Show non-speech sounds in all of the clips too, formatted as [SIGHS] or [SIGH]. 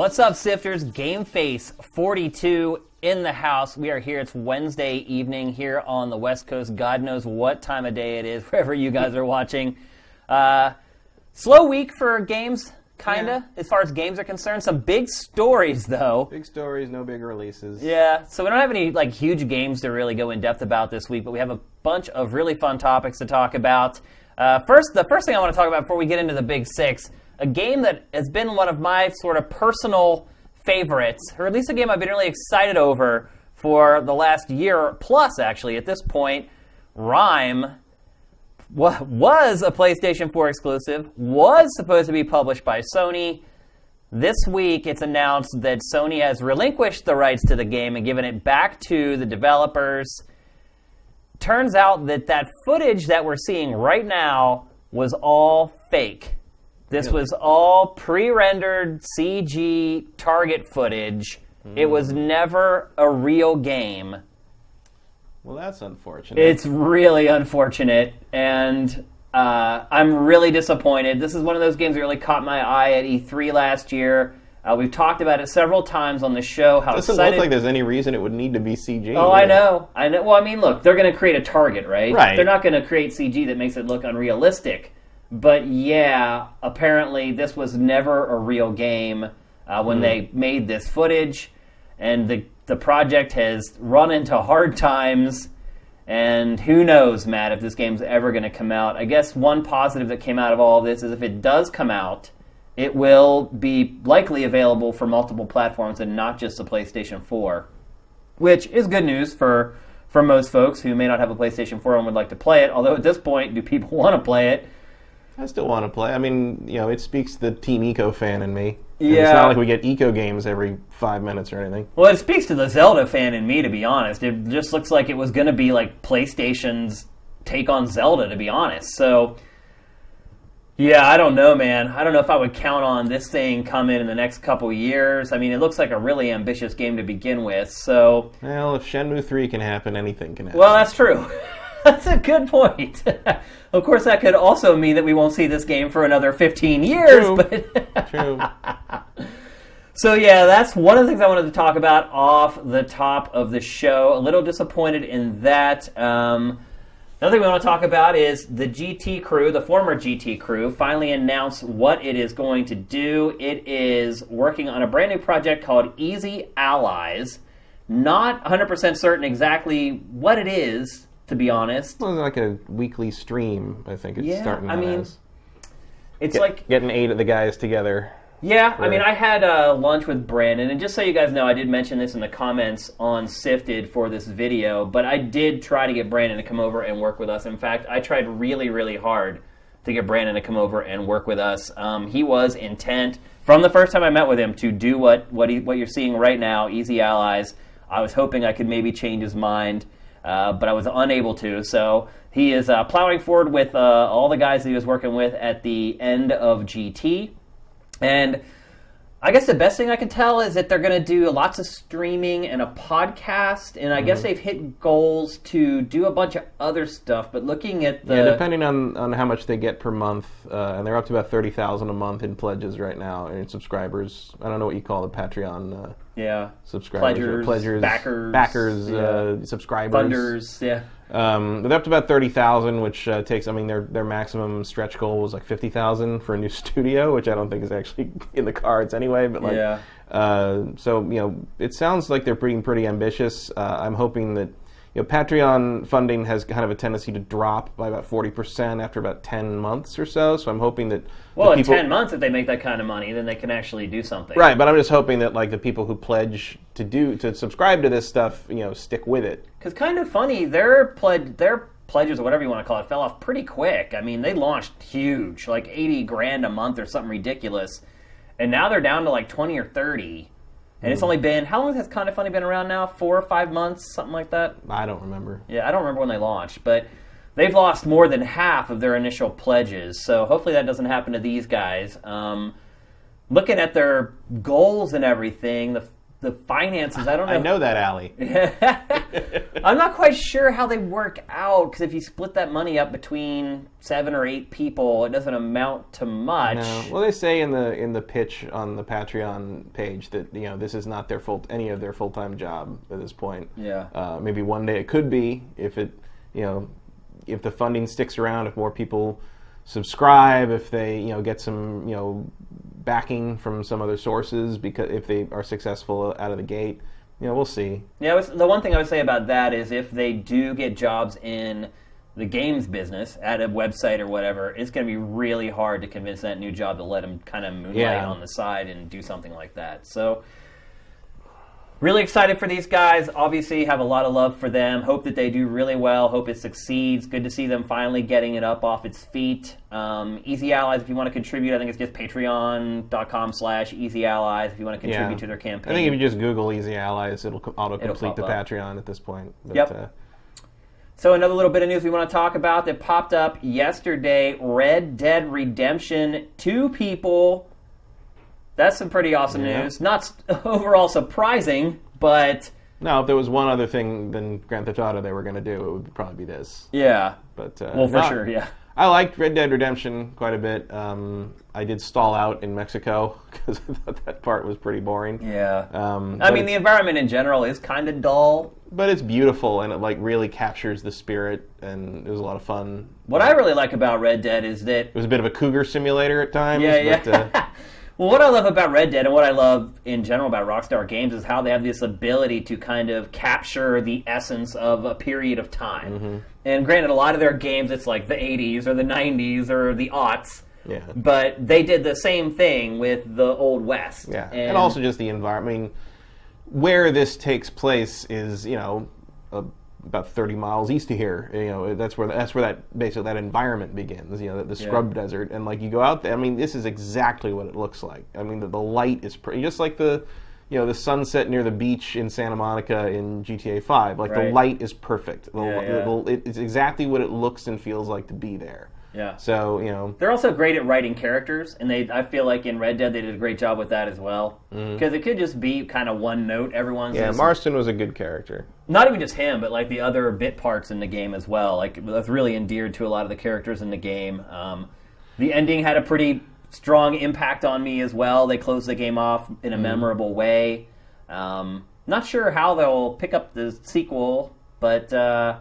What's up, Sifters? Game Face 42 in the house. We are here. It's Wednesday evening here on the West Coast. God knows what time of day it is, [LAUGHS] wherever you guys are watching. Uh, slow week for games, kinda, Yeah. as far as games are concerned. Some big stories, though. Big stories, no big releases. Yeah, so we don't have any like huge games to really go in depth about this week, but we have a bunch of really fun topics to talk about. Uh, first, the first thing I want to talk about before we get into the big six, a game that has been one of my sort of personal favorites, or at least a game I've been really excited over for the last year plus, actually. At this point, Rime was a PlayStation 4 exclusive, was supposed to be published by Sony. This week, it's announced that Sony has relinquished the rights to the game and given it back to the developers. Turns out that that footage that we're seeing right now was all fake. This Really? was all pre rendered CG target footage. It was never a real game. Well, that's unfortunate. It's really unfortunate, and uh, I'm really disappointed. This is one of those games that really caught my eye at E3 last year. Uh, we've talked about it several times on the show. How this doesn't excited! look like there's any reason it would need to be CG. oh, I know, I know. Well, I mean, look, they're going to create a target, right? Right. They're not going to create CG that makes it look unrealistic. But yeah, apparently this was never a real game uh, when they made this footage, and the the project has run into hard times. And who knows, Matt, if this game's ever going to come out. I guess one positive that came out of all of this is if it does come out, it will be likely available for multiple platforms and not just the PlayStation 4, which is good news for for most folks who may not have a PlayStation 4 and would like to play it. Although at this point, do people [LAUGHS] want to play it? I still want to play. I mean, you know, it speaks to the Team Ico fan in me. And Yeah. It's not like we get Eco games every five minutes or anything. Well, it speaks to the Zelda fan in me, to be honest. It just looks like it was going to be like PlayStation's take on Zelda, to be honest. So, yeah, I don't know, man. I don't know if I would count on this thing coming in the next couple years. I mean, it looks like a really ambitious game to begin with. So, Well, if Shenmue 3 can happen, anything can happen. well, that's true. [LAUGHS] [LAUGHS] that's a good point. [LAUGHS] of course, that could also mean that we won't see this game for another 15 years. True. But [LAUGHS] True. So yeah, that's one of the things I wanted to talk about off the top of the show. A little disappointed in that. Um, another thing we want to talk about is the GT crew, the former GT crew, finally announced what it is going to do. It is working on a brand new project called Easy Allies. Not 100% certain exactly what it is, to be honest. Well, it's like a weekly stream, I think it's Yeah, starting I mean, as. It's Get- like getting eight of the guys together. Yeah, I mean, I had uh, lunch with Brandon, and just so you guys know, I did mention this in the comments on Sifted for this video, but I did try to get Brandon to come over and work with us. In fact, I tried really, really hard to get Brandon to come over and work with us. Um, he was intent from the first time I met with him to do what what, he, what you're seeing right now, Easy Allies. I was hoping I could maybe change his mind, uh, but I was unable to. So he is uh, plowing forward with uh, all the guys that he was working with at the end of GT. And I guess the best thing I can tell is that they're going to do lots of streaming and a podcast. And I guess they've hit goals to do a bunch of other stuff. But looking at the. yeah, depending on, on how much they get per month, uh, and they're up to about thirty thousand a month in pledges right now, and subscribers. I don't know what you call the Patreon uh, yeah. subscribers, Pledgers, pledgers, backers, backers, yeah. uh, subscribers, Funders. Yeah. Um, they're up to about thirty thousand, which uh, takes. I mean, their their maximum stretch goal was like fifty thousand for a new [LAUGHS] studio, which I don't think is actually [LAUGHS] in the cards anyway. But like, Yeah. uh, so you know, it sounds like they're being pretty ambitious. Uh, I'm hoping that you know Patreon funding has kind of a tendency to drop by about forty percent after about ten months or so. So I'm hoping that Well, in 10 months, if they make that kind of money, then they can actually do something. Right, but I'm just hoping that like the people who pledge to do to subscribe to this stuff, you know, stick with it. Because kind of funny, their pledge, their pledges or whatever you want to call it, fell off pretty quick. I mean, they launched huge, like eighty grand a month or something ridiculous, and now they're down to like twenty or thirty. And it's only been how long has Kind of Funny been around now? Four or five months, something like that. I don't remember. Yeah, I don't remember when they launched, but they've lost more than half of their initial pledges. So hopefully that doesn't happen to these guys. Um, looking at their goals and everything, the the finances. I don't know. I know that alley. [LAUGHS] I'm not quite sure how they work out because if you split that money up between seven or eight people, it doesn't amount to much. No. Well, they say in the in the pitch on the Patreon page that you know this is not their full any of their full time job at this point. Yeah. Uh, maybe one day it could be if it you know if the funding sticks around, if more people subscribe, if they you know get some you know backing from some other sources because if they are successful out of the gate, you know we'll see. Yeah, was, the one thing I would say about that is if they do get jobs in the games business at a website or whatever, it's going to be really hard to convince that new job to let them kind of moonlight Yeah. on the side and do something like that. So, really excited for these guys. Obviously, have a lot of love for them. Hope that they do really well. Hope it succeeds. Good to see them finally getting it up off its feet. Um, Easy Allies, if you want to contribute, I think it's just patreon.com slash Easy Allies if you want to contribute to their campaign. I think if you just Google Easy Allies, it'll auto-complete the up. Patreon at this point. But, Yep. Uh, So another little bit of news we want to talk about that popped up yesterday: Red Dead Redemption. Two people. That's some pretty awesome Yeah. news. Not [LAUGHS] overall surprising, but no, if there was one other thing than Grand Theft Auto they were going to do, it would probably be this. yeah. But uh, Well, for no, sure, yeah. I liked Red Dead Redemption quite a bit. Um, I did stall out in Mexico [LAUGHS] because I thought that part was pretty boring. Yeah. Um, I mean, the environment in general is kind of dull. but it's beautiful and it like really captures the spirit, and it was a lot of fun. What I really like about Red Dead is that It was a bit of a cougar simulator at times. Yeah, yeah. But, uh, [LAUGHS] well, what I love about Red Dead and what I love in general about Rockstar Games is how they have this ability to kind of capture the essence of a period of time. Mm-hmm. And granted, a lot of their games, it's like the 80s or the 90s or the aughts. yeah. But they did the same thing with the Old West. Yeah, and, also just the environment. I mean, where this takes place is you know uh, about thirty miles east of here. You know that's where that's where that basically that environment begins. You know the, the scrub desert, and like you go out there. I mean, this is exactly what it looks like. I mean, the, the light is pretty, just like the. You know the sunset near the beach in Santa Monica in GTA Five. Like Right. the light is perfect. The, Yeah, yeah. the- it- it's exactly what it looks and feels like to be there. Yeah. So you know, They're also great at writing characters, and they I feel like in Red Dead they did a great job with that as well. Because it could just be kind of one note. Everyone's Mm-hmm. yeah, Marston was a good character. not even just him, but like the other bit parts in the game as well. Like that's really endeared to a lot of the characters in the game. Um, the ending had a pretty strong impact on me as well. They closed the game off in a memorable way. Um, not sure how they'll pick up the sequel, but uh,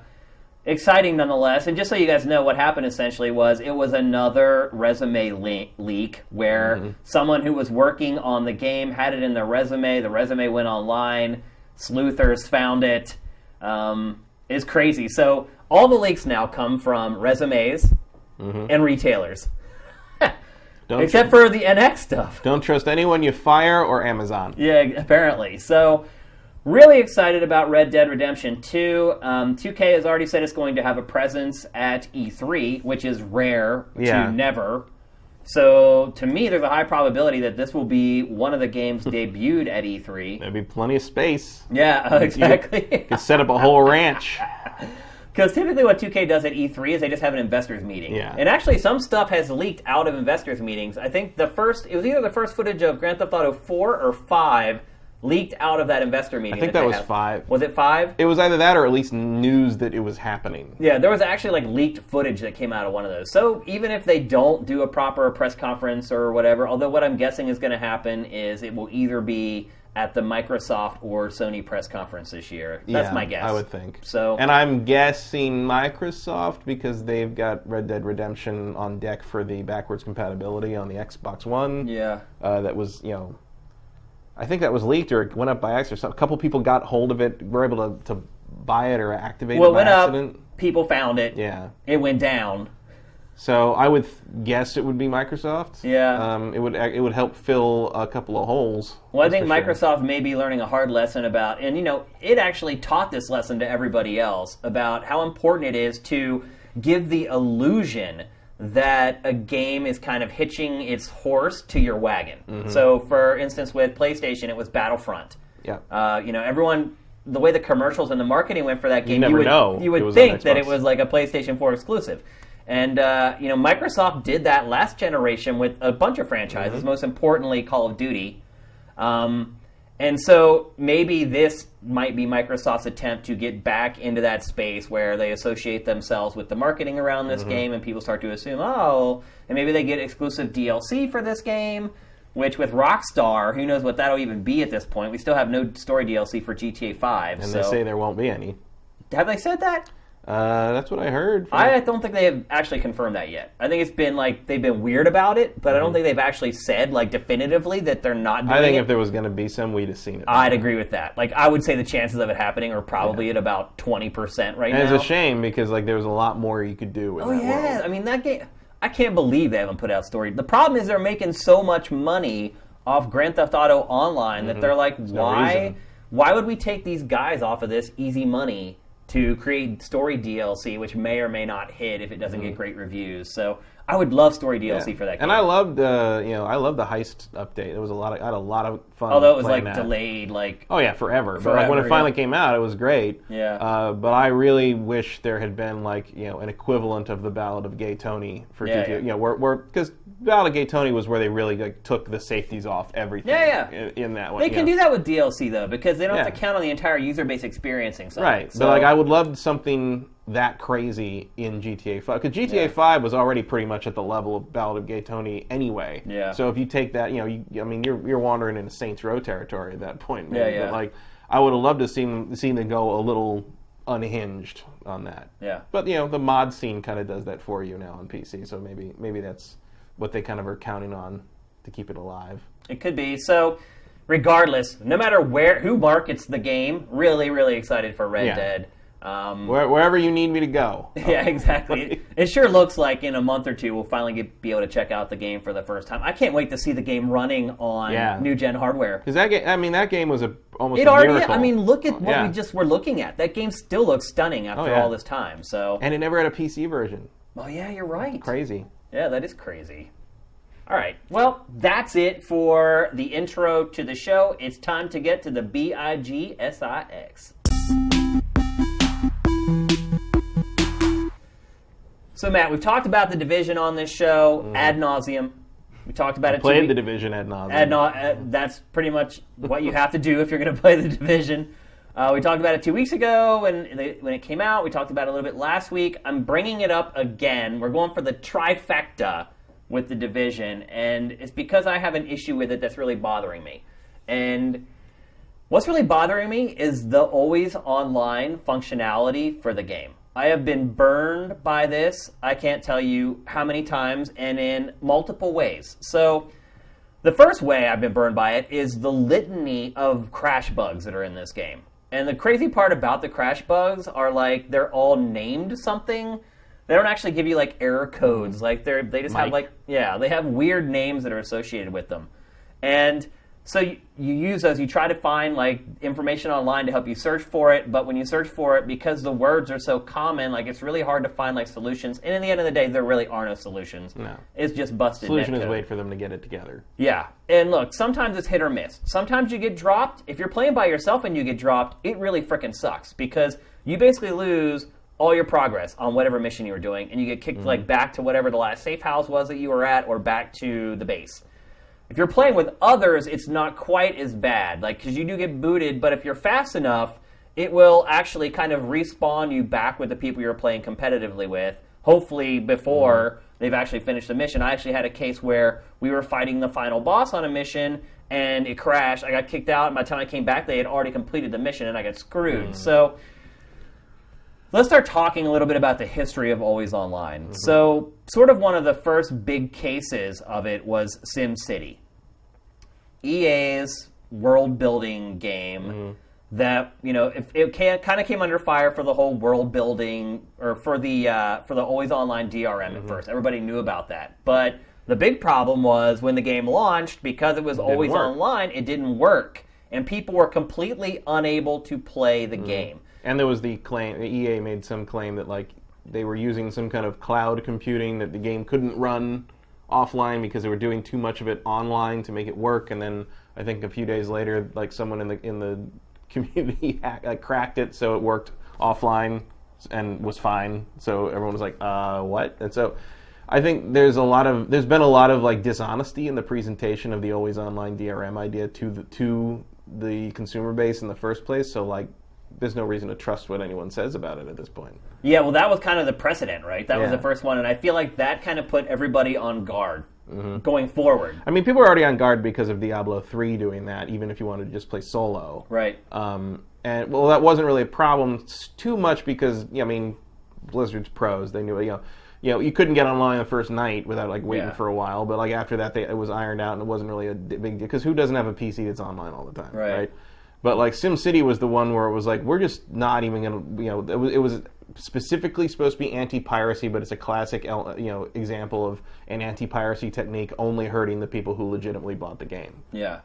exciting nonetheless. And just so you guys know, what happened essentially was it was another resume le- leak where someone who was working on the game had it in their resume. The resume went online. Sleuthers found it. Um, it's crazy. So all the leaks now come from resumes and retailers, except for the NX stuff. Don't trust anyone you fire or Amazon. Yeah, apparently. So, really excited about Red Dead Redemption 2. Um, 2K has already said it's going to have a presence at E3, which is rare Yeah. to never. So, to me, there's a high probability that this will be one of the games [LAUGHS] debuted at E3. There'd be plenty of space. Yeah, [LAUGHS] exactly. Could set up a whole ranch. [LAUGHS] Because typically, what 2K does at E3 is they just have an investors meeting. Yeah. And actually, some stuff has leaked out of investors meetings. I think the first, it was either the first footage of Grand Theft Auto 4 or 5 leaked out of that investor meeting. I think that they was had. five. Was it 5? It was either that or at least news that it was happening. Yeah, there was actually like leaked footage that came out of one of those. So even if they don't do a proper press conference or whatever, although what I'm guessing is going to happen is it will either be at the Microsoft or Sony press conference this year. That's Yeah, my guess. I would think. So And I'm guessing Microsoft because they've got Red Dead Redemption on deck for the backwards compatibility on the Xbox One. yeah. Uh, that was, you know, I think that was leaked or it went up by accident. So a couple people got hold of it, were able to, to buy it or activate Well, it it by went up. People found it. Yeah. It went down. So I would guess it would be Microsoft. Yeah. Um, it would it would help fill a couple of holes. Well, I think for sure. Microsoft may be learning a hard lesson about, and you know, it actually taught this lesson to everybody else about how important it is to give the illusion that a game is kind of hitching its horse to your wagon. Mm-hmm. So, for instance, with PlayStation, it was Battlefront. Yeah. Uh, you know, everyone, the way the commercials and the marketing went for that game, never would, know you would think that it was like a PlayStation 4 exclusive. And, uh, you know, Microsoft did that last generation with a bunch of franchises, Mm-hmm. most importantly, Call of Duty. Um, And so maybe this might be Microsoft's attempt to get back into that space where they associate themselves with the marketing around this mm-hmm. game and people start to assume, oh, and maybe they get exclusive DLC for this game, which with Rockstar, who knows what that'll even be at this point. We still have no story DLC for GTA 5. And so they say there won't be any. have they said that? Uh, that's what I heard. from- I don't think they have actually confirmed that yet. I think it's been like they've been weird about it, but I don't think they've actually said like definitively that they're not doing I think it. if there was going to be some, we'd have seen it. I'd agree with that. Like I would say the chances of it happening are probably at about twenty percent right and now. it's a shame because like there was a lot more you could do. In Oh that yeah, world. I mean that game. I can't believe they haven't put out story. The problem is they're making so much money off Grand Theft Auto Online that they're like, no why? reason. why would we take these guys off of this easy money to create story DLC, which may or may not hit if it doesn't get great reviews? So I would love story DLC for that. game. And I loved, uh, you know, I loved the heist update. It was a lot of, I had a lot of fun. although it was like that. delayed, like Oh yeah, forever. but like, when Forever, it finally yeah. came out, it was great. Yeah. Uh, but I really wish there had been like you know an equivalent of the Ballad of Gay Tony for Yeah, GTA. yeah. You know, where because Ballad of Gay Tony was where they really like took the safeties off everything. Yeah, yeah. In, in that one, They can do that with DLC though, because they don't have to count on the entire user base experiencing something. Right, So, but like I would love something that crazy in GTA 5 because GTA 5 was already pretty much at the level of Ballad of Gay Tony anyway. Yeah. So if you take that, you know, you, I mean, you're you're wandering into Saints Row territory at that point. maybe, Yeah, yeah. But like, I would have loved to seen seen them go a little unhinged on that. Yeah. But you know, the mod scene kind of does that for you now on PC. So maybe maybe that's what they kind of are counting on to keep it alive. It could be. So, regardless, no matter where who markets the game, really, really excited for Red Yeah. Dead. Um, Where, wherever you need me to go. [LAUGHS] yeah, exactly. [LAUGHS] It, sure looks like in a month or two we'll finally get, be able to check out the game for the first time. I can't wait to see the game running on Yeah. new gen hardware. Because that game, I mean, that game was a almost It a already. miracle. I mean, look at what Yeah. we just were looking at. That game still looks stunning after Oh, yeah. all this time. So, and it never had a PC version. oh yeah, you're right. Crazy. Yeah, that is crazy. All right. Well, that's it for the intro to the show. It's time to get to the B I G S I X. So, Matt, we've talked about the division on this show ad nauseum. We talked about it. two Played the division ad nauseum. ad nau- uh, that's pretty much what you have to do if you're going to play the division. Uh, we talked about it two weeks ago when when it came out. We talked about it a little bit last week. I'm bringing it up again. We're going for the trifecta with the division, and it's because I have an issue with it that's really bothering me. And what's really bothering me is the always online functionality for the game. I have been burned by this. I can't tell you how many times and in multiple ways. So, the first way I've been burned by it is the litany of crash bugs that are in this game. And the crazy part about the crash bugs are like they're all named something. They don't actually give you like error codes. Like they're they just have like yeah, they have weird names that are associated with them. And so you, you use those, you try to find like information online to help you search for it, but when you search for it, because the words are so common, like it's really hard to find like solutions. And in the end of the day, there really are no solutions. No. It's just busted. Solution is netcode. wait for them to get it together. Yeah. And look, sometimes it's hit or miss. Sometimes you get dropped. If you're playing by yourself and you get dropped, it really freaking sucks because you basically lose all your progress on whatever mission you were doing and you get kicked mm-hmm. like back to whatever the last safe house was that you were at or back to the base. If you're playing with others, it's not quite as bad. Like cuz you do get booted, but if you're fast enough, it will actually kind of respawn you back with the people you're playing competitively with. Hopefully before mm-hmm. they've actually finished the mission. I actually had a case where we were fighting the final boss on a mission and it crashed. I got kicked out, and by the time I came back, they had already completed the mission and I got screwed. Mm. So let's start talking a little bit about the history of Always Online. Mm-hmm. So, sort of one of the first big cases of it was SimCity. EA's world building game mm-hmm. that you know if it kind of came under fire for the whole world building or for the uh, for the always online DRM at mm-hmm. first. Everybody knew about that, but the big problem was when the game launched because it was always work. online, it didn't work, and people were completely unable to play the mm-hmm. game. And there was the claim, EA made some claim that like they were using some kind of cloud computing that the game couldn't run offline because they were doing too much of it online to make it work. And then I think a few days later, like someone in the in the [LAUGHS] community like, cracked it so it worked offline and was fine. So everyone was like, uh, what? And so I think there's a lot of there's been a lot of like dishonesty in the presentation of the always online DRM idea to the to the consumer base in the first place. So like, there's no reason to trust what anyone says about it at this point. Yeah, well, that was kind of the precedent, right? That was the first one, and I feel like that kind of put everybody on guard Mm-hmm. going forward. I mean, people are already on guard because of Diablo 3 doing that, even if you wanted to just play solo. Right. Um, and well, that wasn't really a problem too much because yeah, I mean, Blizzard's pros. They knew. You know, you know, you couldn't get online the first night without like waiting Yeah. for a while. But like after that, they, it was ironed out, and it wasn't really a big deal because who doesn't have a PC that's online all the time, Right. But like SimCity was the one where it was like we're just not even gonna, you know, it was, it was specifically supposed to be anti-piracy, but it's a classic, you know, example of an anti-piracy technique only hurting the people who legitimately bought the game. Yeah.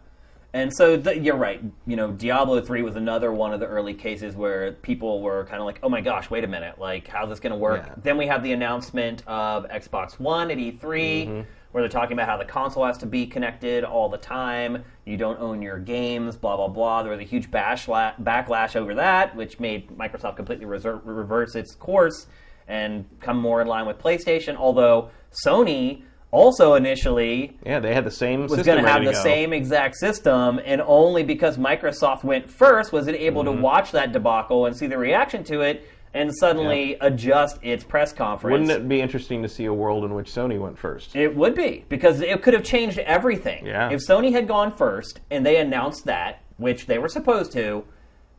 And so the, you're right. You know, Diablo 3 was another one of the early cases where people were kind of like, oh my gosh, wait a minute. Like, how's this going to work? Yeah. Then we have the announcement of Xbox One at E3, Mm-hmm. Where they're talking about how the console has to be connected all the time. You don't own your games, blah, blah, blah. There was a huge bashla- backlash over that, which made Microsoft completely reser- reverse its course and come more in line with PlayStation. Although Sony also initially Yeah, they had the same was going to have the go. same exact system, and only because Microsoft went first was it able Mm-hmm. to watch that debacle and see the reaction to it, and suddenly adjust its press conference. Wouldn't it be interesting to see a world in which Sony went first? It would be because it could have changed everything. Yeah. If Sony had gone first and they announced that, which they were supposed to,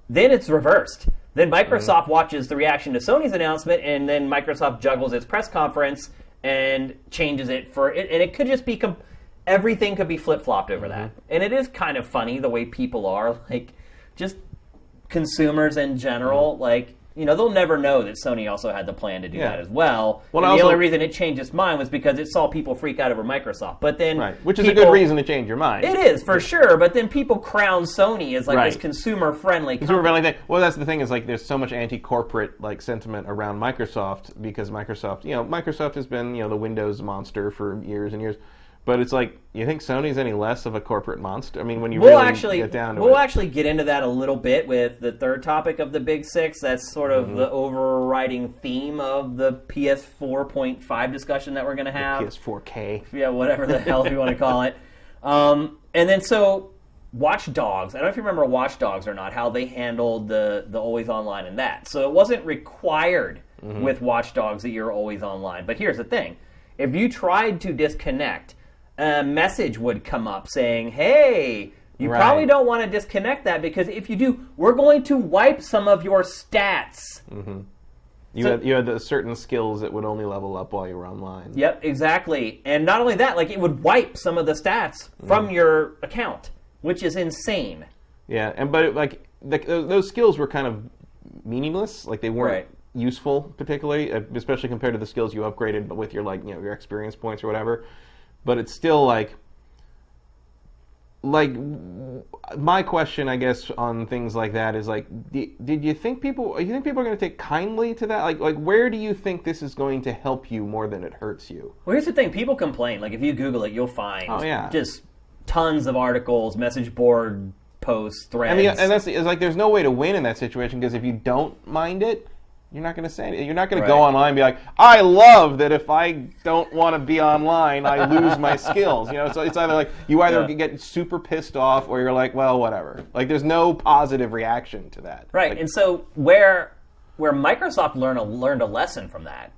then it's reversed. Then Microsoft Mm-hmm. watches the reaction to Sony's announcement, and then Microsoft juggles its press conference and changes it for it. And it could just be com- everything could be flip flopped over that. Mm-hmm. And it is kind of funny the way people are like just consumers in general. Like you know, they'll never know that Sony also had the plan to do Yeah. that as well. Well, and also- the only reason it changed its mind was because it saw people freak out over Microsoft. But then, Right, which is a good reason to change your mind. It is for sure. But then people crown Sony as like this consumer friendly. Consumer friendly thing. Well, that's the thing is like there's so much anti-corporate like sentiment around Microsoft because Microsoft, you know, Microsoft has been you know the Windows monster for years and years, but it's like you think Sony's any less of a corporate monster? I mean, when you We'll really actually get down to it. we'll actually get into that a little bit with the third topic of the Big Six. That's sort of Mm-hmm. the overriding theme of the PS4.5 discussion that we're going to have. PS4K. yeah, whatever the hell you want to call it. Um, and then so Watch Dogs. I don't know if you remember Watch Dogs or not. How they handled the the always online and that. So it wasn't required Mm-hmm. with Watch Dogs that you're always online. But here's the thing: if you tried to disconnect, a message would come up saying, "Hey." You Right. probably don't want to disconnect that because if you do, we're going to wipe some of your stats. You So- had you had certain skills that would only level up while you were online. Yep, exactly. And not only that, like it would wipe some of the stats Mm. from your account, which is insane. Yeah, and but it, like the, those skills were kind of meaningless. Like they weren't Right. useful, particularly, uh, especially compared to the skills you upgraded, but with your like you know your experience points or whatever. But it's still like like my question, I guess, on things like that is like, di- did you think people? You think people are going to take kindly to that? Like, like where do you think this is going to help you more than it hurts you? Well, here's the thing: people complain. Like if you Google it, you'll find Oh, yeah. just tons of articles, message board posts, threads. I mean, and that's it's like there's no way to win in that situation because if you don't mind it, you're not going to say anything. You're not going to go online and be like, I love that if I don't want to be online, I lose my [LAUGHS] skills. You know, so it's either like you either Yeah. get super pissed off or you're like, well, whatever. Like there's no positive reaction to that. right. Like, and so where where Microsoft learned a, learned a lesson from that,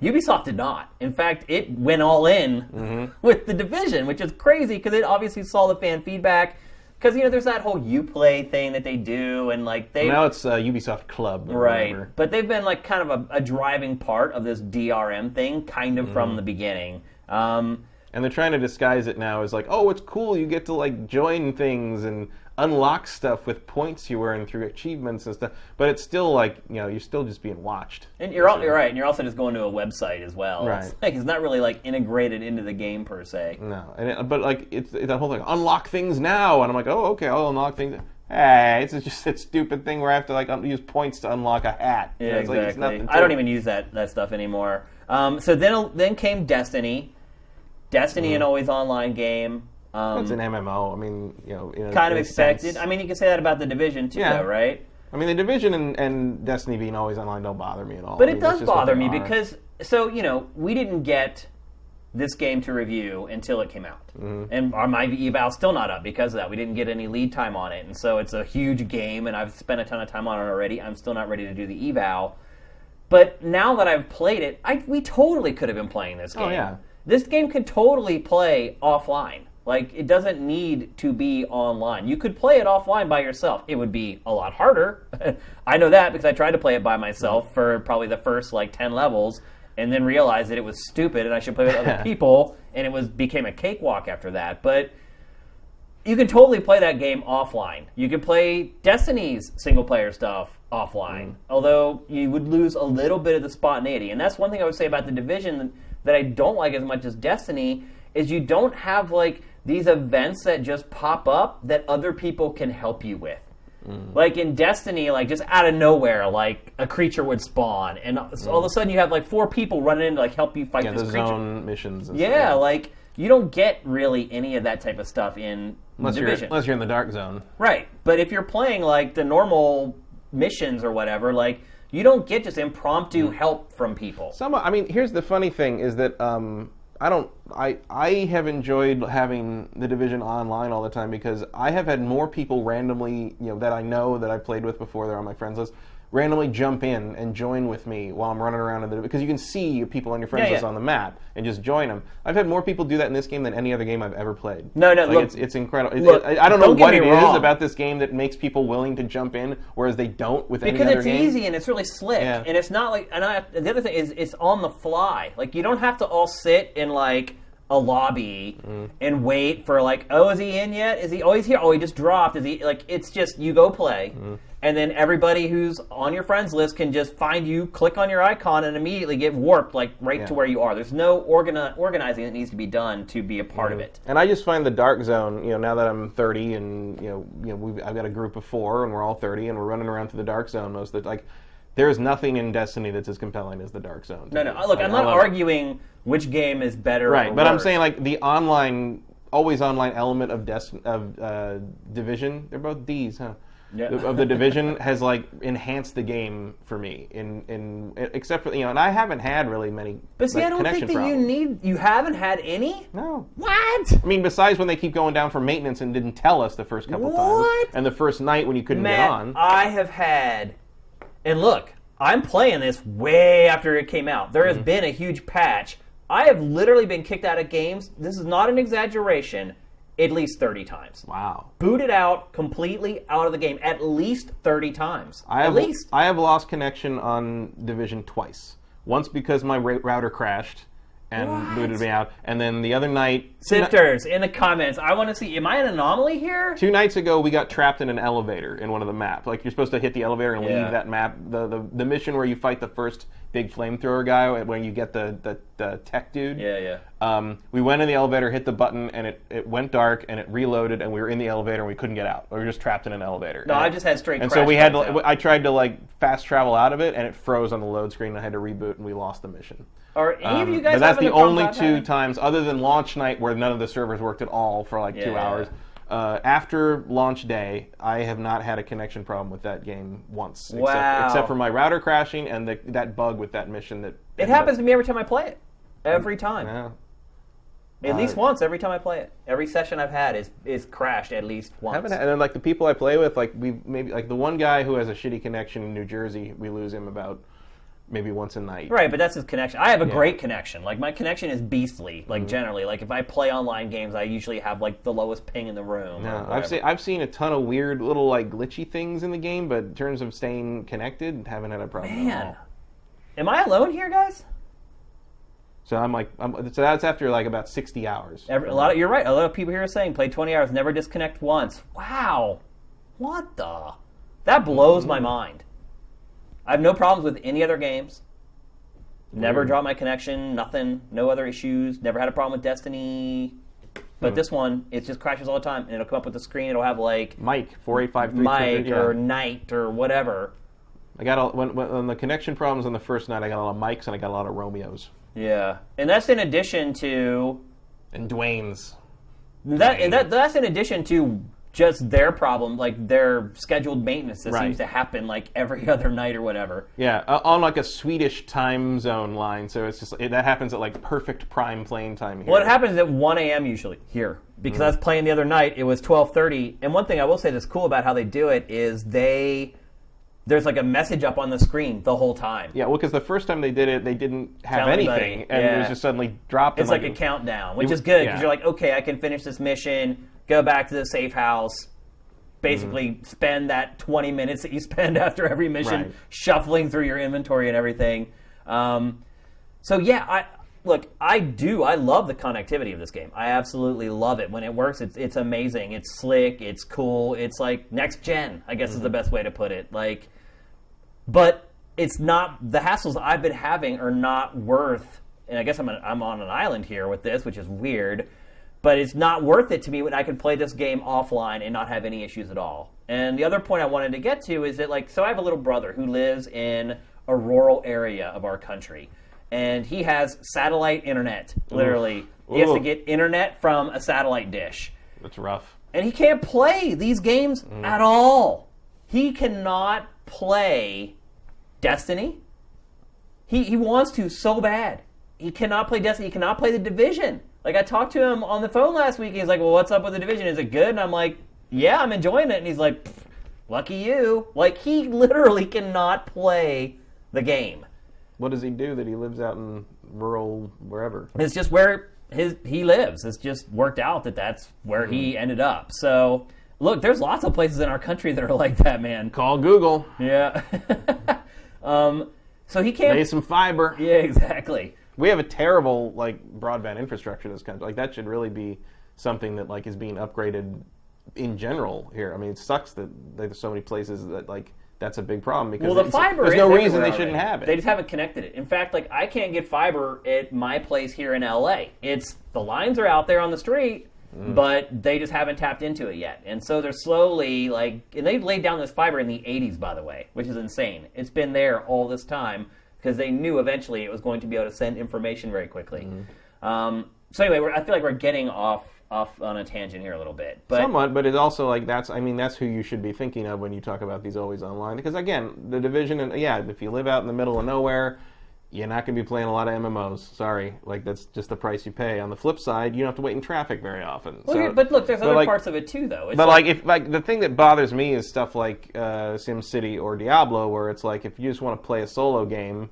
Ubisoft did not. In fact, it went all in Mm-hmm. with the division, which is crazy because it obviously saw the fan feedback. Because you know, there's that whole UPlay thing that they do, and like they now it's uh, Ubisoft Club. Or Right. whatever. But they've been like kind of a, a driving part of this DRM thing, kind of Mm-hmm. from the beginning. Um, And they're trying to disguise it now as like, oh, it's cool. You get to like join things and unlock stuff with points you earn through achievements and stuff. But it's still like, you know, you're still just being watched. and you're, al- you're right, and you're also just going to a website as well. It's, Right. like, it's not really like integrated into the game per se. No, and it, but like it's, it's that whole thing. Unlock things now, and I'm like, oh, okay, I'll unlock things. Hey, it's just a stupid thing where I have to like use points to unlock a hat. You Yeah, know, it's like, it's exactly. I don't even use that that stuff anymore. Um, so then then came Destiny, Destiny, an always online game. Um, Mm-hmm. It's an MMO. I mean, you know, in a, kind of in expected. sense. I mean, you can say that about the division too, Yeah. though, right? I mean, the division and, and Destiny being always online don't bother me at all. But I it mean, that's does bother me are. because so you know we didn't get this game to review until it came out. And our, my eval's still not up because of that. We didn't get any lead time on it. And so it's a huge game, and I've spent a ton of time on it already. I'm still not ready to do the eval. But now that I've played it, I, we totally could have been playing this game. Oh, yeah. This game could totally play offline. Like, it doesn't need to be online. You could play it offline by yourself. It would be a lot harder. [LAUGHS] I know that because I tried to play it by myself for probably the first, like, 10 levels and then realized that it was stupid and I should play with other [LAUGHS] people, and it was became a cakewalk after that. But you can totally play that game offline. You could play Destiny's single player stuff offline, mm. although you would lose a little bit of the spontaneity. And that's one thing I would say about the division that I don't like as much as Destiny is you don't have like these events that just pop up that other people can help you with. Mm. Like in Destiny, like just out of nowhere, like a creature would spawn, and all mm. of a sudden you have like four people running in to like help you fight Yeah, this the creature. zone missions. And Yeah, stuff. like you don't get really any of that type of stuff in unless you're, unless you're in the dark zone. Right. But if you're playing like the normal missions or whatever, like you don't get just impromptu mm. help from people. Some, I mean, here's the funny thing: is that um, I don't, I, I have enjoyed having the division online all the time because I have had more people randomly, you know, that I know that I've played with before. They're on my friends list. Randomly jump in and join with me while I'm running around in the because you can see people on your friends Yeah, list yeah. on the map and just join them. I've had more people do that in this game than any other game I've ever played. No, no, like look- it's, it's incredible. Look, it- I don't know don't what it is wrong. about this game that makes people willing to jump in, whereas they don't with any other game. Because it's easy and it's really slick, Yeah. and it's not like. And I, the other thing is, it's on the fly. Like you don't have to all sit in like a lobby Mm. and wait for like, oh, is he in yet? Is he? Oh, he's here. Oh, he just dropped. Is he? Like it's just you go play, Mm. And then everybody who's on your friends list can just find you, click on your icon, and immediately get warped like right to where you are. There's no organi- organizing that needs to be done to be a part of it. And I just find the dark zone, you know, now that I'm 30 and you know, you know, we've, I've got a group of four and we're all 30 and we're running around to the dark zone most of the like. There is nothing in Destiny that's as compelling as the dark zone. No, no. me. Look, Like, I'm not love it. arguing which game is better. Right, or but I'm saying like the online, always online element of Dest- of uh, Division. They're both D's, huh? Yeah. of the division has like enhanced the game for me in in except for you know and I haven't had really many But see, like, I don't think that you need. You haven't had any. no What? I mean, besides when they keep going down for maintenance and didn't tell us the first couple What? times, and the first night when you couldn't Man, get on. I have had, and look, I'm playing this way after it came out. There has Mm-hmm. been a huge patch. I have literally been kicked out of games. This is not an exaggeration. At least 30 times. wow, Booted out completely out of the game at least 30 times. I at have least. I have lost connection on Division twice. Once because my router crashed and What? booted me out, and then the other night, Sifters in the comments. I want to see. Am I an anomaly here? Two nights ago, we got trapped in an elevator in one of the maps. Like you're supposed to hit the elevator and Yeah. leave that map. The, the the mission where you fight the first big flamethrower guy, when you get the the, the tech dude. Yeah, yeah. Um, we went in the elevator, hit the button, and it, it went dark, and it reloaded, and we were in the elevator, and we couldn't get out. We were just trapped in an elevator. No, And I it- just had straight. And so we had to. out. I tried to like fast travel out of it, and it froze on the load screen. And I had to reboot, and we lost the mission. Are any of Um, you guys? but that's the only two times, other than launch night, where none of the servers worked at all for like two Yeah. hours. Uh, after launch day, I have not had a connection problem with that game once, Wow. except, except for my router crashing and the, that bug with that mission that It happens to me every time I play it. Every time. Yeah. At least Uh, once every time I play it. Every session I've had is is crashed at least once. Haven't and then like the people I play with, like we maybe like the one guy who has a shitty connection in New Jersey, we lose him about maybe once a night. Right, but that's his connection. I have a great connection. Like my connection is beastly. Mm-hmm. Like generally, like if I play online games, I usually have like the lowest ping in the room. Yeah, I've seen I've seen a ton of weird little like glitchy things in the game, but in terms of staying connected, haven't had a problem Man, am I alone here, guys? So I'm like, I'm, so that's after like about 60 hours. Every, a lot of you're right. A lot of people here are saying play 20 hours, never disconnect once. Wow, what the? That blows Mm-hmm. my mind. I have no problems with any other games. Never Weird. drop my connection. Nothing. No other issues. Never had a problem with Destiny. But Hmm. this one, it just crashes all the time, and it'll come up with the screen. It'll have like Mike four eight five three. Mike yeah. or Knight or whatever. I got all, when, when on the connection problems on the first night. I got a lot of Mikes and I got a lot of Romeos Yeah, and that's in addition to and Dwayne's. that. And that that's in addition to just their problem, like their scheduled maintenance that Right. seems to happen like every [LAUGHS] other night or whatever. Yeah, uh, on like a Swedish time zone line, so it's just it, that happens at like perfect prime plane time here. Well, it happens at 1 a.m. usually here because I was playing the other night. It was 12:30, and one thing I will say that's cool about how they do it is they there's like a message up on the screen the whole time. Yeah, well, because the first time they did it, they didn't have Tell anybody, anything, and it was just suddenly dropped. It's and, like a countdown, which You- is good because yeah. you're like, okay, I can finish this mission, go back to the safe house, basically Mm-hmm. spend that 20 minutes that you [LAUGHS] spend after every mission Right. shuffling through your inventory and everything. Um, so yeah, I look, I do, I love the connectivity of this game. I absolutely love it when it works. It's it's amazing. It's slick. It's cool. It's like next gen. I guess is Mm-hmm. the best way to put it. Like but it's not the hassles I've been having are not worth. And I guess I'm an, I'm on an island here with this, which is weird. But it's not worth it to me when I can play this game offline and not have any issues at all. And the other point I wanted to get to is that like so I have a little brother who lives in a rural area of our country. And he has satellite internet, literally. He has to get internet from a satellite dish That's rough. and he can't play these games mm. at all. He cannot play Destiny. He he wants to so bad. He cannot play Destiny. He cannot play the Division. Like I talked to him on the phone last week. He's like, "Well, what's up with the Division? Is it good?" And I'm like, "Yeah, I'm enjoying it." And he's like, "Lucky you!" Like he [LAUGHS] literally cannot play the game. What does he do that he lives out in rural wherever? It's just where his he lives. It's just worked out that that's where he ended up. So look, there's lots of places in our country that are [LAUGHS] like that, man. Call Google. Yeah. [LAUGHS] um, so he can't. Lay some fiber. Yeah, exactly. We have a terrible like broadband infrastructure in this country. Like that should really be something that like is being upgraded in general here. I mean, it sucks that there's so many places that like that's a big problem because Well, the fiber. There's no reason they shouldn't have it. They just haven't connected it. In fact, like I can't get fiber at my place here in LA. It's the lines are out there on the street, Mm. but they just haven't tapped into it yet. And so they're slowly like, and they've laid down this fiber in the '80s, by the way, which is insane. It's been there all this time because they knew eventually it was going to be able to send information very quickly. Mm-hmm. Um, so anyway, we're, I feel like we're getting off off on a tangent here a little bit, but Somewhat, but it's also like that's. I mean, that's who you should be thinking of when you talk about these always online. Because again, the division, and yeah, if you live out in the middle of nowhere, you're not going to be playing a lot of MMOs. Sorry, like that's just the price you pay. On the flip side, you don't have to wait in traffic very often. Well, So- but look, there's other like- parts of it too, though. It's But like, if like the thing that bothers me is stuff like uh, SimCity or Diablo, where it's like if you just want to play a solo game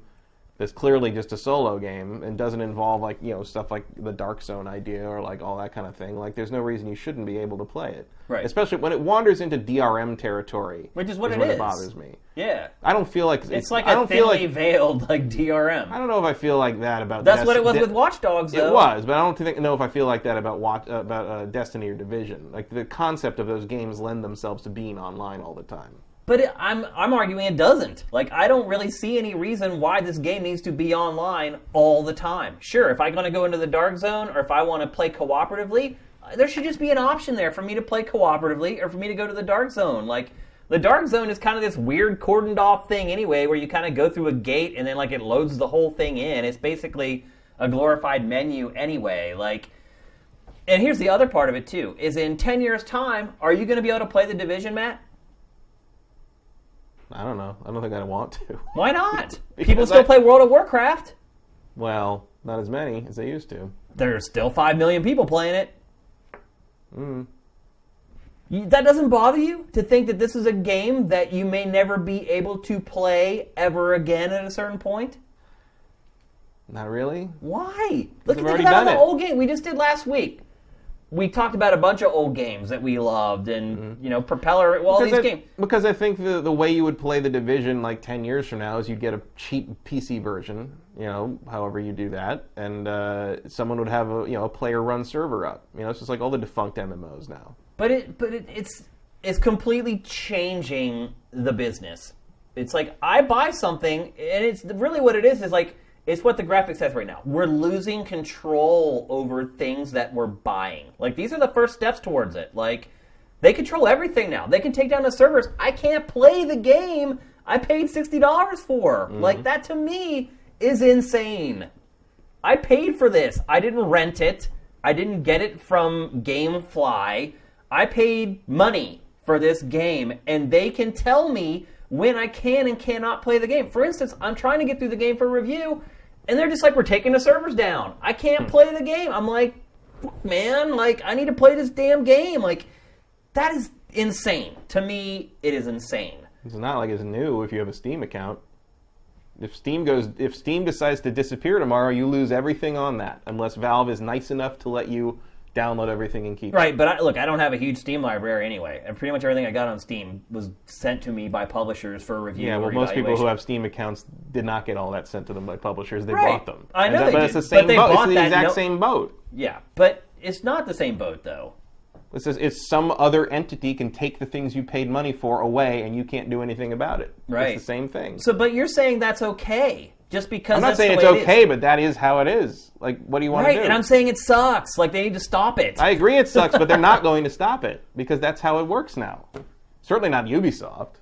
that's clearly just a solo game and doesn't involve like you know stuff like the Dark Zone idea or like all that kind of thing. Like, there's no reason you shouldn't be able to play it. Right. Especially when it wanders into DRM territory, Which is what it when is. it bothers me. yeah, I don't feel like it's like I a don't feel like veiled like DRM. I don't know if I feel like that about. That's what it was De- with Watch Dogs, though. It was, but I don't think know if I feel like that about watch, about uh, Destiny or Division. Like the concept of those games lend themselves to being online all the time. But it, I'm I'm arguing it doesn't. Like I don't really see any reason why this game needs to be online all the time. Sure, if I'm to go into the dark zone or if I want to play cooperatively, uh, there should just be an option there for me to play cooperatively or for me to go to the dark zone. Like the dark zone is kind of this weird cordoned off thing anyway, where you kind of go through a gate and then like it loads the whole thing in. It's basically a glorified menu anyway. Like. And here's the other part of it too: is in ten years' time, are you going to be able to play the division, Matt? I don't know. I don't think I want to. Why not? [LAUGHS] People still I- play World of Warcraft. Well, not as many as they used to. There's still 5 million people playing it. Mm. That doesn't bother you to think that this is a game that you may never be able to play ever again at a certain point? Not really. Why? Look They've think already the old game we just did last week. We talked about a bunch of old games that we loved, and you know, Propeller. Well, all these Because I, games. because I think the the way you would play the division like ten years from now is you'd get a cheap PC version. You know, however you do that, and uh, someone would have a you know a player run server up. You know, it's just like all the defunct MMOs now. But it, but it, it's it's completely changing the business. It's like I buy something, and it's really what it is. Is like it's what the graphic says right now. We're losing control over things that we're buying. Like these are the first steps towards it. Like they control everything now. They can take down the servers. I can't play the game I paid sixty dollars for. Mm-hmm. Like that to me is insane. I paid for this. I didn't rent it. I didn't get it from GameFly. I paid money for this game, and they can tell me when I can and cannot play the game. For instance, I'm trying to get through the game for review, and they're just like, "We're taking the servers down. I can't hmm. play the game." I'm like, "Man, like I need to play this damn game." Like that is insane. To me, it is insane. It's not like it's new if you have a Steam account. If Steam goes, if Steam decides to disappear tomorrow, you lose everything on that, unless Valve is nice enough to let you download everything and keep. it. Right, but I, look, I don't have a huge Steam library anyway, and pretty much everything I got on Steam was sent to me by publishers for review. Yeah, well, most people who have Steam accounts did not get all that sent to them by publishers. They Right. bought them. I know that- but did, it's the same they boat. It's bought the exact no- same boat. yeah, but it's not the same boat though. It's, just, it's some other entity can take the things you paid money for away, and you can't do anything about it. Right. It's the same thing. So, but you're saying that's okay just because I'm not saying it's way it okay, but that is how it is. Like, what do you want right? to do? And I'm saying it sucks. Like they need to stop it. I agree it sucks, but they're not [LAUGHS] going to stop it because that's how it works now. Certainly not Ubisoft.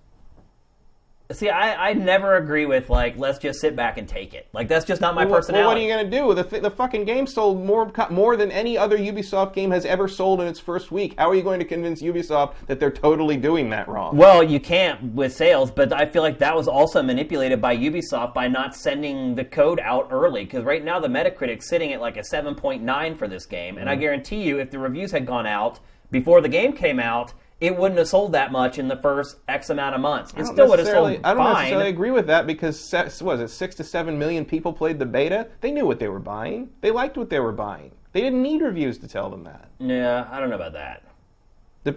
See, I, I never agree with like let's just sit back and take it. Like that's just not my Well, personality. Well, what are you going to do? The, th- the fucking game sold more more than any other Ubisoft game has ever sold in its first week. How are you going to convince Ubisoft that they're totally doing that wrong? Well, you can't with sales, but I feel like that was also manipulated by Ubisoft by not sending the code out early. Because right now the Metacritic's sitting at like a 7.9 for this game, Mm-hmm. and I guarantee you, if the reviews had gone out before the game came out, it wouldn't have sold that much in the first X amount of months. It still would have sold I don't fine. necessarily agree with that because was it six to seven million people played the beta? They knew what they were buying. They liked what they were buying. They didn't need reviews to tell them that. Yeah, I don't know about that.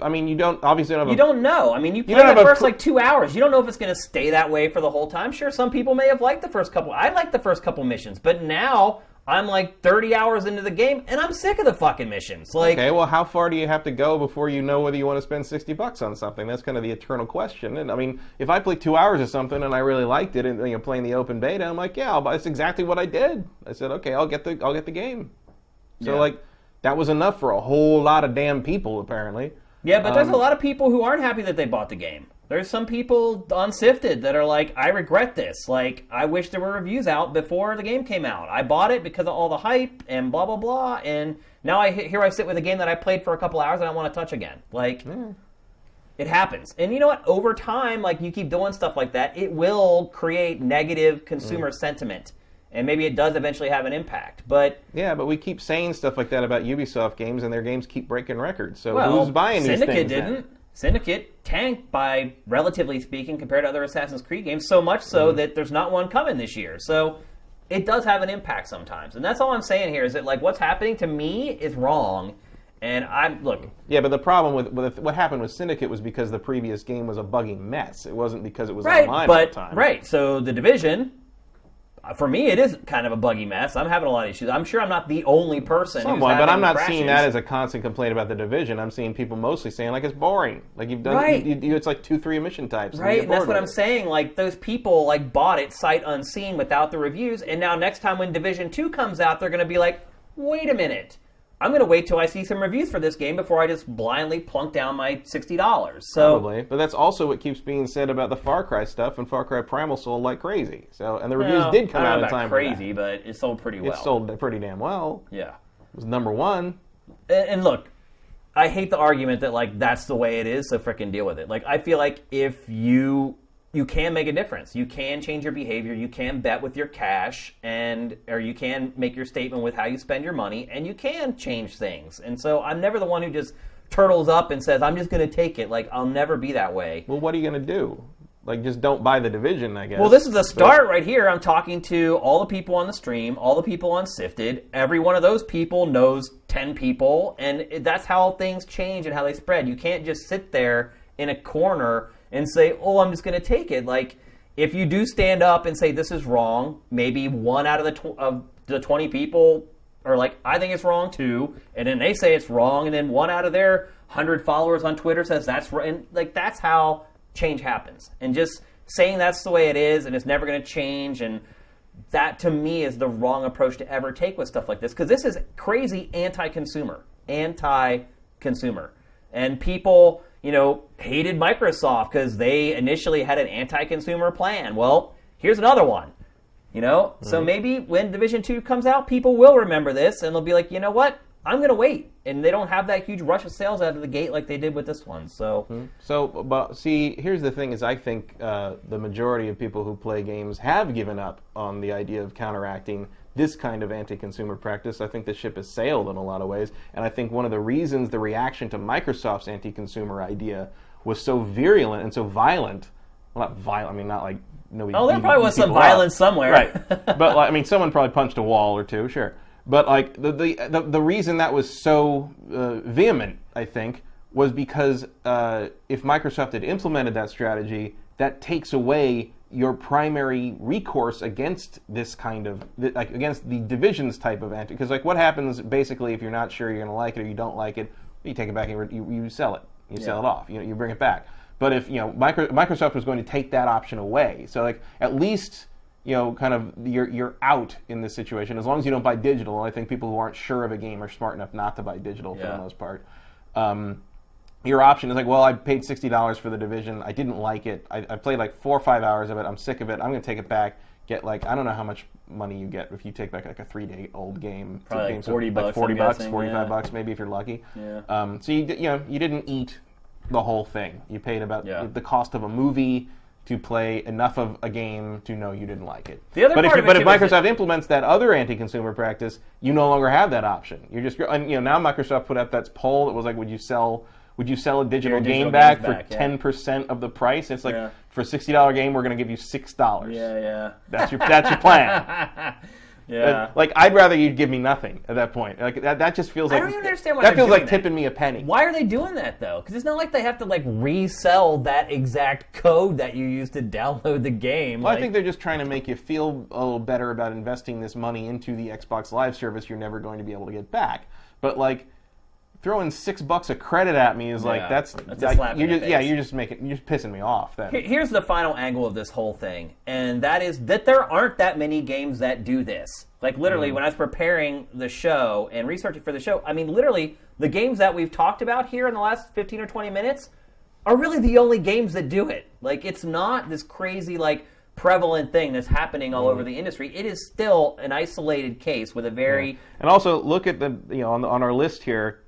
I mean, you don't obviously don't have You don't know. I mean, you play the first pr- like two hours. You don't know if it's going to stay that way for the whole time. Sure, some people may have liked the first couple. I liked the first couple missions, but now I'm like 30 hours into the game and I'm sick of the fucking missions. Like, Okay, well, how far do you have to go before you know whether you want to spend 60 bucks on something? That's kind of the eternal question. And I mean, if I played two hours of something and I really liked it, and you know, playing the open beta, I'm like, yeah, I'll buy. That's exactly what I did. I said, okay, I'll get the, I'll get the game. So Yeah. like, that was enough for a whole lot of damn people, apparently. yeah, but there's Um, a lot of people who aren't happy that they bought the game. There's some people on Sifted that are like, I regret this. Like, I wish there were reviews out before the game came out. I bought it because of all the hype and blah blah blah, and now I here I sit with a game that I played for a couple hours and I want to touch again. Like, hmm. it happens. And you know what? Over time, like you keep doing stuff like that, it will create negative consumer hmm. sentiment. And maybe it does eventually have an impact. But Yeah, but we keep saying stuff like that about Ubisoft games, and their games keep breaking records. So well, who's buying these things? Syndicate things? then? Syndicate tanked by relatively speaking compared to other Assassin's Creed games, so much Mm-hmm. so that there's not one coming this year. So it does have an impact sometimes. And that's all I'm saying here is that like what's happening to me is wrong. And I'm look, Yeah, but the problem with, with what happened with Syndicate was because the previous game was a buggy mess. It wasn't because it was right, online but at the time. right. So the division, for me, it is kind of a buggy mess. I'm having a lot of issues. I'm sure I'm not the only person. who's Somewhat, but I'm not crashes. seeing that as a constant complaint about the division. I'm seeing people mostly saying like it's boring. Like you've done, Right. you, you, it's like two, three emission types. Right, and that's what I'm it. saying. Like those people, like bought it sight unseen without the reviews, and now next time when Division Two comes out, they're going to be like, "Wait a minute, I'm going to wait till I see some reviews for this game before I just blindly plunk down my sixty dollars." So Probably, but that's also what keeps being said about the Far Cry stuff, and Far Cry Primal sold like crazy. So, and the reviews well, did come out in time. crazy, but it sold pretty well. It sold pretty damn well. yeah. It was number one. And, and look, I hate the argument that like that's the way it is, so freaking deal with it. Like I feel like if you you can make a difference, you can change your behavior, you can bet with your cash, and or you can make your statement with how you spend your money, and you can change things. And so I'm never the one who just turtles up and says I'm just going to take it. Like I'll never be that way. Well, what are you going to do? Like, just don't buy the division, I guess. Well, this is a start right here. I'm talking to all the people on the stream, all the people on Sifted. Every one of those people knows 10 people, and that's how things change and how they spread. You can't just sit there in a corner and say, oh, I'm just going to take it. Like, if you do stand up and say this is wrong, maybe one out of the, tw- of the 20 people are like, I think it's wrong too, and then they say it's wrong, and then one out of their 100 followers on Twitter says that's right. And, like, that's how change happens. And just saying that's the way it is and it's never going to change and that to me is the wrong approach to ever take with stuff like this because this is crazy anti-consumer anti-consumer and people you know hated microsoft because they initially had an anti-consumer plan. Well here's another one you know? So maybe when division 2 comes out people will remember this and they'll be like you know what? I'm going to wait. And they don't have that huge rush of sales out of the gate like they did with this one. So, So, but see, here's the thing: is I think uh, the majority of people who play games have given up on the idea of counteracting this kind of anti-consumer practice. I think the ship has sailed in a lot of ways, and I think one of the reasons the reaction to Microsoft's anti-consumer idea was so virulent and so violent. Well, not violent. I mean, not like nobody. oh, there probably was some violence somewhere. Right. [LAUGHS] but like, I mean, someone probably punched a wall or two, sure. But like the the the, the reason that was so uh, vehement, I think, was because uh, if Microsoft had implemented that strategy, that takes away your primary recourse against this kind of like against the divisions type of anti. Because like, what happens basically if you're not sure you're going to like it or you don't like it, you take it back and you, you sell it. You sell it off. You know, you bring it back. But if you know Micro- Microsoft was going to take that option away, so like at least you know, kind of you're you're out in this situation as long as you don't buy digital. I think people who aren't sure of a game are smart enough not to buy digital for the most part. Um, your option is like, well, I paid sixty dollars for the division. I didn't like it. I, I played like four or five hours of it. I'm sick of it. I'm going to take it back. Get like I don't know how much money you get if you take back like a three day old game. Probably like game, so 40 like bucks, forty I'm bucks, guessing, forty five yeah. bucks maybe if you're lucky. Yeah. Um, so you you know you didn't eat the whole thing. You paid about Yeah. the cost of a movie to play enough of a game to know you didn't like it. The other but if, part you- of it but if Microsoft implements that other anti-consumer practice, you no longer have that option. You're just and, you know now Microsoft put out that poll that was like, would you sell would you sell a digital, digital game back for back, yeah. ten percent of the price? It's like Yeah. for a sixty dollar game, we're going to give you six dollars. Yeah, yeah. That's your that's your plan. [LAUGHS] yeah. Uh, like I'd rather you give me nothing at that point. Like that, that just feels like I don't even understand why that feels like that. tipping me a penny. Why are they doing that though? Because it's not like they have to like resell that exact code that you used to download the game. Well, like, I think they're just trying to make you feel a little better about investing this money into the Xbox Live service you're never going to be able to get back. But like throwing six bucks of credit at me is like Yeah, that's, that's a like, slap in you're the just yeah face. you're just making you're just pissing me off. Then Here- Here's the final angle of this whole thing, and that is that there aren't that many games that do this. Like literally, mm. when I was preparing the show and researching for the show, I mean, literally, the games that we've talked about here in the last 15 or 20 minutes are really the only games that do it. Like, it's not this crazy like prevalent thing that's happening all over mm. the industry. It is still an isolated case with a very and also look at the you know on, the, on our list here,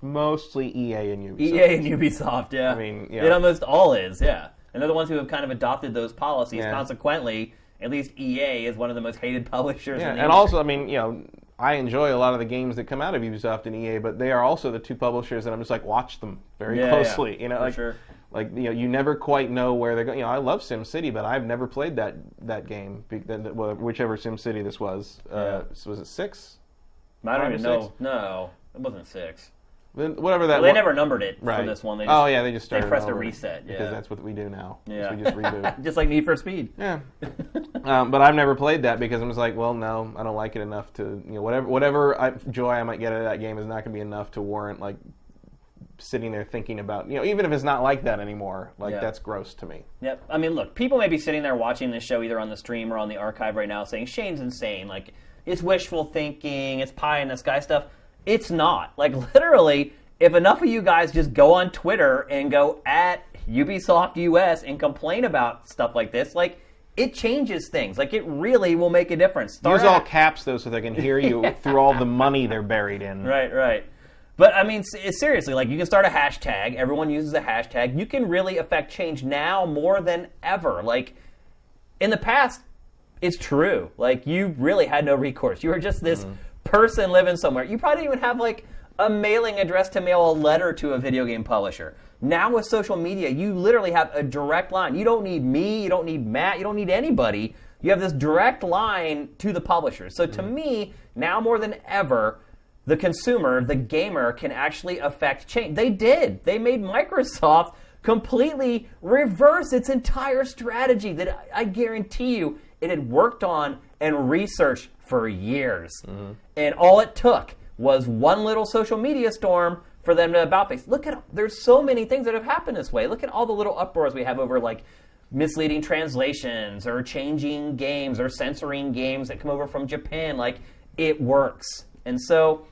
mostly EA and Ubisoft. EA and Ubisoft, yeah. I mean, yeah. It almost all is, yeah. And they're the ones who have kind of adopted those policies. Yeah. Consequently, at least EA is one of the most hated [LAUGHS] publishers Yeah, in the and industry. also, I mean, you know, I enjoy a lot of the games that come out of Ubisoft and EA, but they are also the two publishers that I'm just like watch them very Yeah, yeah, closely. you know, for like, sure. like you know, you never quite know where they're going. You know, I love Sim City, but I've never played that that game. be- that- that- well, Whichever Sim City this was, uh, was it six? I don't even know. No, it wasn't six. Whatever that. Well, they wa- never numbered it right. for this one. They just, oh yeah, they just started. pressed a reset, because yeah. that's what we do now. Yeah. we just reboot. [LAUGHS] just like Need for Speed. Yeah, [LAUGHS] um, but I've never played that because I'm just like, well, no, I don't like it enough to, you know, whatever whatever I, joy I might get out of that game is not going to be enough to warrant like sitting there thinking about, you know, even if it's not like that anymore, like Yeah. that's gross to me. Yep. I mean, look, people may be sitting there watching this show either on the stream or on the archive right now saying Shane's insane. Like, it's wishful thinking, it's pie in the sky stuff. It's not. Like, [LAUGHS] literally, if enough of you guys just go on Twitter and go at Ubisoft US and complain about stuff like this, like, it changes things. Like, it really will make a difference. Start Use all caps though, so they can hear you [LAUGHS] through all the money they're buried in. Right, right. But I mean, seriously, like you can start a hashtag. Everyone uses a hashtag. You can really affect change now more than ever. Like in the past, it's true. Like you really had no recourse. You were just this mm-hmm. Person living somewhere. You probably didn't even have like a mailing address to mail a letter to a video game publisher. Now with social media, you literally have a direct line. You don't need me. You don't need Matt. You don't need anybody. You have this direct line to the publisher. So to mm-hmm. me, now more than ever, the consumer, the gamer, can actually affect change. They did. They made Microsoft completely reverse its entire strategy that I I guarantee you it had worked on and researched for years. Mm-hmm. And all it took was one little social media storm for them to about face. Look at there's so many things that have happened this way. Look at all the little uproars we have over like misleading translations or changing games or censoring games that come over from Japan. Like it works. And so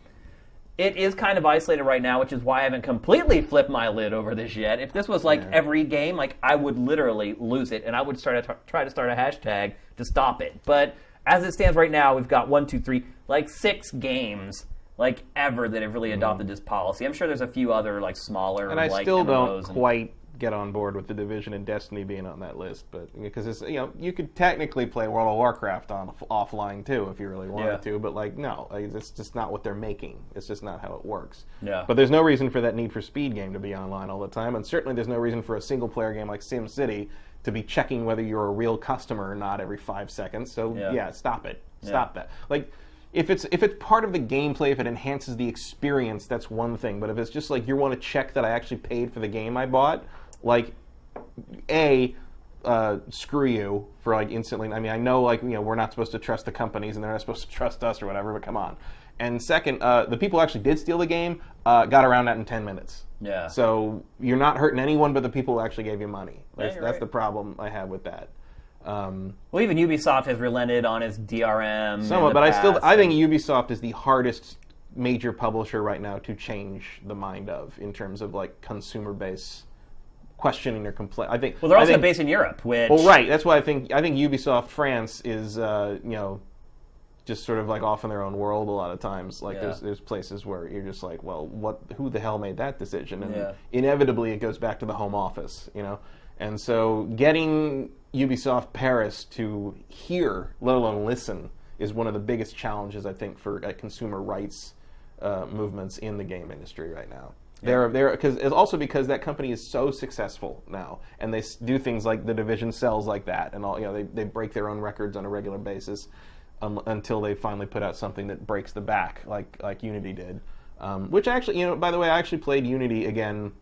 it is kind of isolated right now, which is why I haven't completely flipped my lid over this yet. If this was like every game, like I would literally lose it, and I would start to try to start a hashtag to stop it. But as it stands right now, we've got one, two, three, like six games like ever that have really adopted mm-hmm. this policy. I'm sure there's a few other like smaller And I like still don't MMOs and- quite get on board with the Division and Destiny being on that list, but because it's you know you could technically play World of Warcraft on offline too if you really wanted Yeah. to, but like no, like, it's just not what they're making. It's just not how it works. Yeah. But there's no reason for that Need for Speed game to be online all the time, and certainly there's no reason for a single player game like Sim City to be checking whether you're a real customer or not every five seconds. So Yeah. yeah, stop it. Stop that. Like if it's if it's part of the gameplay, if it enhances the experience, that's one thing. But if it's just like you want to check that I actually paid for the game I bought, like a uh, screw you for like instantly. I mean, I know like you know we're not supposed to trust the companies and they're not supposed to trust us or whatever, but come on. And second, uh, the people who actually did steal the game uh, got around that in ten minutes. Yeah. So you're not hurting anyone but the people who actually gave you money. That's, you're that's right. the problem I have with that. Um, Well, even Ubisoft has relented on its DRM. Somewhat, but I still past, I think Ubisoft is the hardest major publisher right now to change the mind of in terms of like consumer base questioning their complaint. I think Well, they're also think, based in Europe, which Well, right. That's why I think I think Ubisoft France is uh, you know just sort of like off in their own world a lot of times. Like Yeah. there's there's places where you're just like, well, what? Who the hell made that decision? And Yeah. inevitably, it goes back to the home office, you know. And so, getting Ubisoft Paris to hear, let alone listen, is one of the biggest challenges I think for uh, consumer rights uh, movements in the game industry right now. They're they're because it's also because that company is so successful now, and they do things like the division sells like that, and all you know they they break their own records on a regular basis um, until they finally put out something that breaks the back, like like Unity did. Um, which actually, you know, by the way, I actually played Unity again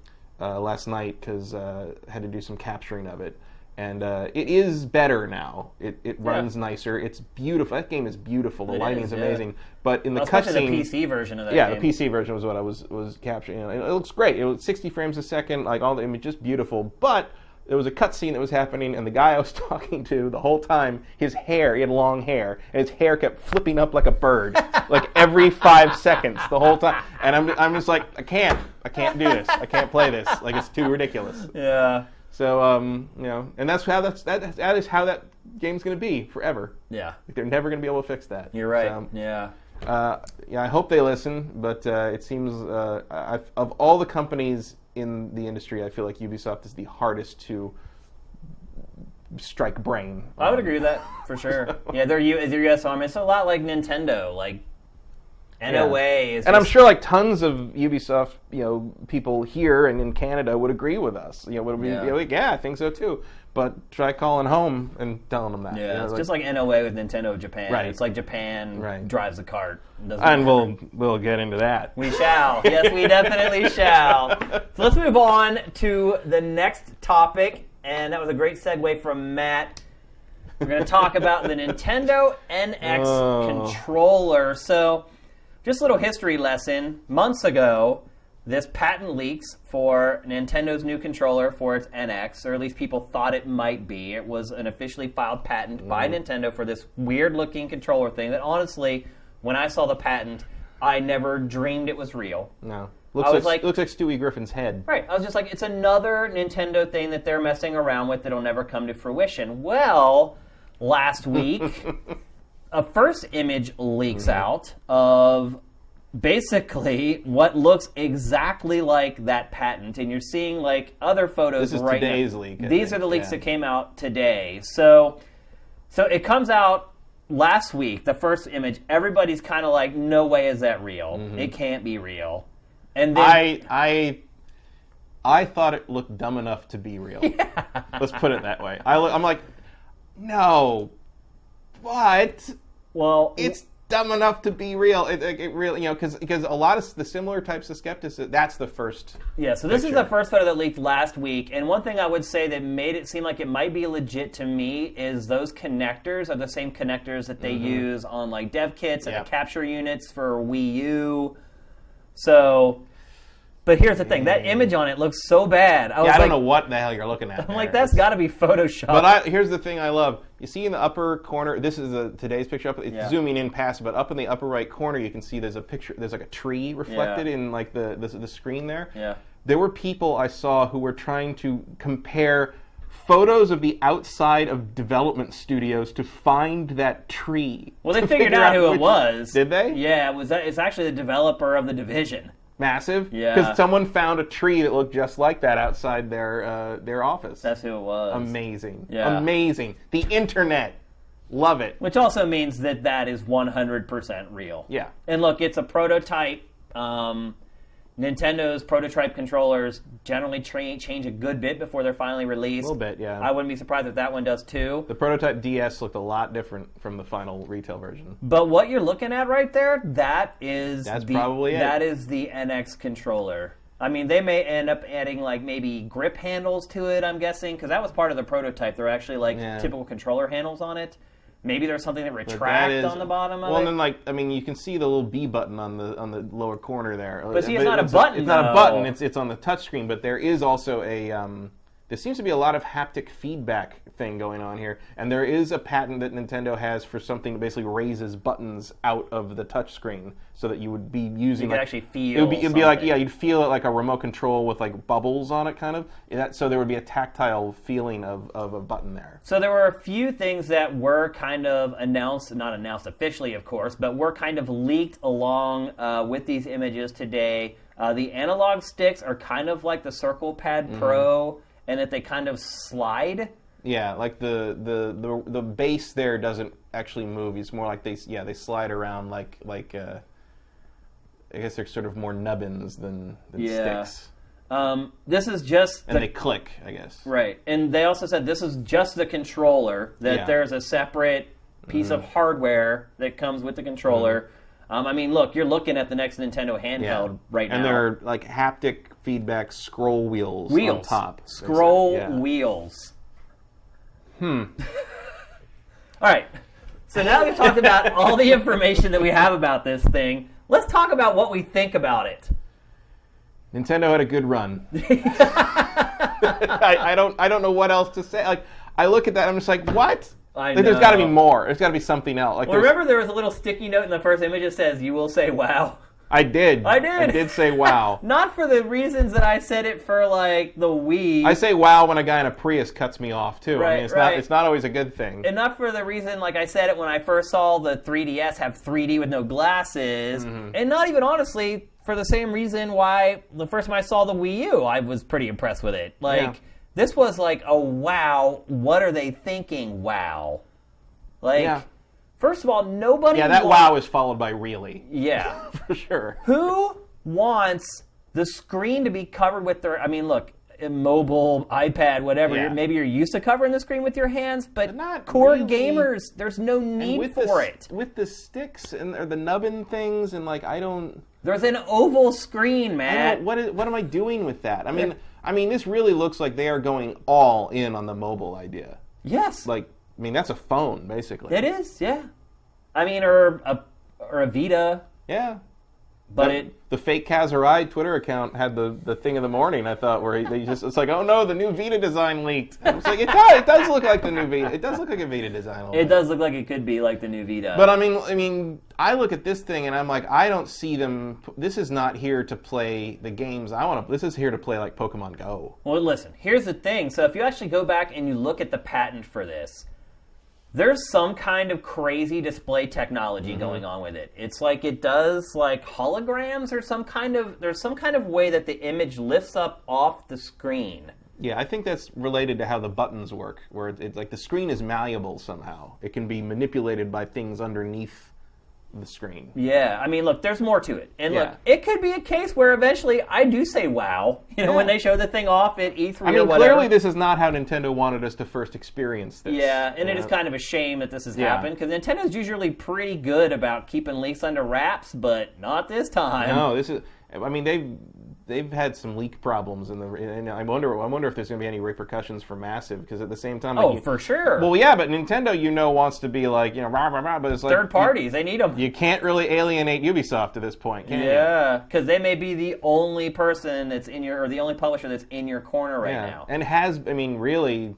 uh, last night because uh, had to do some capturing of it, and uh, it is better now. It it runs nicer. It's beautiful. That game is beautiful. The It lighting is, yeah. amazing. But in the especially cutscene, the PC version of that. yeah, game. the PC version was what I was was capturing. You know, it looks great. It was 60 frames a second, like all the image, just beautiful. But there was a cutscene that was happening, and the guy I was [LAUGHS] talking to the whole time, his hair, he had long hair, and his hair kept flipping up like a bird, like every five [LAUGHS] seconds, the whole time. And I'm, I'm just like, I can't, I can't do this, I can't play this, like it's too ridiculous. Yeah, So, um, you know, and that's how that's that, that is how that game's going to be forever. yeah, They're never going to be able to fix that. you're right. So, yeah, uh, yeah, I hope they listen, but uh, it seems uh, of all the companies in the industry, I feel like Ubisoft is the hardest to strike brain. I would agree with that for sure. [LAUGHS] yeah, they're U- their US arm. It's a lot like Nintendo, like NOA is. And I'm sure like tons of Ubisoft, you know, people here and in Canada would agree with us. You know, would be Yeah. you know, like, yeah, I think so too. But try calling home and telling them that. you Yeah, know, it's like- just like NOA with Nintendo Japan. Right. It's like Japan Right. drives the cart. And matter. we'll we'll get into that. We shall. Yes, we definitely [LAUGHS] shall. So let's move on to the next topic, and that was a great segue from Matt. We're going to talk [LAUGHS] about the Nintendo NX Oh. controller. So, just a little history lesson. Months ago, this patent leaks for Nintendo's new controller for its NX, or at least people thought it might be. It was an officially filed patent by Mm. Nintendo for this weird looking controller thing that honestly, when I saw the patent, I never dreamed it was real. No, looks like, like- looks like Stewie Griffin's head. Right. I was just like, it's another Nintendo thing that they're messing around with that'll never come to fruition. Well, last week, [LAUGHS] a first image leaks out of basically what looks exactly like that patent, and you're seeing like other photos. This is right now. today's leak, I These think, are the leaks yeah. that came out today. So, so it comes out last week. The first image. Everybody's kind of like, no way is that real. It can't be real. And then Mm-hmm. I I I thought it looked dumb enough to be real. [LAUGHS] Let's put it that way. I look I, am like, no, but well, it's dumb enough to be real. It, it, it really, you know, because because a lot of the similar types of skepticism. That's the first. Yeah, so this is the first photo that leaked last week, and one thing I would say that made it seem like it might be legit to me is those connectors are the same connectors that they use on like dev kits and Mm-hmm. The capture units for Wii U. So, but here's the thing: that image on it looks so bad. I was I like, don't know what the hell you're looking at. [LAUGHS] I'm like, that's got to be Photoshop. But I, here's the thing I love. You see in the upper corner, this is a, today's picture. Up, it's Yeah. zooming in past, but up in the upper right corner, you can see there's a picture. There's like a tree reflected Yeah. in like the, the the screen there. Yeah. There were people I saw who were trying to compare photos of the outside of development studios to find that tree. Well, they figured figure out who it was. Did they? Yeah, it was. It's actually the developer of the division. Massive. Yeah. Because someone found a tree that looked just like that outside their uh, their office. That's who it was. amazing. Yeah. Amazing. The internet. Love it. Which also means that that is 100% real. Yeah. And look, it's a prototype. Um, Nintendo's prototype controllers generally tra- change a good bit before they're finally released. A little bit, yeah. I wouldn't be surprised if that one does too. the prototype DS looked a lot different from the final retail version. But what you're looking at right there, that is That's the, probably it. That is the NX controller. I mean, they may end up adding like maybe grip handles to it. I'm guessing because that was part of the prototype. They're actually like Yeah. typical controller handles on it. Maybe there's something that retracts that is- on the bottom of well, it. and then like I mean, you can see the little B button on the on the lower corner there. But see, it's not a it's button, It's not a button. It's it's on the touchscreen. But there is also a. Um, there seems to be a lot of haptic feedback thing going on here, and there is a patent that Nintendo has for something that basically raises buttons out of the touchscreen, so that you would be using. You could like, actually feel It would be, it'd be like yeah, you'd feel it like a remote control with like bubbles on it, kind of. That, so there would be a tactile feeling of, of a button there. So there were a few things that were kind of announced, not announced officially, of course, but were kind of leaked along uh, with these images today. Uh, the analog sticks are kind of like the Circle Pad Mm-hmm. Pro, and that they kind of slide. Yeah, like the, the the the base there doesn't actually move. It's more like they yeah they slide around like like uh, I guess they're sort of more nubbins than, than Yeah. sticks, Um, this is just and the, they click. I guess. right, and they also said this is just the controller. That Yeah. Mm-hmm. there's a separate piece of hardware that comes with the controller. Um, I mean, look, you're looking at the next Nintendo handheld right now. and they're like haptic feedback scroll wheels, wheels, on top. scroll Yeah. wheels. Hmm. [LAUGHS] all right. So now that we've talked about all the information that we have about this thing, let's talk about what we think about it. Nintendo had a good run. [LAUGHS] [LAUGHS] I, I don't I don't know what else to say. Like I look at that, I'm just like, what? I Like, there's got to be more. There's got to be something else. Like Well, remember there was a little sticky note in the first image that says, "You will say wow." I did. I did. I did say wow. [LAUGHS] Not for the reasons that I said it for, like the Wii. I say wow when a guy in a Prius cuts me off too. I Right, mean, it's right. not it's not always a good thing. and not for the reason like I said it when I first saw the 3DS have 3D with no glasses, Mm-hmm. and not even honestly for the same reason why the first time I saw the Wii U, I was pretty impressed with it. Like Yeah. This was like a wow. What are they thinking? Wow. Like Yeah. first of all, nobody. yeah, that wa- wow is followed by really Yeah. [LAUGHS] for sure. Who wants the screen to be covered with their? I mean, look, mobile, iPad, whatever. Yeah. Maybe you're used to covering the screen with your hands, but not core really. gamers, there's no need with for the, it. with the sticks and or the nubbin things and like I don't. There's an oval screen, don't what is, what am I doing with that? I mean, I mean, this really looks like they are going all in on the mobile idea. yes, Like, I mean, that's a phone basically. it is. Yeah, I mean, or a or a Vita, Yeah. but the, it. The fake Kaz Hirai Twitter account had the, the thing of the morning. I thought where they just it's like oh no the new Vita design leaked. I was like it does it does look like the new Vita. It does look like a Vita design. It bit. does look like it could be like the new Vita. But I mean I mean I look at this thing and I'm like I don't see them. This is not here to play the games I want to. This is here to play like Pokemon Go. Well, listen, here's the thing. So if you actually go back and you look at the patent for this, there's some kind of crazy display technology Mm-hmm. going on with it. It's like it does like holograms or some kind of there's some kind of way that the image lifts up off the screen. Yeah, I think that's related to how the buttons work, where it- it's like the screen is malleable somehow. It can be manipulated by things underneath the screen. Yeah, I mean, look, there's more to it. And look, it could be a case where eventually I do say wow, [LAUGHS] you know, when they show the thing off at E3 I or mean, whatever. clearly this is not how Nintendo wanted us to first experience this. Yeah, and it is kind of a shame that this has Yeah. happened because Nintendo's usually pretty good about keeping leaks under wraps, but not this time. No, this is. I mean, they've they've had some leak problems in the. And I wonder. I wonder if there's going to be any repercussions for Massive because at the same time. like, Oh, you- for sure. Well, yeah, but Nintendo, you know, wants to be like you know, rah rah rah, but it's like Third parties, they need them. You, you can't really alienate Ubisoft at this point, can you? yeah, because they may be the only person that's in your, or the only publisher that's in your corner right Yeah. now. And has I mean, really.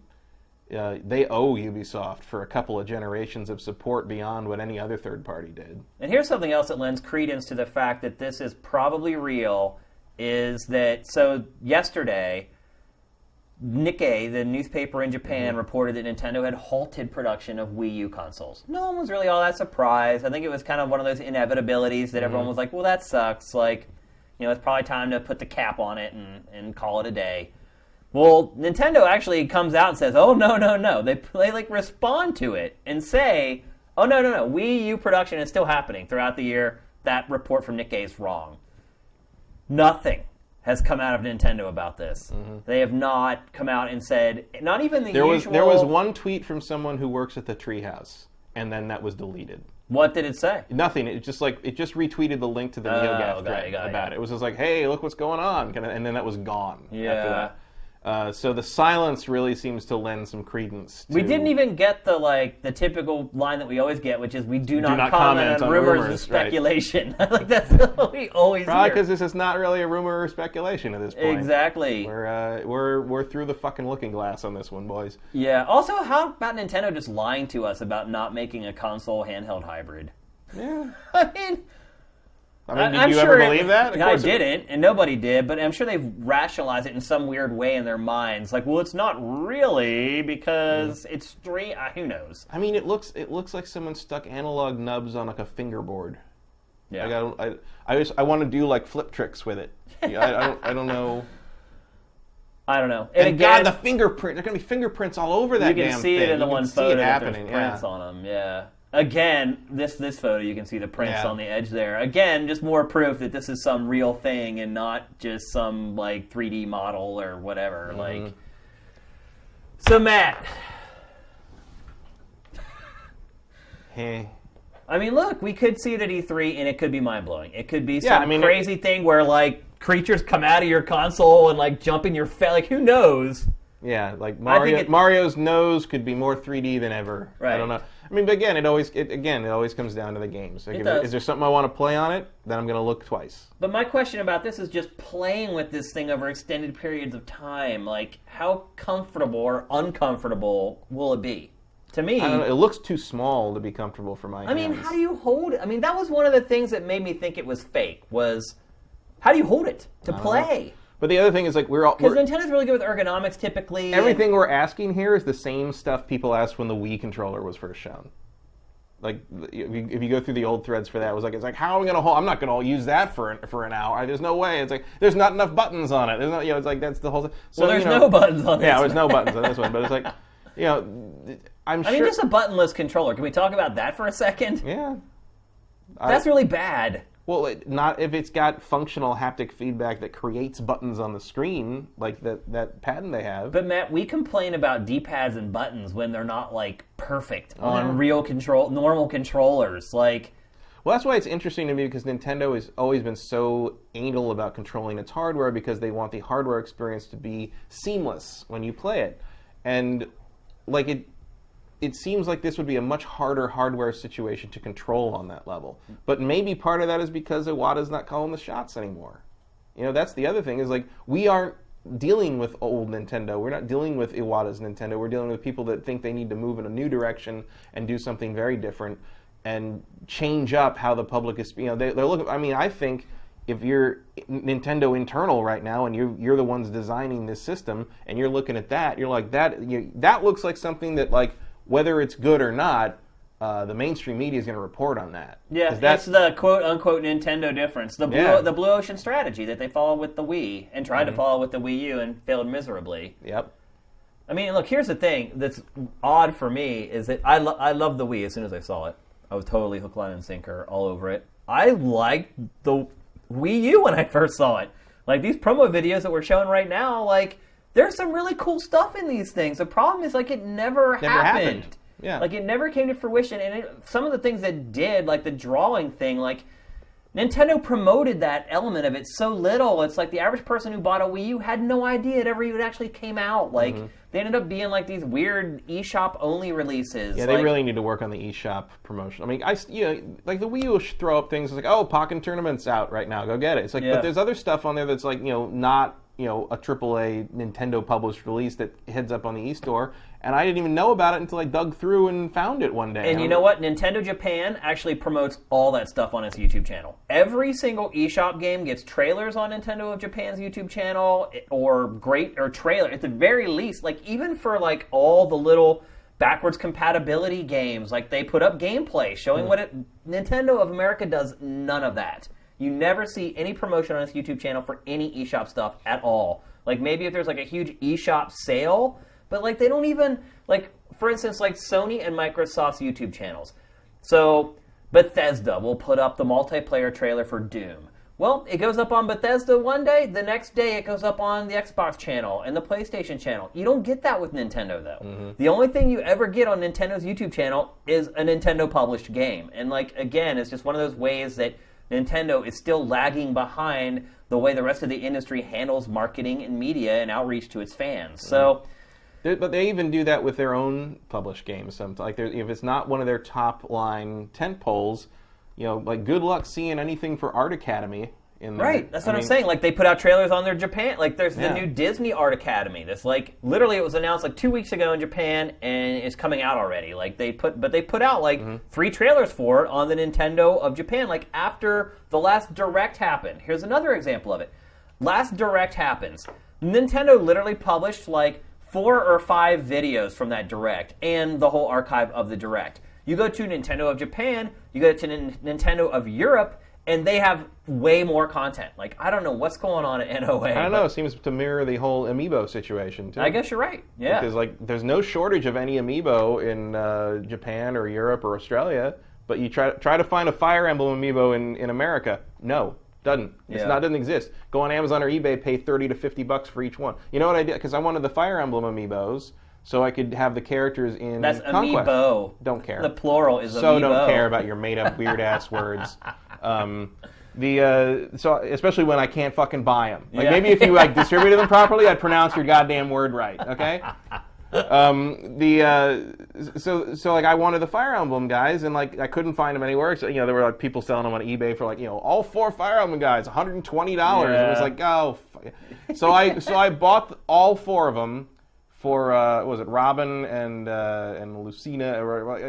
Uh, they owe Ubisoft for a couple of generations of support beyond what any other third party did. And here's something else that lends credence to the fact that this is probably real is that so yesterday Nikkei, the newspaper in Japan, Mm-hmm. reported that Nintendo had halted production of Wii U consoles. No one was really all that surprised. I think it was kind of one of those inevitabilities that Mm-hmm. everyone was like, well, that sucks. Like, you know, it's probably time to put the cap on it and, and call it a day. Well, Nintendo actually comes out and says, "Oh no, no, no." They they like respond to it and say, "Oh no, no, no. Wii U production is still happening throughout the year. That report from Nikkei is wrong." Nothing has come out of Nintendo about this. They have not come out and said, not even the Mm-hmm. There was usual. there was one tweet from someone who works at the Treehouse, and then that was deleted. What did it say? Nothing. It just like it just retweeted the link to the Oh, NeoGAF it, thread it, about yeah. it. It was just like, hey, look what's going on, and then that was gone. After Yeah. Uh, so the silence really seems to lend some credence. To, We didn't even get the like the typical line that we always get, which is we do not, not comment, comment on on rumors, rumors, and right. speculation. [LAUGHS] like that's [LAUGHS] what we always Probably because this is not really a rumor or speculation at this point. Exactly. We're uh, we're we're through the fucking looking glass on this one, boys. Yeah. Also, how about Nintendo just lying to us about not making a console handheld hybrid? Yeah. [LAUGHS] I mean, I mean, did I'm you sure ever it- believe that? Of I didn't, and nobody did. But I'm sure they've rationalized it in some weird way in their minds. Like, well, it's not really because Mm. it's three. Uh, who knows? I mean, it looks it looks like someone stuck analog nubs on like a fingerboard. Yeah. Like I don't, I, I just I want to do like flip tricks with it. [LAUGHS] Yeah, I, I don't I don't know. I don't know. And, And again, God, the fingerprint. There's gonna be fingerprints all over that you can damn see thing. it in the You one can see photo it that happening. there's prints yeah. on them. Yeah. Again, this this photo you can see the prints Yeah. on the edge there. Again, just more proof that this is some real thing and not just some like 3D model or whatever. Mm-hmm. Like, so Matt, Hey. I mean, look, we could see it at E3 and it could be mind blowing. It could be some Yeah, I mean, crazy thing where like creatures come out of your console and like jump in your face. Like, who knows? Yeah, like Mario, it- Mario's nose could be more 3D than ever. Right. I don't know. I mean, but again, it always it, again it always comes down to the games. Like, It if does. is there something I want to play on it? Then I'm gonna look twice. But my question about this is just playing with this thing over extended periods of time. Like, how comfortable or uncomfortable will it be? To me, know. It looks too small to be comfortable for my I mean, hands. how do you hold it? I mean, that was one of the things that made me think it was fake. Was how do you hold it to play? But the other thing is like we're all Because Nintendo's really good with ergonomics typically. and- everything we're asking here is the same stuff people asked when the Wii controller was first shown. Like if you, if you go through the old threads for that, it was like it's like how am I gonna hold? I'm not gonna all use that for an, for an hour. There's no way. It's like there's not enough buttons on it. There's no, you know, it's like that's the whole thing. So, well, there's you know, no buttons on this. Yeah, there's no buttons on this one, but it's like, [LAUGHS] you know, I'm I sure. mean, just a buttonless controller. Can we talk about that for a second? yeah. That's really bad. Well, it, not if it's got functional haptic feedback that creates buttons on the screen, like that that patent they have. But Matt, we complain about D-pads and buttons when they're not like perfect on Uh-huh. real control, normal controllers. Like, Well, that's why it's interesting to me because Nintendo has always been so anal about controlling its hardware because they want the hardware experience to be seamless when you play it. And like it it seems like this would be a much harder hardware situation to control on that level. But maybe part of that is because Iwata's not calling the shots anymore. You know, that's the other thing is like we aren't dealing with old Nintendo. We're not dealing with Iwata's Nintendo. We're dealing with people that think they need to move in a new direction and do something very different and change up how the public is. You know, they, they're looking. I mean, I think if you're Nintendo internal right now and you're you're the ones designing this system and you're looking at that, you're like that. You, that looks like something that like whether it's good or not. Uh, the mainstream media is going to report on that. yeah, that's the quote unquote Nintendo difference. The blue, Yeah. the blue ocean strategy that they followed with the Wii and tried Mm-hmm. to follow with the Wii U and failed miserably. yep. I mean, look, here's the thing that's odd for me is that I, lo- I love the Wii as soon as I saw it. I was totally hook, line, and sinker all over it. I liked the Wii U when I first saw it. Like these promo videos that we're showing right now, like there's some really cool stuff in these things. The problem is like it never, Never happened. happened. Yeah. Like it never came to fruition. And it, some of the things that did, like the drawing thing, like Nintendo promoted that element of it so little. It's like the average person who bought a Wii U had no idea it ever even actually came out. Like Mm-hmm. they ended up being like these weird eShop only releases. Yeah, like, they really need to work on the eShop promotion. I mean, I you know, like the Wii U will throw up things like, "Oh, Pokken tournament's out right now, go get it." It's like, Yeah. but there's other stuff on there that's like, you know, not you know a AAA Nintendo published release that heads up on the eStore, and I didn't even know about it until I dug through and found it one day. And you know what? Nintendo Japan actually promotes all that stuff on its YouTube channel. Every single eShop game gets trailers on Nintendo of Japan's YouTube channel, or great or trailer at the very least. Like even for like all the little backwards compatibility games, like they put up gameplay showing Hmm. what it. Nintendo of America does none of that. You never see any promotion on its YouTube channel for any eShop stuff at all. Like maybe if there's like a huge eShop sale, but like they don't even like for instance like Sony and Microsoft's YouTube channels. So Bethesda will put up the multiplayer trailer for Doom. Well, it goes up on Bethesda one day, the next day it goes up on the Xbox channel and the PlayStation channel. You don't get that with Nintendo though. Mm-hmm. The only thing you ever get on Nintendo's YouTube channel is a Nintendo published game. And like again, it's just one of those ways that Nintendo is still lagging behind the way the rest of the industry handles marketing and media and outreach to its fans. So They- But they even do that with their own published games. Sometimes, like if it's not one of their top line tent poles, you know, like good luck seeing anything for Art Academy in there. Right, that's what I am mean, saying. Like they put out trailers on their Japan. Like there's Yeah. the new Disney Art Academy. That's like literally it was announced like two weeks ago in Japan, and it's coming out already. Like they put, but they put out like Mm-hmm. three trailers for it on the Nintendo of Japan. Like after the last Direct happened. Here's another example of it. Last Direct happens. Nintendo literally published like four or five videos from that Direct and the whole archive of the Direct. You go to Nintendo of Japan, you go to Nin- Nintendo of Europe, and they have way more content. Like I don't know what's going on at [LAUGHS] NOA. I don't know. It seems to mirror the whole amiibo situation too. I guess you're right. Yeah. because like there's no shortage of any amiibo in uh, Japan or Europe or Australia, but you try try to find a Fire Emblem amiibo in, in America. No, doesn't. It's Yeah. not doesn't exist. Go on Amazon or eBay, pay thirty to fifty bucks for each one. You know what I did? Because I wanted the Fire Emblem amiibos, so I could have the characters in That's Conquest. amiibo. Don't care. The plural is amiibo. so amiibo. don't care about your [LAUGHS] made up weird ass words. [LAUGHS] Um, the uh, so especially when I can't fucking buy them. Like Yeah. maybe if you like distributed them properly, I'd pronounce your goddamn word right. Okay. [LAUGHS] Um, the uh, so so like I wanted the Fire Emblem guys, and like I couldn't find them anywhere. So you know there were like people selling them on eBay for like you know all four Fire Emblem guys, 120 dollars. It was like oh, fuck. so I so I bought all four of them for uh, was it Robin and uh, and Lucina?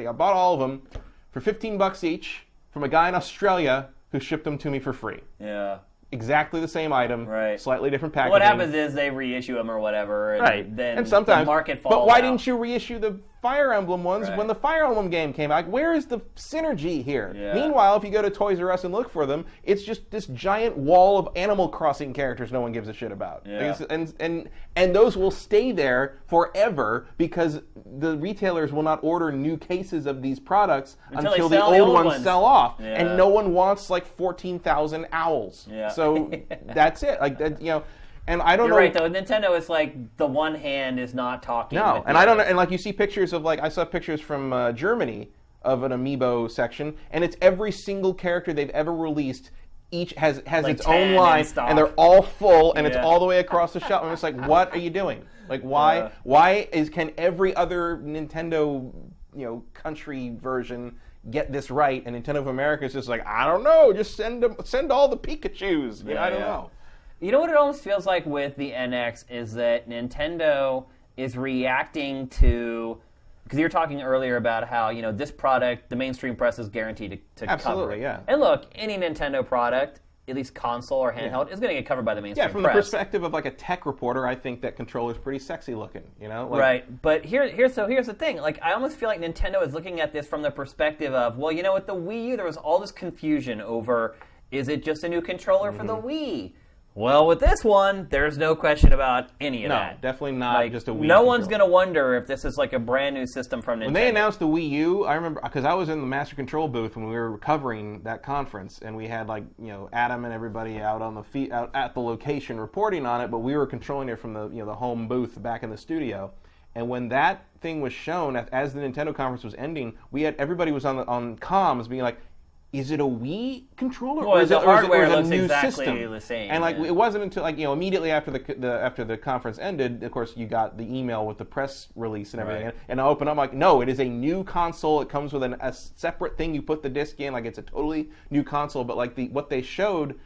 I bought all of them for 15 bucks each from a guy in Australia who shipped them to me for free. Yeah. Exactly the same item, Right. slightly different packaging. What happens is they reissue them or whatever, and Right. then and sometimes the market falls. But why out. didn't you reissue the Fire Emblem ones Right. when the Fire Emblem game came out? Like, where is the synergy here? Yeah. Meanwhile, if you go to Toys R Us and look for them, it's just this giant wall of Animal Crossing characters no one gives a shit about. Yeah. and and and those will stay there forever because the retailers will not order new cases of these products Until until, the old the old ones, ones. sell off. Yeah. And no one wants like fourteen thousand owls. Yeah. So [LAUGHS] that's it. Like that, you know. And I don't know. You're know. right though. Nintendo is like the one hand is not talking. No, and I don't know. And like you see pictures of like I saw pictures from uh, Germany of an amiibo section, and it's every single character they've ever released. Each has has Like its 10 own in line, stock. and they're all full, and it's Yeah. all the way across the shop. And it's like, what are you doing? Like, why? Yeah. Why is can every other Nintendo, you know, country version get this right, and Nintendo of America is just like, I don't know, just send them, send all the Pikachu's. You know, Yeah, I don't yeah. know. You know what it almost feels like with the NX is that Nintendo is reacting to because you were talking earlier about how you know this product the mainstream press is guaranteed to, to cover. Absolutely, it. yeah. And look, any Nintendo product, at least console or handheld, is going to get covered by the mainstream Yeah, from the press. perspective of like a tech reporter, I think that controller's pretty sexy looking. You know, like, Right, but here, here, so here's the thing. Like, I almost feel like Nintendo is looking at this from the perspective of, well, you know, with the Wii U, there was all this confusion over, is it just a new controller for the Mm-hmm. Wii? Well, with this one, there's no question about any of No, that. definitely not Like, just a Wii. no one's gonna wonder if this is like a brand new system from Nintendo. When they announced the Wii U, I remember because I was in the Master Control booth when we were covering that conference, and we had like you know Adam and everybody out on the feet out at the location reporting on it, but we were controlling it from the you know the home booth back in the studio. And when that thing was shown as, as the Nintendo conference was ending, we had everybody was on the on comms being like. Is it a Wii controller, Well, or is the it, or is it, or is it a looks new exactly system? the same, And like yeah. it wasn't until like you know immediately after the, the after the conference ended, of course, you got the email with the press release and everything. Right. And I opened up like, no, it is a new console. It comes with an, a separate thing you put the disc in. Like it's a totally new console. But like the what they showed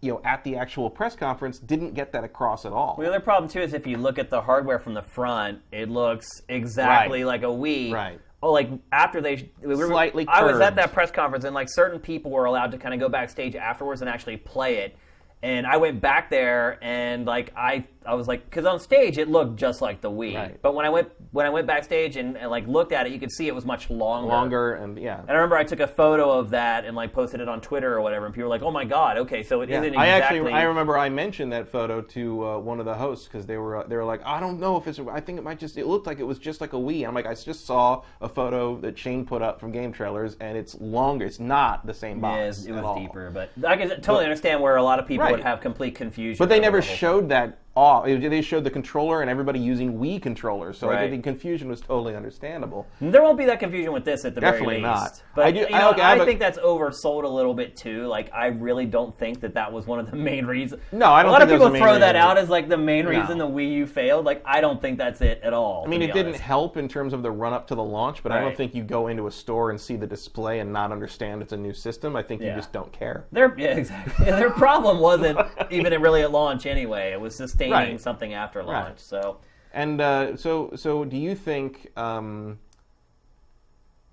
you know, at the actual press conference, didn't get that across at all. The other problem too is if you look at the hardware from the front, it looks exactly Right. like a Wii. Right. Oh, like after they we were, Slightly I was at that press conference and like certain people were allowed to kind of go backstage afterwards and actually play it. And I went back there and like I I was like because on stage it looked just like the Wii, Right. but when I went when I went backstage and, and like looked at it, you could see it was much longer. Longer and yeah. And I remember I took a photo of that and like posted it on Twitter or whatever, and people were like, "Oh my god, okay, so it Yeah. not I actually I remember I mentioned that photo to uh, one of the hosts because they were uh, they were like I don't know if it's I think it might just it looked like it was just like a Wii. I'm like I just saw a photo that Shane put up from Game Trailers and it's longer. It's not the same box. It was, deeper, but I can totally understand where a lot of people would have complete confusion. But they never showed that off. They showed the controller and everybody using Wii controllers. So I Right. think the confusion was totally understandable. There won't be that confusion with this at the Definitely very least. not. But I do- you I- know, okay, I I, have a- think that's oversold a little bit too. Like I really don't think that that was one of the main reasons. No, I don't A lot of think people throw that out as like the main No. reason the Wii U failed. Like I don't think that's it at all. I mean, it didn't help in terms of the run up to the launch, but I don't think you go into a store and see the display and not understand it's a new system. I think you just don't care. Their yeah, [LAUGHS] exactly. Their problem wasn't even really at launch anyway. It was sustaining Right. something after launch. Right. So And uh, so, so do you think? Um,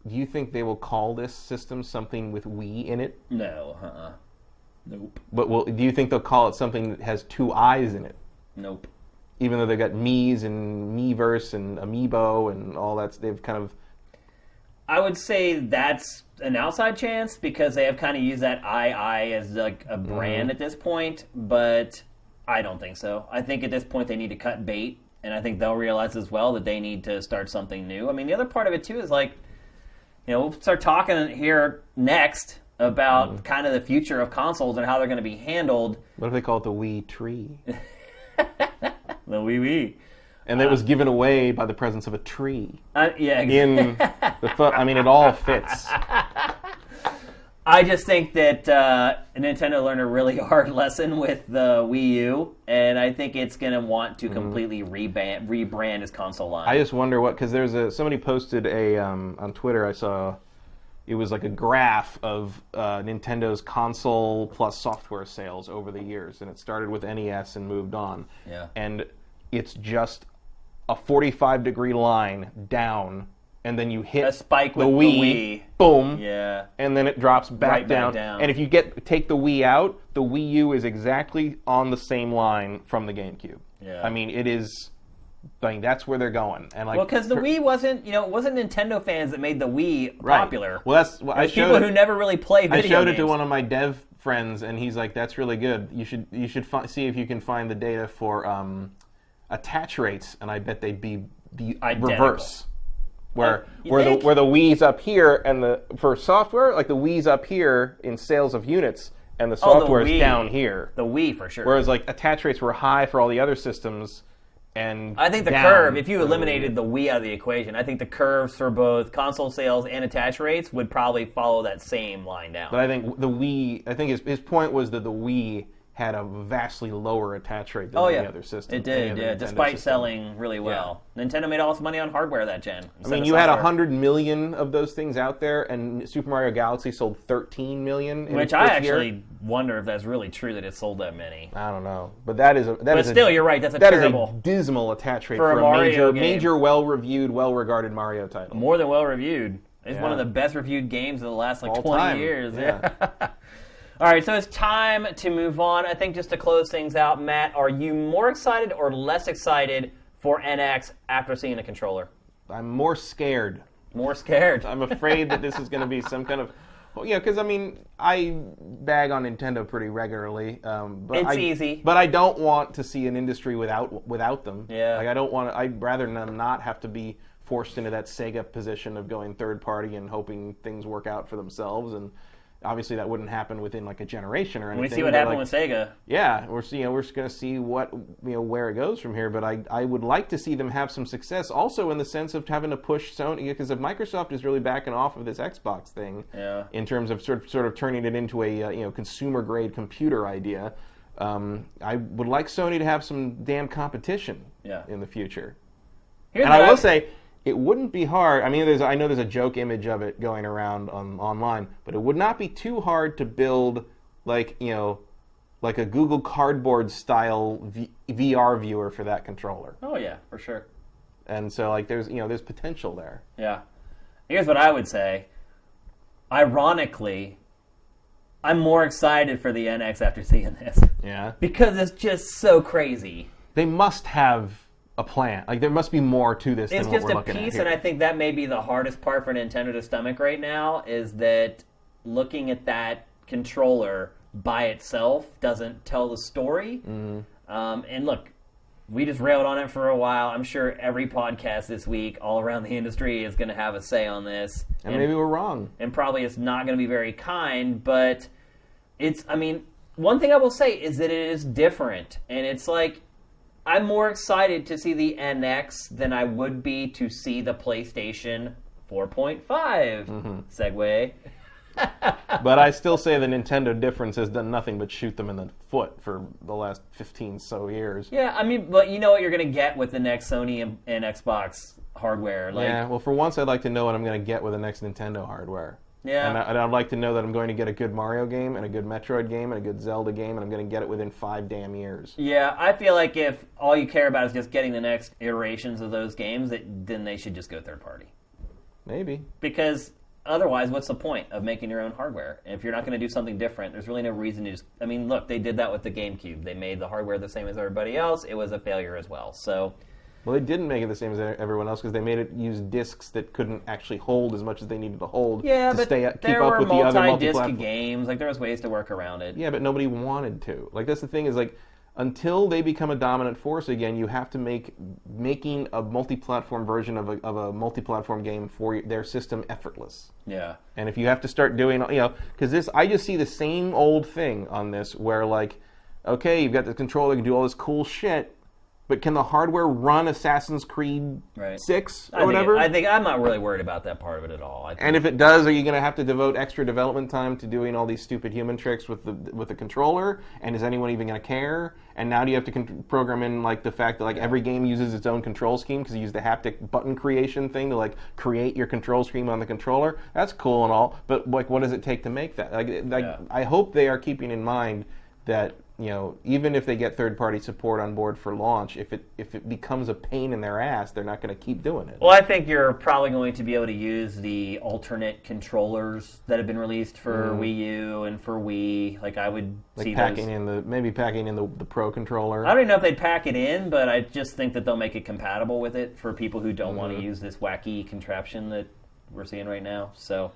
do you think they will call this system something with "we" in it? no, uh-uh. nope, But will, do you think they'll call it something that has two eyes in it? nope. Even though they've got Mii's and Miiverse and Amiibo and all that, they've kind of I would say that's an outside chance because they have kind of used that II as like a brand at this point, but I don't think so. I think at this point they need to cut bait, and I think they'll realize as well that they need to start something new. I mean, the other part of it too is like, you know, we'll start talking here next about kind of the future of consoles and how they're going to be handled. what if they call it the Wii tree? [LAUGHS] The Wii Wii. And it was given away by the presence of a tree Uh, yeah, in the foot. I mean, it all fits. [LAUGHS] I just think that uh, Nintendo learned a really [LAUGHS] hard lesson with the Wii U, and I think it's going to want to completely rebrand, rebrand its console line. I just wonder what because there's a somebody posted a um, on Twitter. I saw it was like a graph of uh, Nintendo's console plus software sales over the years, and it started with NES and moved on. Yeah. and it's just a 45 degree line down, and then you hit A spike the with the Wii, Wii. boom, yeah, and then it drops back, Right back down. down. And if you get take the Wii out, the Wii U is exactly on the same line from the GameCube. Yeah. I mean, it is. I mean, that's where they're going. And like, well, because the for- Wii wasn't, you know, it wasn't Nintendo fans that made the Wii right. popular. Well, that's well, I showed people who never really play I video showed games. it to one of my dev friends, and he's like, "That's really good. You should you should fi- see if you can find the data for um, attach rates, and I bet they'd be the Identical. reverse, where you where think? the where the Wii's up here and the for software like the Wii's up here in sales of units, and the Oh, the software is down here. the Wii for sure. Whereas like attach rates were high for all the other systems, and I think the curve, if you eliminated the Wii out of the equation, I think the curves for both console sales and attach rates would probably follow that same line down. But I think the Wii. I think his his point was that the Wii had a vastly lower attach rate than Oh any other system. it did. Yeah, despite system. selling really well, Nintendo made all its money on hardware that gen. I mean, you had a hundred million of those things out there, and Super Mario Galaxy sold thirteen million. In which I first year. actually wonder if that's really true that it sold that many. I don't know, but that is a that But is still, a, you're right. That's a that is terrible, a dismal attach rate For a for, a, Mario major, game. major, well-reviewed, well-regarded Mario title. more than well reviewed. It's Yeah. one of the best reviewed games of the last like All 20 time, years. yeah. [LAUGHS] All right, so it's time to move on. I think just to close things out, Matt, are you more excited or less excited for NX after seeing the controller? I'm more scared. More scared. I'm afraid that this is going to be some kind of. Well, yeah, because I mean, I bag on Nintendo pretty regularly. Um, but It's I, easy. But I don't want to see an industry without without them. Yeah. Like I don't want. to I'd rather them not have to be forced into that Sega position of going third party and hoping things work out for themselves. And obviously, that wouldn't happen within like a generation or anything. we see what happened like, with Sega. yeah, we're see- you know, we're just going to see what you know where it goes from here. But I I would like to see them have some success, also in the sense of having to push Sony because if Microsoft is really backing off of this Xbox thing, Yeah. in terms of sort of sort of turning it into a uh, you know consumer grade computer idea. Um, I would like Sony to have some damn competition Yeah. in the future. Here's And I will say, it wouldn't be hard. I mean, there's I know there's a joke image of it going around on online, but it would not be too hard to build like you know like a Google Cardboard style v- VR viewer for that controller. Oh yeah, for sure. And so like there's you know there's potential there. Yeah. Here's what I would say. Ironically, I'm more excited for the NX after seeing this Yeah. because it's just so crazy. They must have a plan. Like there must be more to this It's than what just a piece, and. I think that may be the hardest part for Nintendo to stomach right now is that looking at that controller by itself doesn't tell the story. Mm-hmm. Um, and look, we just railed on it for a while. I'm sure every podcast this week, all around the industry, is going to have a say on this. and maybe we're wrong. and probably it's not going to be very kind, but it's, I mean, one thing I will say is that it is different. And it's like, I'm more excited to see the NX than I would be to see the PlayStation 4.5 Mm-hmm. segue. [LAUGHS] But I still say the Nintendo difference has done nothing but shoot them in the foot for the last 15 so years. Yeah, I mean, but you know what you're going to get with the next Sony and, and Xbox hardware. Like, yeah, well, for once, I'd like to know what I'm going to get with the next Nintendo hardware. Yeah. And, I, I'd like to know that I'm going to get a good Mario game and a good Metroid game and a good Zelda game, and I'm going to get it within five damn years. Yeah, I feel like if all you care about is just getting the next iterations of those games, that, then they should just go third party. Maybe. because otherwise what's the point of making your own hardware if you're not going to do something different there's really no reason to just i mean look they did that with the gamecube they made the hardware the same as everybody else it was a failure as well so Well, they didn't make it the same as everyone else because they made it use discs that couldn't actually hold as much as they needed to hold yeah to but stay keep there up were with the other multi-disc games like there was ways to work around it Yeah, but nobody wanted to. Like that's the thing is like until they become a dominant force again, you have to make making a multi-platform version of a, of a multi-platform game for their system effortless. yeah And if you have to start doing, you know, because this, I just see the same old thing on this where like, okay, you've got the controller, you can do all this cool shit, but can the hardware run Assassin's Creed Right. Six I or whatever? Think, I think i'm not really worried about that part of it at all I And if it does, are you going to have to devote extra development time to doing all these stupid human tricks with the with the controller? And is anyone even going to care? And now do you have to con- program in like the fact that like every game uses its own control scheme because you use the haptic button creation thing to like create your control scheme on the controller? That's cool and all, but like what does it take to make that? Like, like Yeah. I hope they are keeping in mind that you know even if they get third party support on board for launch, if it if it becomes a pain in their ass, they're not going to keep doing it. well i think you're probably going to be able to use the alternate controllers that have been released for wii u and for wii like i would Mm. like see packing those in the maybe packing in the, the pro controller. I don't even know if they'd pack it in, but I just think that they'll make it compatible with it for people who don't want to use this wacky contraption that we're seeing right now. So,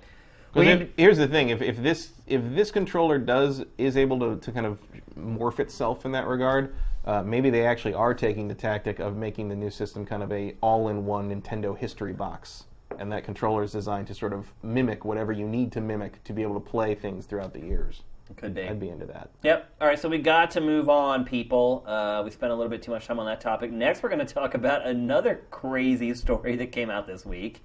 if- here's the thing: if, if this if this controller does is able to, to kind of morph itself in that regard, uh, maybe they actually are taking the tactic of making the new system kind of a all-in-one Nintendo history box, and that controller is designed to sort of mimic whatever you need to mimic to be able to play things throughout the years. could be. I'd be into that. Yep. All right, so we got to move on, people. Uh, we spent a little bit too much time on that topic. Next, we're going to talk about another crazy [LAUGHS] story that came out this week.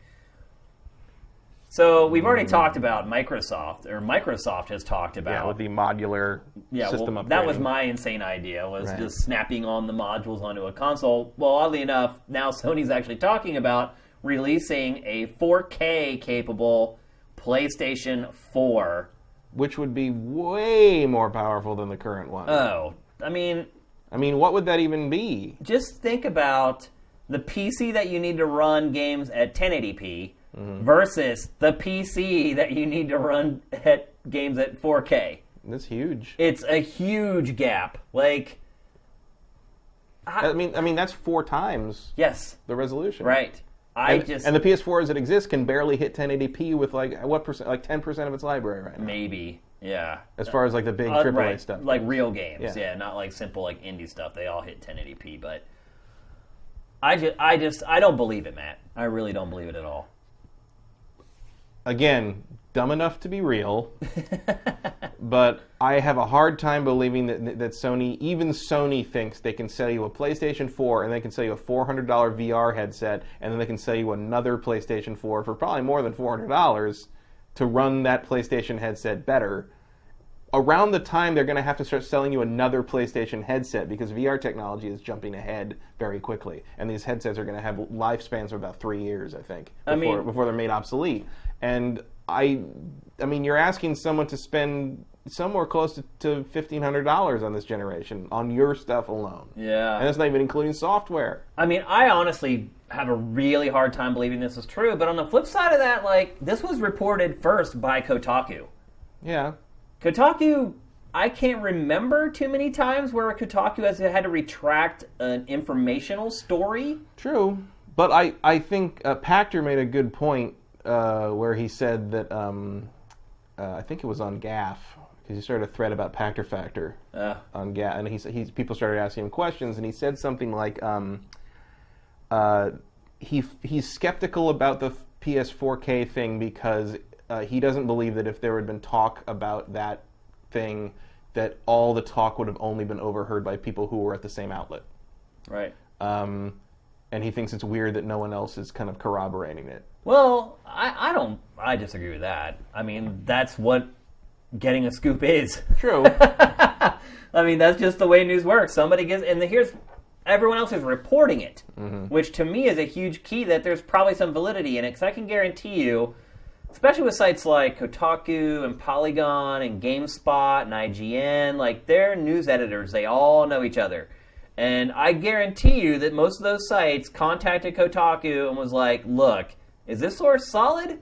So we've already talked about Microsoft, or Microsoft has talked about Yeah, with the modular Yeah, system well, that was my insane idea was Right. just snapping on the modules onto a console. Well, oddly enough, now Sony's actually talking about releasing a 4K capable PlayStation 4. which would be way more powerful than the current one. Oh, I mean, I mean, what would that even be? just think about the PC that you need to run games at 1080p versus the PC that you need to run at games at 4K. That's huge. It's a huge gap. Like, I mean, I mean that's four times yes, the resolution. right. I And, just and the PS4 as it exists can barely hit 1080p with like what percent, like 10 percent of its library right now. maybe, yeah. As far as like the big Uh, AAA right, stuff, like real games, Yeah. yeah. not like simple like indie stuff. They all hit 1080p, but I just, I just, I don't believe it, Matt. I really don't believe it at all. Again, dumb enough to be real. [LAUGHS] but I have a hard time believing that that Sony, even Sony, thinks they can sell you a PlayStation 4 and they can sell you a $400 VR headset, and then they can sell you another PlayStation 4 for probably more than $400 to run that PlayStation headset better. around the time they're going to have to start selling you another PlayStation headset because VR technology is jumping ahead very quickly, and these headsets are going to have lifespans of about three years, I think, before, I mean- before they're made obsolete. And I, I mean, you're asking someone to spend somewhere close to, to fifteen hundred dollars on this generation on your stuff alone. Yeah. and that's not even including software. I mean, I honestly have a really hard time believing this is true. But on the flip side of that, like this was reported first by Kotaku. Yeah, Kotaku, I can't remember too many times where Kotaku has had to retract an informational story. True, but I I think uh, Pachter made a good point uh, where he said that um, uh, I think it was on GAF because he started a thread about Pachter Factor Uh, on GAF, and he he people started asking him questions, and he said something like um, uh, he he's skeptical about the PS4K thing because uh, he doesn't believe that if there had been talk about that thing, that all the talk would have only been overheard by people who were at the same outlet. right. Um, and he thinks it's weird that no one else is kind of corroborating it. Well, I, I don't. I disagree with that. I mean, that's what getting a scoop is. True. [LAUGHS] I mean, that's just the way news works. Somebody gets, and here's everyone else is reporting it, mm-hmm. which to me is a huge key that there's probably some validity in it. Because I can guarantee you, especially with sites like Kotaku and Polygon and GameSpot and IGN, like their news editors, they all know each other. And I guarantee you that most of those sites contacted Kotaku and was like, look, is this source solid?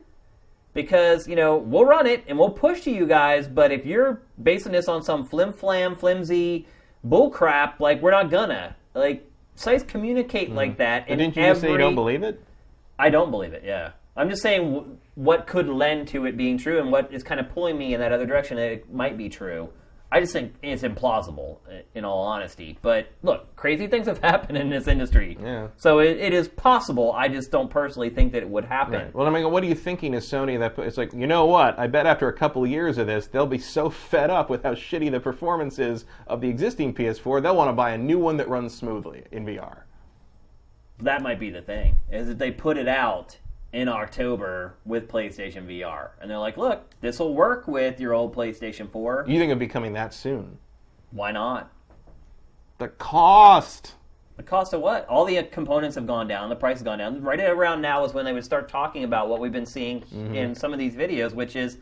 because you know we'll run it and we'll push to you guys but if you're basing this on some flim flam flimsy bull crap like we're not gonna like sites communicate like hmm. that But and didn't you every, just say you don't believe it? i don't believe it yeah i'm just saying w- what could lend to it being true and what is kind of pulling me in that other direction that it might be true i just think it's implausible in all honesty but look crazy [LAUGHS] things have happened in this industry Yeah. so it, it is possible i just don't personally think that it would happen Well, I mean, what are you thinking as Sony that it's like, you know what? I bet after a couple of years of this, they'll be so [LAUGHS] fed up with how shitty the performance is of the existing PS4, they'll want to buy a new one that runs smoothly in VR. that might be the thing is that they put it out in October with PlayStation VR, and they're like, "Look, this will work with your old PlayStation 4. You think it'll be coming that soon? Why not?" The cost. The cost of what? All the components have gone down. The price has gone down. Right around now is when they would start talking about what we've been seeing mm-hmm. in some of these videos, which is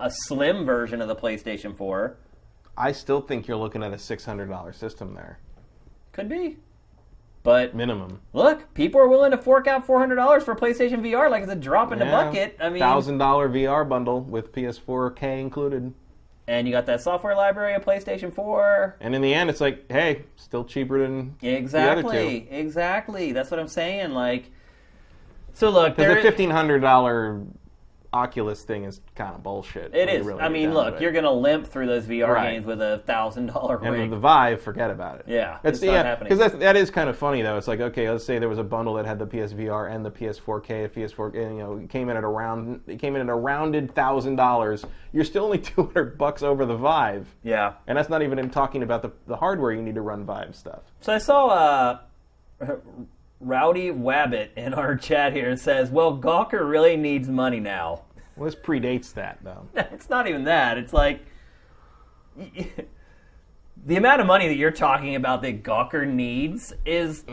a slim version of the PlayStation 4. I still think you're looking at a $600 system there, Could be. But minimum. look, people are willing to fork out $400 for PlayStation VR like it's a drop in the bucket. I mean, thousand dollar VR bundle with PS4K included. and you got that software library of PlayStation 4. And in the end, it's like, hey, still cheaper than Exactly. Exactly. That's what I'm saying. Like, so look, there's a fifteen hundred dollar Oculus thing is kind of bullshit. It is. really I mean, look, you're gonna limp through those VR Right. games with a thousand dollar and rig. the Vive, forget about it. Yeah, it's, it's not yeah, happening. because that is kind of funny though. It's like okay, let's say there was a bundle that had the PSVR and the PS4K, PS4, you know, it came in at around, it came in at a rounded thousand dollars. You're still only [LAUGHS] two hundred bucks over the Vive, yeah. and that's not even in talking about the the hardware you need to run Vive stuff. So I saw uh, Rowdy Wabbit in our chat here says, "Well, Gawker really needs money now." Well, this predates that though. [LAUGHS] it's not even that. It's like [LAUGHS] the amount of money that you're talking about that Gawker needs is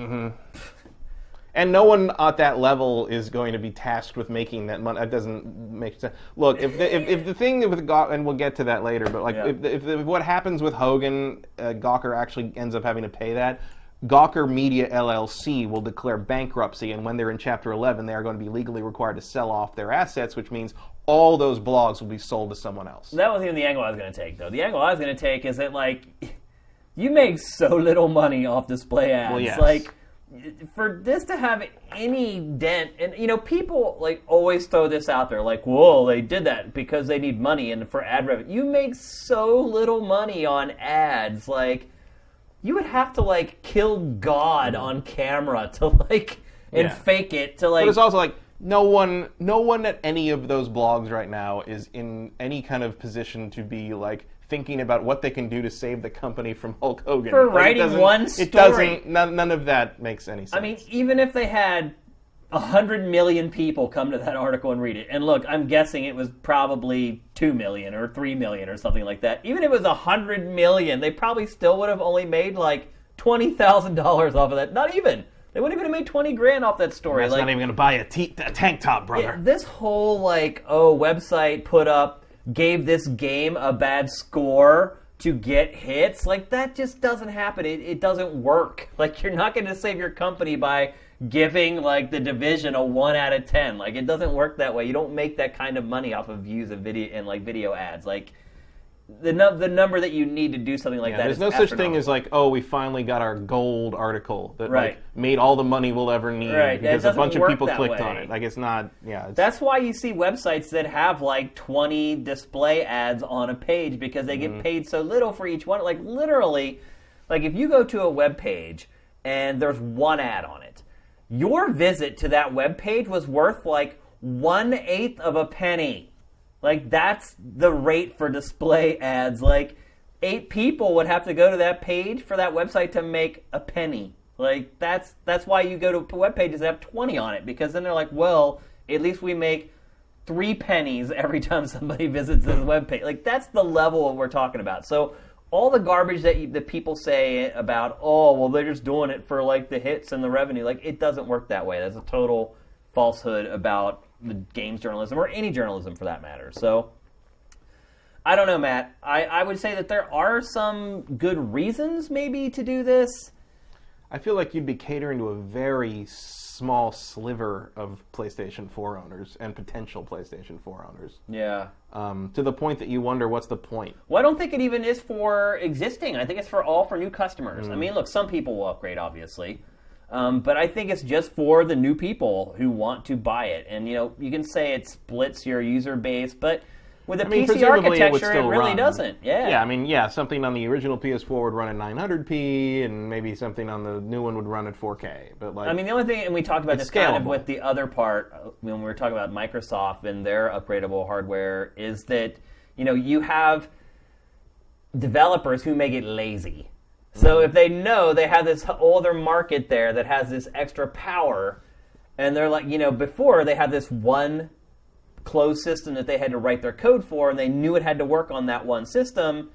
And no one at that level is going to be tasked with making that money. That doesn't make sense. Look, if the, if, if the thing with Gawker, and we'll get to that later, but like Yeah. if, if, if what happens with Hogan, uh, Gawker actually ends up having to pay that. Gawker Media LLC will declare bankruptcy, and when they're in Chapter 11, they are going to be legally required to sell off their assets, which means all those blogs will be sold to someone else. That wasn't even the angle I was going to take, though. The angle I was going to take is that, like, you make so little money off display ads. Well, yes. Like, for this to have any dent, and, you know, people, like, always throw this out there, like, whoa, they did that because they need money and for ad revenue. You make so little money on ads. Like, you would have to, like, kill God mm. on camera to, like, and Yeah. fake it to, like. But it's also like no one, no one at any of those blogs right now is in any kind of position to be like thinking about what they can do to save the company from Hulk Hogan. For Like, it writing doesn't- one It story. doesn't. None, none of that makes any sense. I mean, even if they had a hundred million people come to that article and read it. And look, I'm guessing it was probably two million or three million or something like that. Even if it was a hundred million, they probably still would have only made like twenty thousand dollars off of that. Not even. They wouldn't even have made twenty grand off that story. That's like, not even going to buy a, t- a tank top, brother. this whole like oh website put up gave this game a bad score to get hits like that just doesn't happen it, it doesn't work like you're not going to save your company by giving like the division a 1 out of 10 like it doesn't work that way you don't make that kind of money off of views of video and like video ads like the num- the number that you need to do something like Yeah, that there's is no such thing as like, oh, we finally got our gold article that Right. like made all the money we'll ever need Right, because a bunch of people clicked on way. it. Like it's not. Yeah, it's, That's why you see websites that have like 20 display ads on a page because they Mm-hmm. get paid so little for each one. Like literally, like if you go to a web page and there's one ad on it, your visit to that web page was worth like one eighth of a penny. Like that's the rate for display ads. Like eight people would have to go to that page for that website to make a penny. Like that's that's why you go to web pages that have 20 on it because then they're like, well, at least we make three pennies every [LAUGHS] time somebody visits this web page. Like that's the level we're talking about. So all the garbage that you, that people say about, oh, well, they're just doing it for like the hits and the revenue. Like it doesn't work that way. That's a total falsehood about the games journalism or any journalism for that matter. So I don't know, Matt. I, I would say that there are some good reasons maybe to do this. I feel like you'd be catering to a very small sliver of PlayStation 4 owners and potential PlayStation 4 owners. Yeah. Um, to the point that you wonder what's the point. Well, I don't think it even is for existing. I think it's for all for new customers. I mean, look, some people will upgrade, obviously, um, but I think it's just for the new people who want to buy it. And you know, you can say it splits your user base, but with a I mean, PC presumably it architecture, it, really run. doesn't. Yeah. Yeah, I mean, yeah, something on the original PS4 would run at 900p, and maybe something on the new one would run at 4K. But like, I mean, the only thing, and we talked about this kind of with the other part uh, when we were talking about Microsoft and their upgradable hardware, is that you know you have developers who make it lazy. So if they know they have this older market there that has this extra power, and they're like, you know, before they had this one closed system that they had to write their code for, and they knew it had to work on that one system.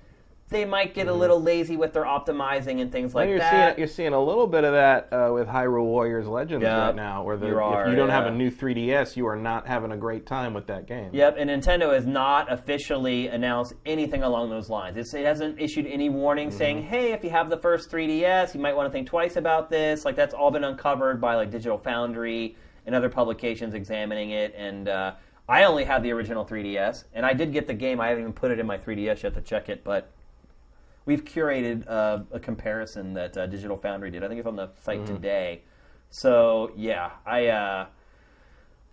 They might get a little lazy with their optimizing and things like Mm-hmm. you're that. seeing you're seeing a little bit of that uh, with Hyrule Warriors Legends Yeah, right now, where the, you are, if you don't have a new 3DS, you are not having a great time with that game. Yep, and Nintendo has not officially announced anything along those lines. It's, it hasn't issued any warning Mm-hmm. saying, "Hey, if you have the first 3DS, you might want to think twice about this." Like that's all been uncovered by like Digital Foundry and other publications examining it. And uh, I only have the original 3DS, and I did get the game. I haven't even put it in my 3DS yet to check it, but we've curated uh, a comparison that uh, Digital Foundry did. I think it's on the site Mm-hmm. today. So yeah, I uh,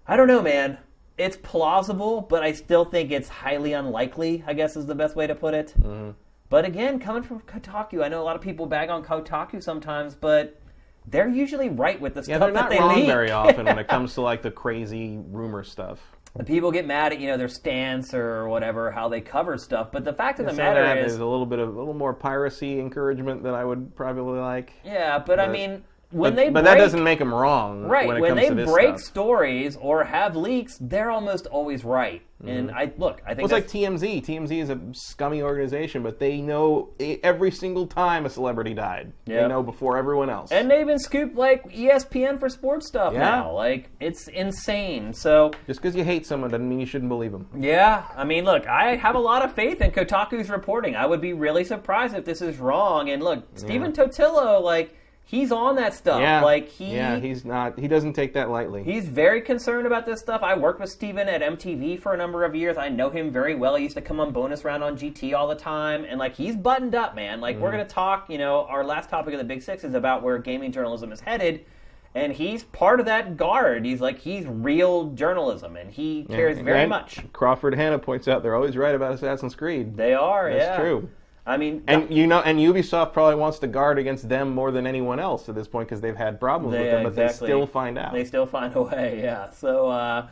I don't know, man. It's plausible, but I still think it's highly unlikely. I guess is the best way to put it. Mm-hmm. But again, coming from Kotaku, I know a lot of people bag on Kotaku sometimes, but they're usually right with the Yeah, stuff they're that not they wrong leak. very often when it [LAUGHS] comes to like the crazy rumor stuff. The people get mad at you know their stance or whatever how they cover stuff, but the fact of the matter is, is a little bit of a little more piracy encouragement than I would probably like. yeah. But, I mean, when but, they but break, that doesn't make them wrong. Right, when, it when comes they to this break stuff. stories or have leaks, they're almost always right. And mm-hmm. I look, I think Well, it's like TMZ. TMZ is a scummy organization, but they know every single time a celebrity died. Yeah. They know before everyone else. and they even scoop like ESPN for sports stuff Yeah. now. Like it's insane. So Just because you hate someone doesn't mean you shouldn't believe them. yeah, I mean, look, I have a lot of faith in Kotaku's reporting. I would be really surprised if this is wrong. And look, Stephen Totilo, like he's on that stuff. Yeah, Like he yeah, he's not. He doesn't take that lightly. He's very concerned about this stuff. I worked with Stephen at MTV for a number of years. I know him very well. He used to come on bonus round on GT all the time. And like he's buttoned up, man. Like Mm-hmm. we're gonna talk, you know, our last topic of the Big Six is about where gaming journalism is headed. And he's part of that guard. He's like he's real journalism and he cares And very much. Crawford Hanna points out they're always right about Assassin's Creed. They are, yeah. That's yeah. true. I mean And you know, and Ubisoft probably wants to guard against them more than anyone else at this point because they've had problems They- with them, but exactly. they still find out. they still find a way, [LAUGHS] yeah. So uh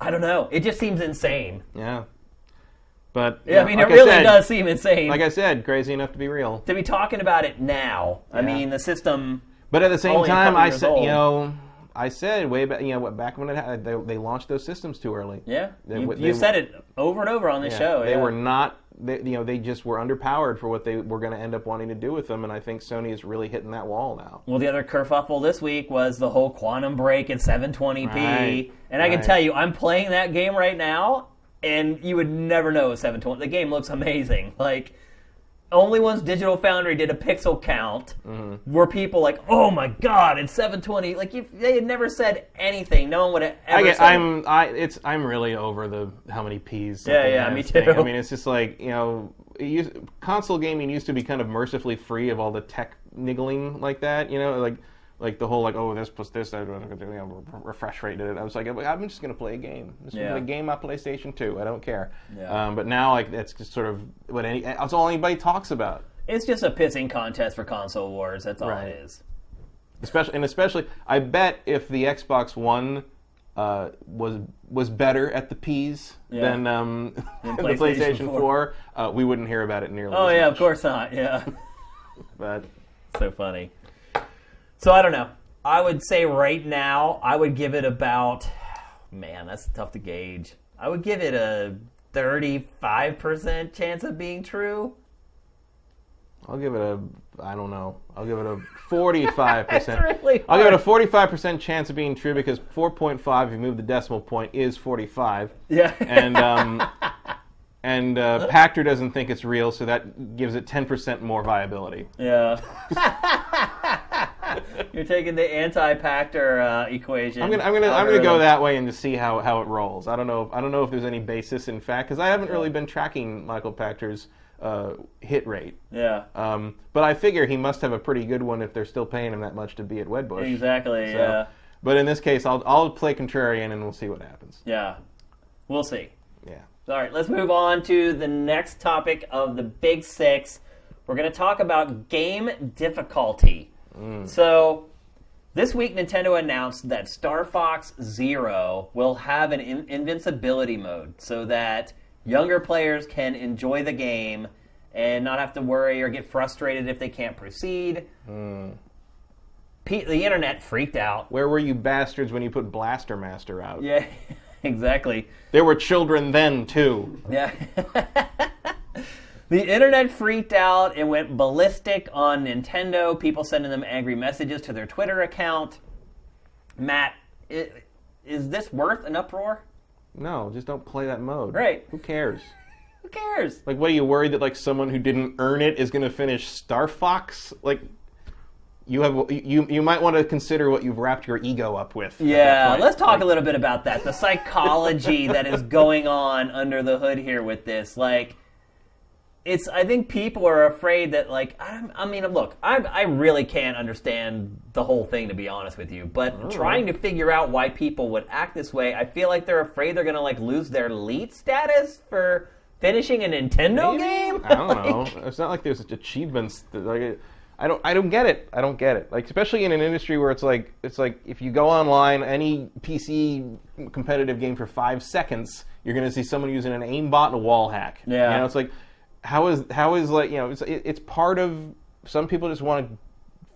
I don't know. It just seems insane. yeah. But Yeah, I mean know, it like really said- does seem insane. Like I said, crazy enough to be real. to be talking about it now. I mean, the system. But at the same time, I said, old. you know, I said way back, you know, back when it had, they, they launched those systems too early. Yeah, They- you, they- you said it over and over on this Yeah, show. They yeah. were not. They, you know, they just were underpowered for what they were going to end up wanting to do with them, and I think Sony is really hitting that wall now. Well, the other kerfuffle this week was the whole Quantum Break at 720p, Right, and I can tell you, I'm playing that game right now, and you would never know it's 720. The game looks amazing. Like, only once Digital Foundry did a pixel count Mm-hmm. were people like, "Oh my God, it's 720!" Like, if they had never said anything, no one would have ever I get, said. I'm I it's I'm really over the how many P's. Yeah, yeah, me thing. too. I mean, it's just like you know, it used, console gaming used to be kind of mercifully free of all the tech niggling like that. You know, like like the whole like oh this plus this, I you know, refresh rate did it. I was like I'm just gonna play a game. I'm just Yeah. gonna game on PlayStation 2. I don't care. Yeah. Um, but now like that's just sort of what any that's all anybody talks about. It's just a pissing contest for console wars. That's all Right. it is. especially and especially I bet if the Xbox One uh, was was better at the P's Yeah. than um, [LAUGHS] the PlayStation PlayStation 4. 4, uh, we wouldn't hear about it nearly. Oh yeah, much. of course not. Yeah. [LAUGHS] But so funny. So I don't know. I would say right now, I would give it about. [SIGHS] Man, that's tough to gauge. I would give it a thirty-five percent chance of being true. I'll give it a I don't know. I'll give it a [LAUGHS] 45 It's percent. really I'll give it a 45 percent chance of being true because 4.5, if you move the decimal point, is 45. Yeah. And um, [LAUGHS] and uh, Pachter doesn't think it's real, so that gives it 10 percent more viability. yeah. [LAUGHS] You're taking the anti-Pachter uh, equation. I'm gonna, I'm gonna, I'm gonna go that way and just see how, how it rolls. I don't know, if, I don't know if there's any basis in fact because I haven't really been tracking Michael Pachter's uh, hit rate. Yeah. Um, but I figure he must have a pretty good one if they're still paying him that much to be at Wedbush. Exactly. So- Yeah. But in this case, I'll, I'll play contrarian and we'll see what happens. Yeah. We'll see. Yeah. All right, let's move on to the next topic of the Big Six. We're going to talk about game difficulty. Mm. So, this week Nintendo announced that Star Fox Zero will have an in- invincibility mode so that younger players can enjoy the game and not have to worry or get frustrated if they can't proceed. Mm. Pe- the internet freaked out. Where were you bastards when you put Blaster Master out? Yeah, [LAUGHS] exactly. There were children then too. Yeah. [LAUGHS] the internet freaked out It went ballistic on Nintendo. People sending them angry messages to their Twitter account. Matt, is this worth an uproar? No, just don't play that mode. Right. Who cares? Who cares? Like, what are you worried that like someone who didn't earn it is going to finish Star Fox? Like, you have you you might want to consider what you've wrapped your ego up with. Yeah, let's talk Like, a little bit about that. The psychology that is going on under the hood here with this. Like, it's, I think people are afraid that, like, I, I mean, look, I, I really can't understand the whole thing, to be honest with you. But trying to figure out why people would act this way, I feel like they're afraid they're going to, like, lose their elite status for finishing a Nintendo Maybe? game. I don't [LAUGHS] Like, know. It's not like there's achievements. That, like, I don't. I don't get it. I don't get it. Like especially in an industry where it's like it's like if you go online, any PC competitive game for five seconds, you're going to see someone using an aimbot and a wall hack. Yeah. You know, it's like how is how is like you know it's it, it's part of. Some people just want to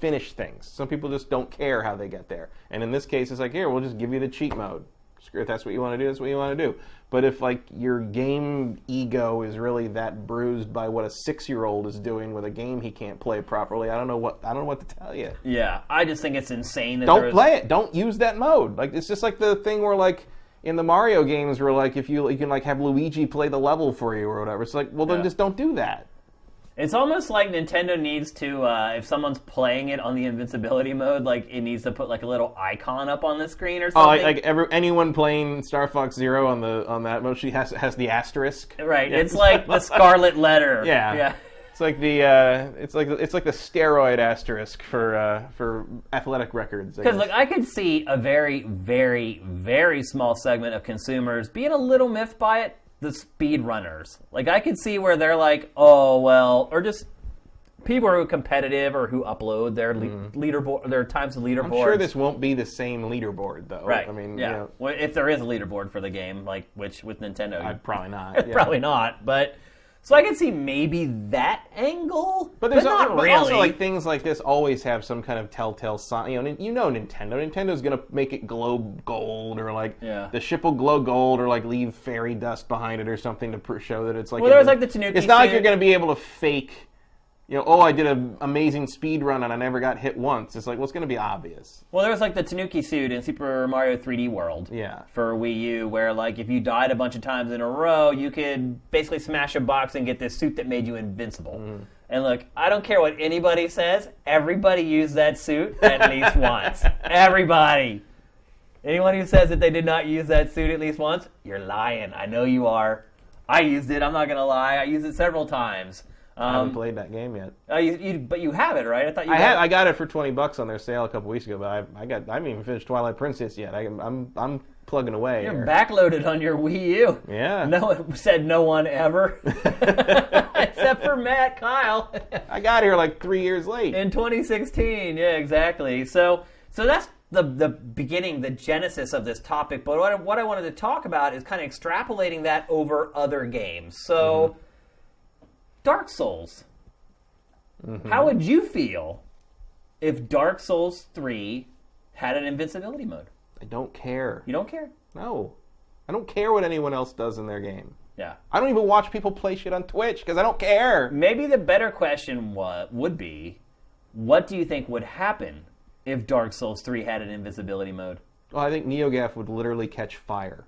finish things. Some people just don't care how they get there. And in this case, it's like here we'll just give you the cheat mode. Screw it, that's what you want to do. That's what you want to do. But if like your game ego is really that bruised by what a six-year-old is doing with a game he can't play properly, I don't know what I don't know what to tell you. yeah, I just think it's insane that Don't there's- play it. Don't use that mode. Like it's just like the thing where like in the Mario games where like if you you can like have Luigi play the level for you or whatever. It's like well then Yeah. just don't do that. It's almost like Nintendo needs to, uh, if someone's playing it on the invincibility mode, like it needs to put like a little icon up on the screen or Oh, something. like, like every, anyone playing Star Fox Zero on the on that mode, she has has the asterisk. right, Yeah. it's like the scarlet letter. [LAUGHS] Yeah. yeah, It's like the uh, it's like it's like the steroid asterisk for uh, for athletic records. Because like I could see a very, very, very small segment of consumers being a little miffed by it. The speed runners, like I could see where they're like, oh well, or just people who are competitive or who upload their le- leaderboard, their times of leaderboards. Mm-hmm. I'm sure this won't be the same leaderboard though. Right. I mean, yeah. you know, Well, if there is a leaderboard for the game, like which with Nintendo, I'd probably not. [LAUGHS] yeah. probably not. But So I can see maybe that angle, But there's not al- but really. also like things like this always have some kind of telltale sign. You know, you know Nintendo. Nintendo's gonna make it glow gold or like Yeah. the ship will glow gold or like leave fairy dust behind it or something to pr- show that it's like. Well, there was, like, the Tanuki It's not like you're gonna be able to fake. You know, oh, I did an amazing speed run and I never got hit once. It's like, well, it's going to be obvious. well, there was like the Tanuki suit in Super Mario 3D World. Yeah. For Wii U, where like if you died a bunch of times in a row, you could basically smash a box and get this suit that made you invincible. Mm-hmm. And look, I don't care what anybody says. Everybody used that suit at least [LAUGHS] once. Everybody. Anyone who says that they did not use that suit at least once, you're lying. I know you are. I used it. I'm not gonna lie. I used it several times. I haven't Um, played that game yet. uh, you, you, but you have it, right? I thought you I got had I got it for twenty bucks on their sale a couple weeks ago, but I, I got I haven't even finished Twilight Princess yet. I, I'm I'm plugging away. You're here. backloaded on your Wii U. Yeah. No one said no one ever, [LAUGHS] [LAUGHS] except for Matt Kyle I got here like three years late. in 2016. Yeah, exactly. So, so that's the the beginning, the genesis of this topic. But what I, what I wanted to talk about is kind of extrapolating that over other games. So, Dark Souls. How would you feel if Dark Souls 3 had an invincibility mode? I don't care. You don't care? No, I don't care what anyone else does in their game. Yeah. I don't even watch people play shit on Twitch because I don't care. Maybe the better question wa- would be, what do you think would happen if Dark Souls 3 had an invisibility mode? Well, I think NeoGaf would literally catch fire,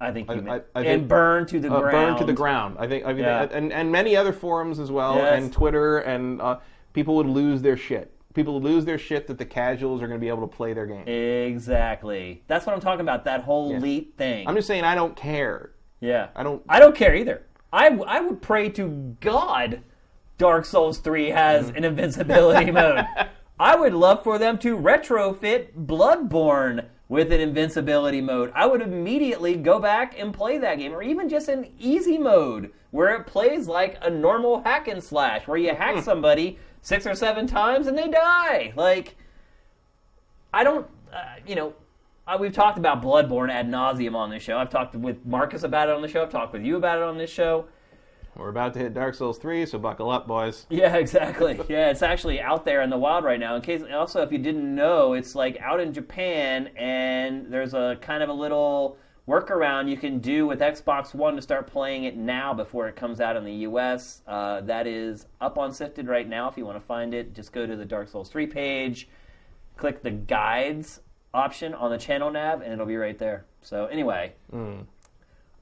I think you I- may- I- I and think- burn to the uh, ground. burn to the ground. I think, I mean, Yeah. and and many other forums as well, Yes. and Twitter, and uh, people would lose their shit. People would lose their shit that the casuals are going to be able to play their game. Exactly. That's what I'm talking about. That whole Yeah. elite thing. I'm just saying, I don't care. yeah. I don't. I don't care either. I I would pray to God Dark Souls 3 has Mm-hmm. an invincibility [LAUGHS] mode. I would love for them to retrofit Bloodborne with an invincibility mode. I would immediately go back and play that game, or even just an easy mode where it plays like a normal hack and slash, where you Hmm. hack somebody six or seven times and they die. Like, I don't, uh, you know, uh, we've talked about Bloodborne ad nauseum on this show. I've talked with Marcus about it on the show. I've talked with you about it on this show. We're about to hit Dark Souls 3, so buckle up, boys. [LAUGHS] Yeah, exactly. Yeah, it's actually out there in the wild right now. In case, also, if you didn't know, it's like out in Japan, and there's a kind of a little workaround you can do with Xbox One to start playing it now before it comes out in the U.S. Uh, that is up on Sifted right now. If you want to find it, just go to the Dark Souls 3 page, click the guides option on the channel nav, and it'll be right there. So, anyway,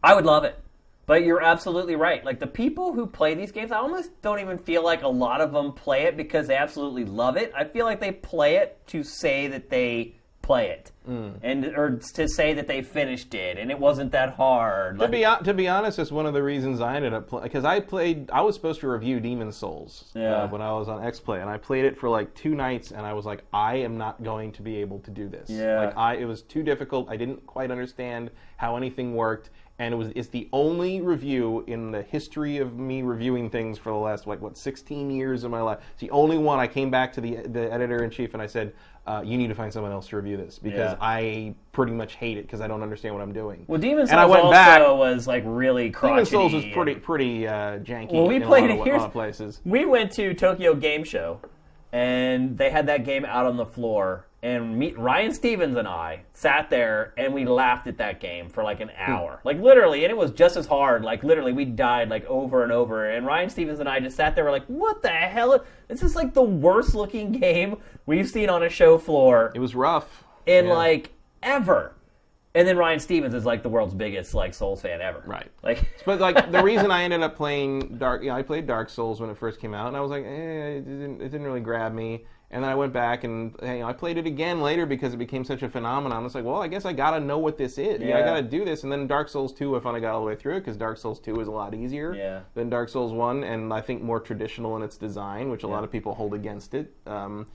I would love it. But you're absolutely right. Like the people who play these games, I almost don't even feel like a lot of them play it because they absolutely love it. I feel like they play it to say that they play it, and or to say that they finished it and it wasn't that hard. To Like- be to be honest, it's one of the reasons I ended up playing because I played. I was supposed to review Demon's Souls Yeah. uh, when I was on X Play, and I played it for like two nights, and I was like, I am not going to be able to do this. Yeah. Like I, it was too difficult. I didn't quite understand how anything worked, and it was. It's the only review in the history of me reviewing things for the last like what 16 years of my life. It's the only one. I came back to the the editor in chief and I said. Uh, you need to find someone else to review this because Yeah. I pretty much hate it because I don't understand what I'm doing. well, Demon's Souls and I went also back- was like really crotchety. Demon's Souls was pretty pretty uh, janky Well, we in played a lot, of, [LAUGHS] a lot of places. We went to Tokyo Game Show, and they had that game out on the floor. And me, Ryan Stevens and I sat there and we laughed at that game for like an hour, like literally, and it was just as hard. Like literally, we died like over and over. And Ryan Stevens and I just sat there, we're like, "What the hell? This is like the worst looking [LAUGHS] game we've seen on a show floor It was rough. in Yeah. like ever." And then Ryan Stevens is like the world's biggest like Souls fan ever, Right. Like, [LAUGHS] But like the reason I ended up playing Dark, yeah, I played Dark Souls when it first came out, and I was like, eh, it didn't, it didn't really grab me. And then I went back and you know, I played it again later because it became such a phenomenon. It's like, well, I guess I gotta know what this is. Yeah. I gotta do this. And then Dark Souls 2, I finally got all the way through it because Dark Souls 2 is a lot easier Yeah. than Dark Souls 1, and I think more traditional in its design, which a lot of people hold against it. Um,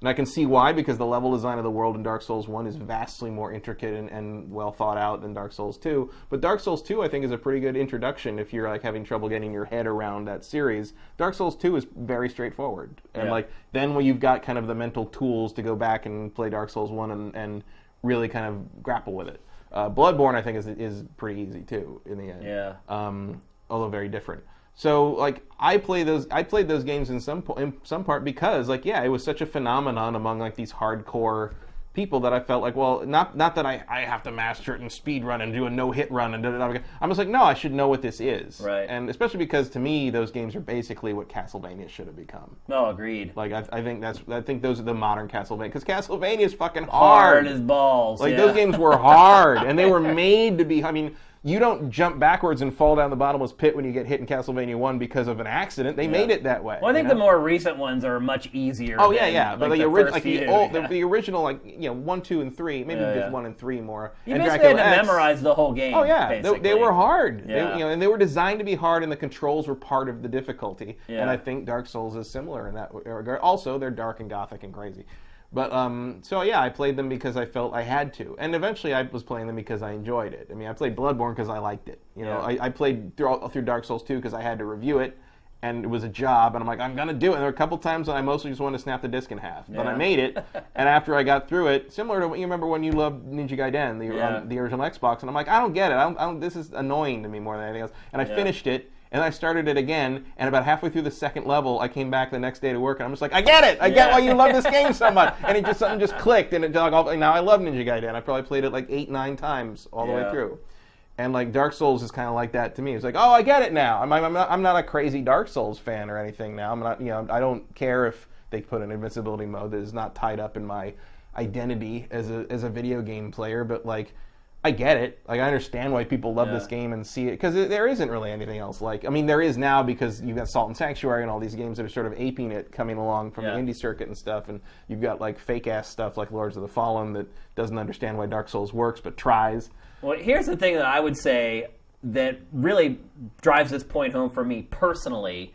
and I can see why because the level design of the world in Dark Souls 1 is vastly more intricate and, and well thought out than Dark Souls 2. But Dark Souls 2 I think is a pretty good introduction if you're like having trouble getting your head around that series. Dark Souls 2 is very straightforward. And Yeah. like then when you've got kind of the mental tools to go back and play Dark Souls 1 and, and really kind of grapple with it. Uh, Bloodborne I think is is pretty easy too in the end. Yeah. Um, although very different. So like I play those I played those games in some po- in some part because like yeah, it was such a phenomenon among like these hardcore people that I felt like well not not that I, I have to master it and speed run and do a no hit run and da, da, da, I'm just like no I should know what this is Right. and especially because to me those games are basically what Castlevania should have become No, agreed. like I, I think that's I think those are the modern Castlevania because Castlevania is fucking Hard hard. as balls. like yeah. those games were hard and they were [LAUGHS] made to be. I mean, you don't jump backwards and fall down the bottomless pit when you get hit in Castlevania One because of an accident. They made it that way. Well, I think you the more recent ones are much easier. Oh yeah, than, yeah, but like, the, the ori- like the, old, yeah. the, the original, like you know, one, two, and three, maybe Yeah, just yeah. one and three more. You and basically Dracula had to X. memorize the whole game. Oh yeah, they, they were hard. They- Yeah. you know, and they were designed to be hard, and the controls were part of the difficulty. Yeah. And I think Dark Souls is similar in that regard. Also, they're dark and gothic and crazy. But um, so yeah, I played them because I felt I had to, and eventually I was playing them because I enjoyed it. I mean, I played Bloodborne because I liked it. You know, Yeah. I, I played through, through Dark Souls 2 because I had to review it, and it was a job, and I'm like, I'm gonna do it. And there were a couple times when I mostly just wanted to snap the disc in half, but I made it. [LAUGHS] and after I got through it, similar to what you remember when you loved Ninja Gaiden, the Yeah. on the original Xbox, and I'm like, I don't get it. I don't, I don't, this is annoying to me more than anything else. And I Yeah. finished it. And I started it again, and about halfway through the second level, I came back the next day to work, and I'm just like, I get it! I get Yeah. why you love this game so much! [LAUGHS] And it just something just clicked, and it like, all- now I love Ninja Gaiden. I probably played it like eight, nine times all the way through. And like Dark Souls is kind of like that to me. It's like, oh, I get it now. I'm, I'm, not, I'm not a crazy Dark Souls fan or anything now. I'm not, you know, I don't care if they put an invincibility mode that is not tied up in my identity as a as a video game player. But like, I get it. Like, I understand why people love Yeah. this game and see it because there isn't really anything else like. I mean, there is now because you've got Salt and Sanctuary and all these games that are sort of aping it coming along from Yeah. the indie circuit and stuff. And you've got like fake ass stuff like Lords of the Fallen that doesn't understand why Dark Souls works but tries. Well, here's the thing that I would say that really drives this point home for me personally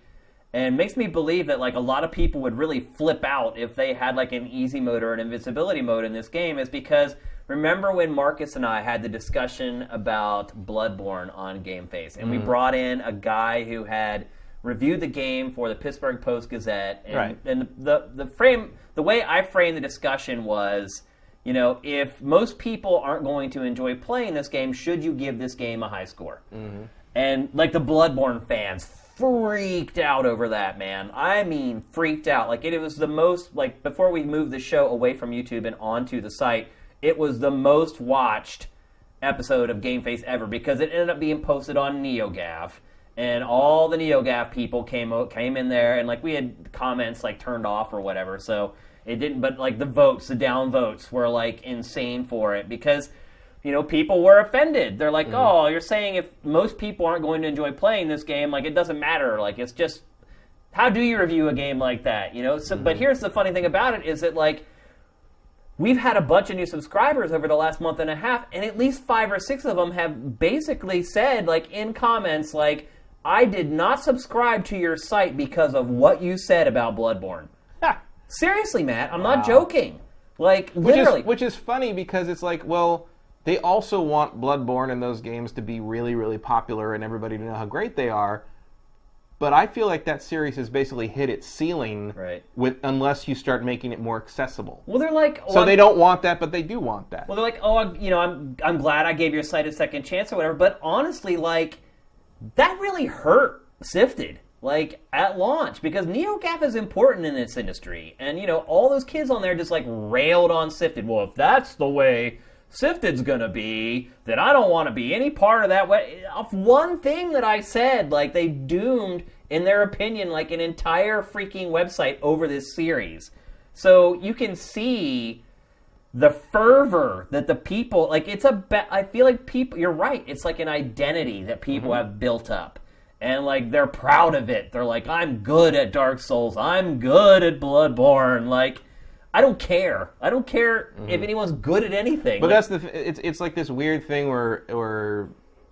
and makes me believe that like a lot of people would really flip out if they had like an easy mode or an invincibility mode in this game is because remember when Marcus and I had the discussion about Bloodborne on Game Face and we brought in a guy who had reviewed the game for the Pittsburgh Post Gazette and, Right. and the the frame the way I framed the discussion was you know, if most people aren't going to enjoy playing this game, should you give this game a high score? Mm-hmm. And like the Bloodborne fans freaked out over that, man. I mean, freaked out. Like it, was the most like before we moved the show away from YouTube and onto the site, it was the most watched episode of Game Face ever because it ended up being posted on NeoGAF. And all the NeoGAF people came came in there, and like we had comments like turned off or whatever, so it didn't. But like the votes, the down votes were like insane for it because you know, people were offended. They're like, mm-hmm. "Oh, you're saying if most people aren't going to enjoy playing this game, like it doesn't matter. Like it's just how do you review a game like that, you know?" So, but mm-hmm. here's the funny thing about it is that like we've had a bunch of new subscribers over the last month and a half, and at least five or six of them have basically said, like in comments, like, "I did not subscribe to your site because of what you said about Bloodborne." Ha! Seriously, Matt, I'm not joking. Like Which literally, is which is funny because it's like, well, they also want Bloodborne and those games to be really, really popular and everybody to know how great they are. But I feel like that series has basically hit its ceiling Right. with unless you start making it more accessible. well, they're like, oh, So well, they don't want that, but they do want that. Well, they're like, oh, I'm- you know, I'm I'm glad I gave your site a second chance or whatever. But honestly, like, that really hurt Sifted, like at launch, because NeoGAF is important in this industry, and you know, all those kids on there just like railed on Sifted. Well, if that's the way Sifted's gonna be, that I don't want to be any part of that way. One thing that I said, like they doomed, in their opinion, like an entire freaking website over this series. So you can see the fervor that the people like it's a be- i feel like people you're right it's like an identity that people mm-hmm. have built up and like they're proud of it they're like i'm good at dark souls i'm good at bloodborne like i don't care. I don't care if mm-hmm. anyone's good at anything. But Like, that's the it's it's like this weird thing where where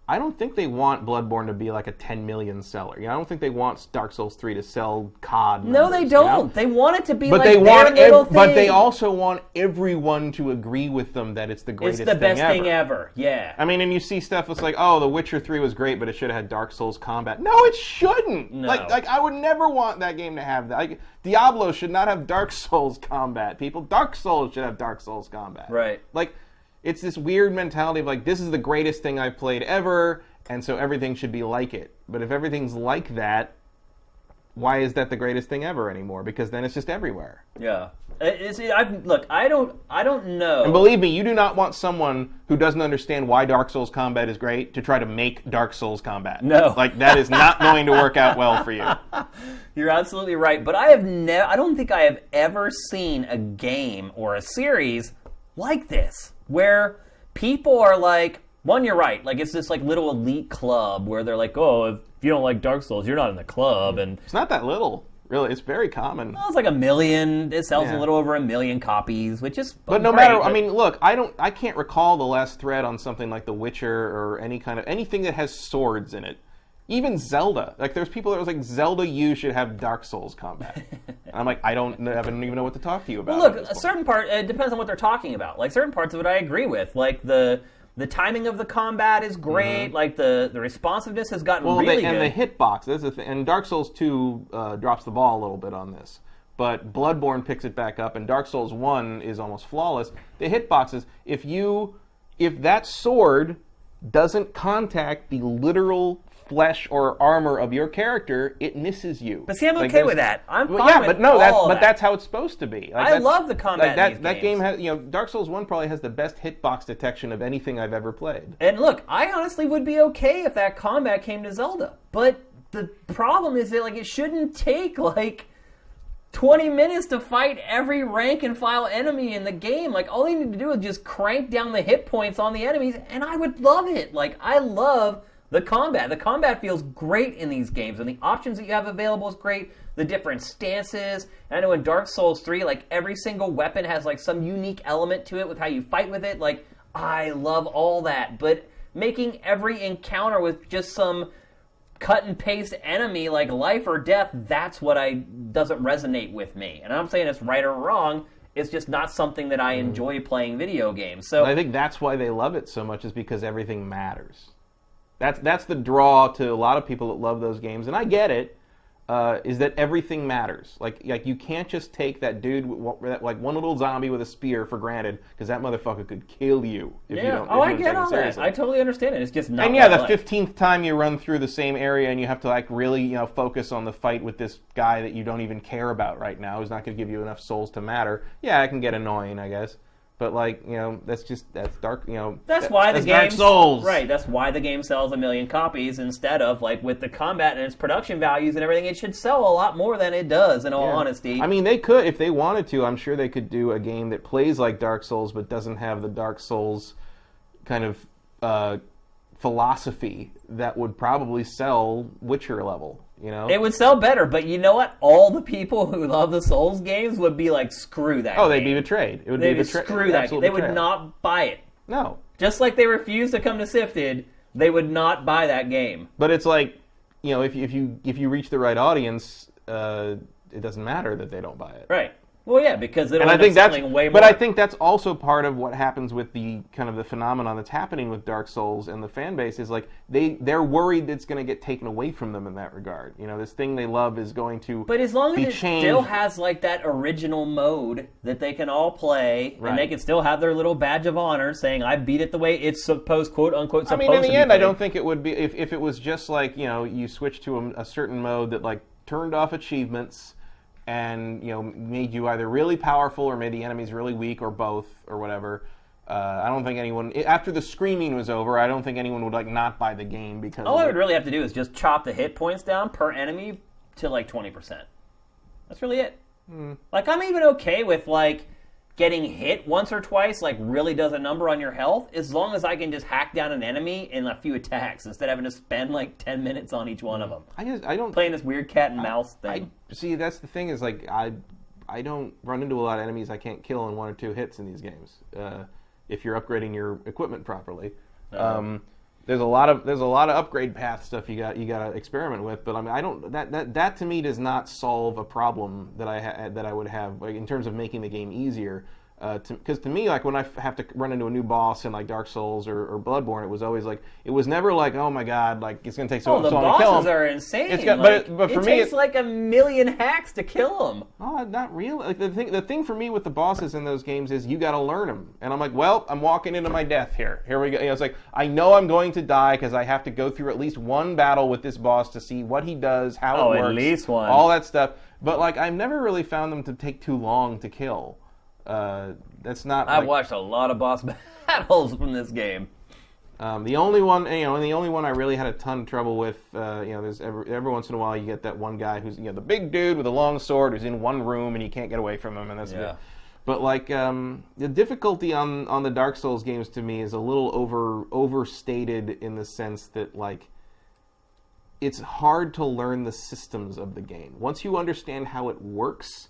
I don't think they want Bloodborne to be like a 10 million seller. You know, I don't think they want Dark Souls 3 to sell COD. no numbers, they don't know? they want it to be But like they their want, little ev- but they also want everyone to agree with them that it's the greatest it's greatest the best thing, thing ever yeah I mean, and you see stuff that's like, oh, The Witcher 3 was great, but it should have had Dark Souls combat. No, it shouldn't. No. Like, like I would never want that game to have that. Like, Diablo should not have Dark [LAUGHS] Souls combat. People, Dark Souls should have Dark Souls combat. Right. Like, it's this weird mentality of like, this is the greatest thing I've played ever, and so everything should be like it. But if everything's like that, why is that the greatest thing ever anymore? Because then it's just everywhere. Yeah. It's, I've, look, I don't, I don't know. And believe me, you do not want someone who doesn't understand why Dark Souls combat is great to try to make Dark Souls combat. No. [LAUGHS] like that is not going to work out well for you. [LAUGHS] You're absolutely right, but I have never. I don't think I have ever seen a game or a series like this where people are like, one, you're right. Like it's this like little elite club where they're like, oh, if you don't like Dark Souls, you're not in the club, and It's not that little, really. It's very common. well, it's like a million. It sells a little over a million copies, which is But no great, matter, I mean, look, I don't, I can't recall the last thread on something like The Witcher or any kind of anything that has swords in it. Even Zelda, like there's people that was like Zelda, you should have Dark Souls combat. And [LAUGHS] I'm like, I don't, I don't even know what to talk to you about. Well, look, a certain part it depends on what they're talking about. Like certain parts of it, I agree with. Like the the timing of the combat is great. Like the the responsiveness has gotten Mm-hmm. Well, really they, and good. the hitbox. That's the thing. And Dark Souls 2 uh, drops the ball a little bit on this. But Bloodborne picks it back up, and Dark Souls 1 is almost flawless. The hitboxes, if you, if that sword doesn't contact the literal flesh or armor of your character, it misses you. But see, I'm Like, okay with that. I'm Well, fine yeah, but no, that's but that. that's how it's supposed to be. Like, I love the combat Like in that, that games. game has, you know, Dark Souls 1 probably has the best hitbox detection of anything I've ever played. And look, I honestly would be okay if that combat came to Zelda. But the problem is that like it shouldn't take like 20 minutes to fight every rank and file enemy in the game. Like all they need to do is just crank down the hit points on the enemies and I would love it. Like I love the combat. The combat feels great in these games and the options that you have available is great. The different stances. I know in Dark Souls 3 like every single weapon has like some unique element to it with how you fight with it. Like I love all that, but making every encounter with just some cut and paste enemy like life or death that's what i doesn't resonate with me and i'm saying it's right or wrong it's just not something that i mm. enjoy playing video games so I think that's why they love it so much is because everything matters. That's that's the draw to a lot of people that love those games, and I get it. Uh, is that everything matters? Like like you can't just take that dude with, like one little zombie with a spear for granted because that motherfucker could kill you if you yeah don't. oh i get all that i totally understand it it's just not and yeah, the fifteenth time you run through the same area and you have to like really you know focus on the fight with this guy that you don't even care about right now, who's not going to give you enough souls to matter. Yeah, it can get annoying, I guess. But like you know, that's just that's dark. You know, that's that- why the game Souls, right that's why the game sells a million copies instead of like with the combat and its production values and everything it should sell a lot more than it does in all Yeah. honesty I mean, they could if they wanted to. I'm sure they could do a game that plays like Dark Souls but doesn't have the Dark Souls kind of uh, philosophy that would probably sell Witcher level. You know, it would sell better but you know what all the people who love the souls games would be like screw that oh, they'd be betrayed. It would They'd be be betray- screw that. They would not buy it. No, Just like they refused to come to Sifted, they would not buy that game. But it's like, you know, if you, if you if you reach the right audience, uh, it doesn't matter that they don't buy it. Right. Well, yeah, because it'll And I think that's, way more. but I think that's also part of what happens with the kind of the phenomenon that's happening with Dark Souls and the fan base is like they they're worried that it's going to get taken away from them in that regard. You know, this thing they love is going to. But as long as it changed. still has like that original mode that they can all play, Right. and they can still have their little badge of honor saying "I beat it the way it's supposed, quote unquote." I mean, in the end, I don't think it would be if, if it was just like you know you switch to a, a certain mode that like turned off achievements and you know made you either really powerful or made the enemies really weak or both or whatever. Uh, I don't think anyone after the screaming was over. I don't think anyone would like not buy the game because All I would really have to do is just chop the hit points down per enemy to like twenty percent. That's really it. Hmm. Like I'm even okay with like getting hit once or twice, like really does a number on your health, as long as I can just hack down an enemy in a few attacks instead of having to spend like ten minutes on each one of them. I just I don't Playing this weird cat and mouse I thing. see. That's the thing is like I, I don't run into a lot of enemies I can't kill in one or two hits in these games. Uh, if you're upgrading your equipment properly, um, there's a lot of there's a lot of upgrade path stuff you got you got to experiment with. But I mean, I don't that that that to me does not solve a problem that I ha- that I would have like, in terms of making the game easier. Uh, because to, me, like when I f- have to run into a new boss in like Dark Souls or, or Bloodborne, it was always like it was never like, oh my god, like it's gonna take so, Oh, the so long to kill bosses him. are insane. It's got- but like, it- but for it me, takes it- like a million hacks to kill them. Oh, uh, not really. Like the thing, the thing for me with the bosses in those games is you got to learn them, and I'm like, well, I'm walking into my death here. Here we go. You know, it's like I know I'm going to die because I have to go through at least one battle with this boss to see what he does, how Oh, it at works, least one. all that stuff. But like, I've never really found them to take too long to kill. Uh, that's not. I've like- watched a lot of boss [LAUGHS] battles from this game. um, the only one, you know, and the only one I really had a ton of trouble with, uh, you know, there's every, every once in a while you get that one guy who's, you know, the big dude with a long sword who's in one room and you can't get away from him, and that's Yeah. good. But like um, the difficulty on on the Dark Souls games to me is a little over overstated in the sense that like it's hard to learn the systems of the game. Once you understand how it works,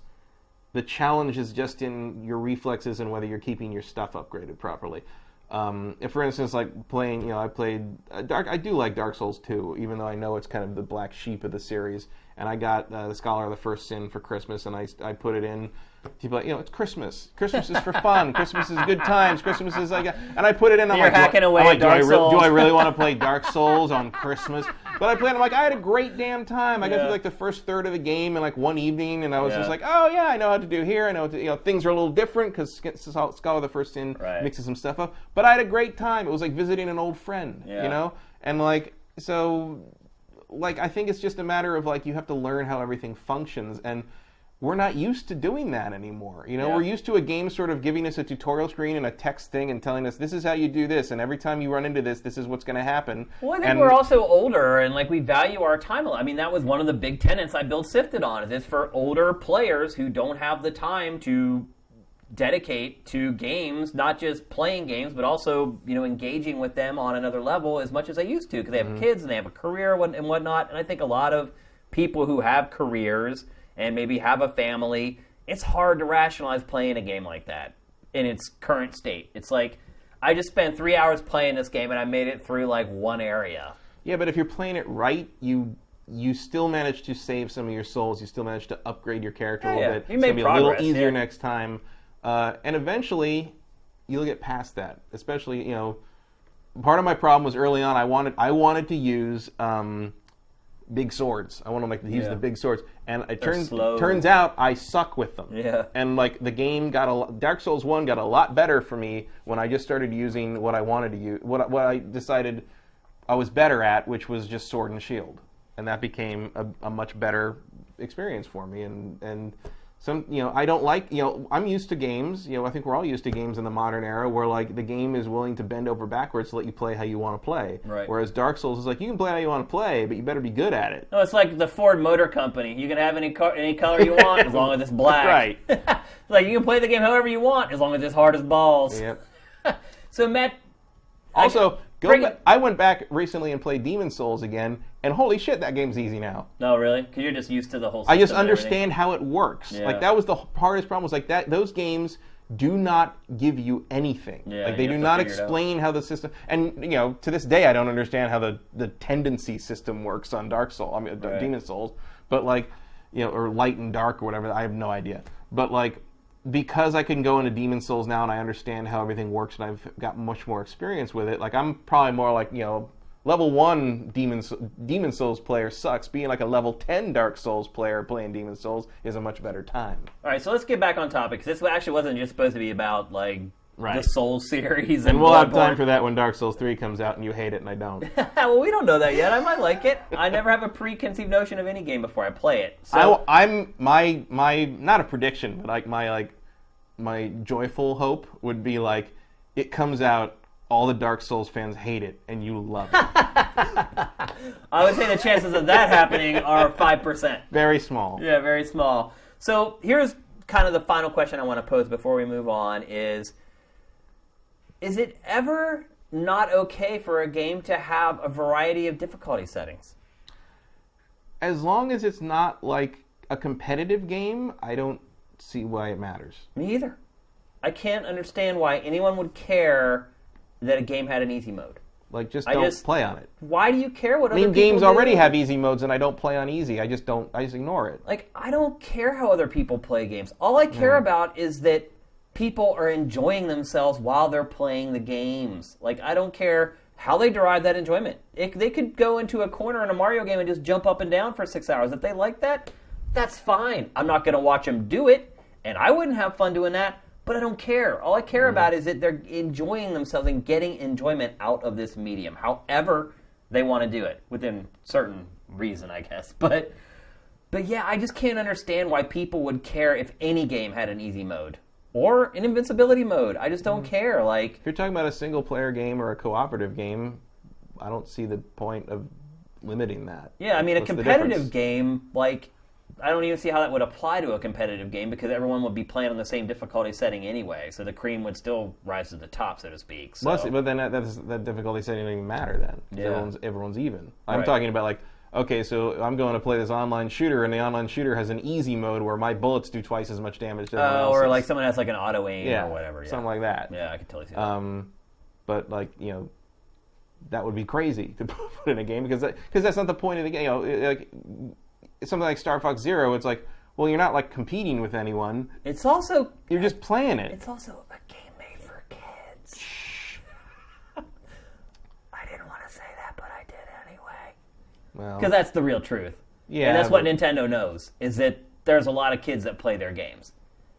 the challenge is just in your reflexes and whether you're keeping your stuff upgraded properly. Um, if, for instance, like playing, you know, I played uh, Dark. I do like Dark Souls 2, even though I know it's kind of the black sheep of the series. And I got uh, the Scholar of the First Sin for Christmas, and I, I put it in. People, like, you know, it's Christmas. Christmas is for fun. [LAUGHS] Christmas is good times. Christmas is like, and I put it in. I'm You're like, do I- hacking away like, do I re- do I really want to [LAUGHS] play Dark Souls on Christmas? But I played. I'm like, I had a great damn time. I got through like the first third of the game in like one evening, and I was Yeah. just like, oh yeah, I know how to do here. I know, to, you know, things are a little different because Scholar of the First Sin Right. mixes some stuff up. But I had a great time. It was like visiting an old friend, Yeah. you know, and like so, like I think it's just a matter of like you have to learn how everything functions and. We're not used to doing that anymore. You know, Yeah. we're used to a game sort of giving us a tutorial screen and a text thing and telling us this is how you do this, and every time you run into this, this is what's going to happen. Well, I think and we're also older and like we value our time. a lot. I mean, that was one of the big tenets I built Sifted on. Is it's for older players who don't have the time to dedicate to games, not just playing games, but also you know engaging with them on another level as much as they used to because they have Mm-hmm. kids and they have a career and whatnot. And I think a lot of people who have careers and maybe have a family, it's hard to rationalize playing a game like that in its current state. It's like I just spent three hours playing this game and I made it through like one area. Yeah, but if you're playing it right, you you still manage to save some of your souls. You still manage to upgrade your character a Yeah, little yeah. bit. You it's gonna be a little easier yeah. next time, uh, and eventually you'll get past that. Especially, you know, part of my problem was early on. I wanted I wanted to use um, big swords. I like to use Yeah. the big swords, and it turns slow. turns out I suck with them. Yeah. And like the game got a Dark Souls one got a lot better for me when I just started using what I wanted to use. What what I decided I was better at, which was just sword and shield, and that became a, a much better experience for me. And and some you know I don't like you know I'm used to games. You know I think we're all used to games in the modern era where like the game is willing to bend over backwards to let you play how you want to play. Right. Whereas Dark Souls is like you can play how you want to play, but you better be good at it. No, it's like the Ford Motor Company. You can have any car, any color you want as long as it's black. [LAUGHS] Right. [LAUGHS] It's like you can play the game however you want as long as it's hard as balls. Yep. [LAUGHS] So Matt, Also, go. bring Ba- it- I went back recently and played Demon's Souls again, and holy shit, that game's easy now. no, really, because you're just used to the whole. I just system and everything. understand how it works. Yeah. Like that was the hardest problem. Was like that those games do not give you anything. Yeah, like they do not figure it out. explain how the system. And you know, to this day, I don't understand how the the tendency system works on Dark Soul. I mean, Right. Demon's Souls. But like, you know, or Light and Dark or whatever. I have no idea. But like. Because I can go into Demon's Souls now and I understand how everything works and I've got much more experience with it, like I'm probably more like you know level one Demon Demon's Souls player sucks. Being like a level ten Dark Souls player playing Demon's Souls is a much better time. All right, so let's get back on topic because this actually wasn't just supposed to be about like Right. the Soul series and, And we'll have time for that when Dark Souls three comes out and you hate it and I don't. [LAUGHS] well, we don't know that yet. I might like it. I never have a preconceived notion of any game before I play it. So I, am my my not a prediction, but like my like my joyful hope would be like it comes out. All the Dark Souls fans hate it, and you love it. [LAUGHS] I would say the chances of that happening are five percent. Very small. Yeah, very small. So here's kind of the final question I want to pose before we move on is is it ever not okay for a game to have a variety of difficulty settings? As long as it's not like a competitive game, I don't see why it matters. Me either. I can't understand why anyone would care that a game had an easy mode. Like, just I don't just- play on it. Why do you care what I other mean, games do? already have easy modes, and I don't play on easy. I just don't. I just ignore it. Like I don't care how other people play games. All I care about is that people are enjoying themselves while they're playing the games. Like I don't care how they derive that enjoyment. It, they could go into a corner in a Mario game and just jump up and down for six hours. If they like that, that's fine. I'm not going to watch them do it, and I wouldn't have fun doing that. But I don't care. All I care mm-hmm. about is that they're enjoying themselves and getting enjoyment out of this medium. However, they want to do it within certain reason, I guess. [LAUGHS] But but yeah, I just can't understand why people would care if any game had an easy mode or an invincibility mode. I just don't hmm. care. Like If you're talking about a single player game or a cooperative game, I don't see the point of limiting that. yeah, I mean a What's the competitive difference? game like I don't even see how that would apply to a competitive game because everyone would be playing on the same difficulty setting anyway, so the cream would still rise to the top, so to speak. So. But then that, that's, that difficulty setting doesn't even matter then. 'cause Yeah. Everyone's, everyone's even. I'm Right. talking about like, okay, so I'm going to play this online shooter, and the online shooter has an easy mode where my bullets do twice as much damage everyone Uh, or like someone has like an auto aim yeah, or whatever. Yeah. something like that. Yeah, I can totally see that. Um, but like you know, that would be crazy [LAUGHS] to put in a game because because that's not the point of the game. You know, it- like something like Star Fox Zero, it's like, well, you're not like competing with anyone. it's also You're just playing it. it's also a game made for kids. I didn't want to say that, but I did anyway. Well, Because that's the real truth. Yeah, and that's what Nintendo knows is that there's a lot of kids that play their games.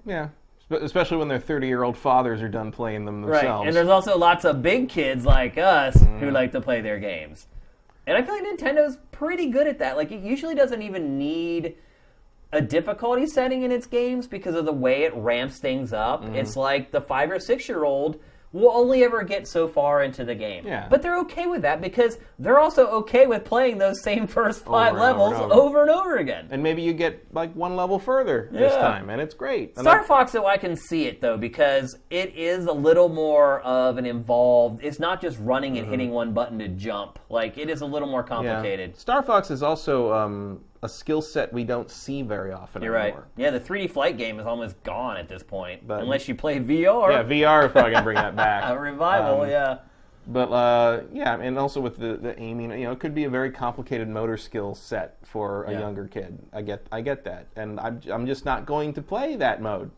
yeah, especially when their 30 year old fathers are done playing them themselves. Right. And there's also lots of big kids like us Mm-hmm. who like to play their games. And I feel like Nintendo's pretty good at that. Like it usually doesn't even need a difficulty setting in its games because of the way it ramps things up. Mm-hmm. It's like the 5 or 6 year old will only ever get so far into the game. Yeah. But they're okay with that because they're also okay with playing those same first 5 Over and over levels and over. over and over again. and maybe you get like one level further this time, and it's great. And Star Fox, though, I can see it though because it is a little more of an involved. It's not just running and hitting one button to jump. Like it is a little more Mm-hmm. yeah. complicated. Star Fox is also um, a skill set we don't see very often You're right. Yeah, the 3D flight game is almost gone at this point, But- unless you play VR. Yeah, VR is probably gonna bring that [LAUGHS] back. a revival. Um, yeah. But uh, yeah, and also with the, the aiming, you know, it could be a very complicated motor skill set for a Yeah. younger kid. I get, I get that, and I'm, I'm just not going to play that mode.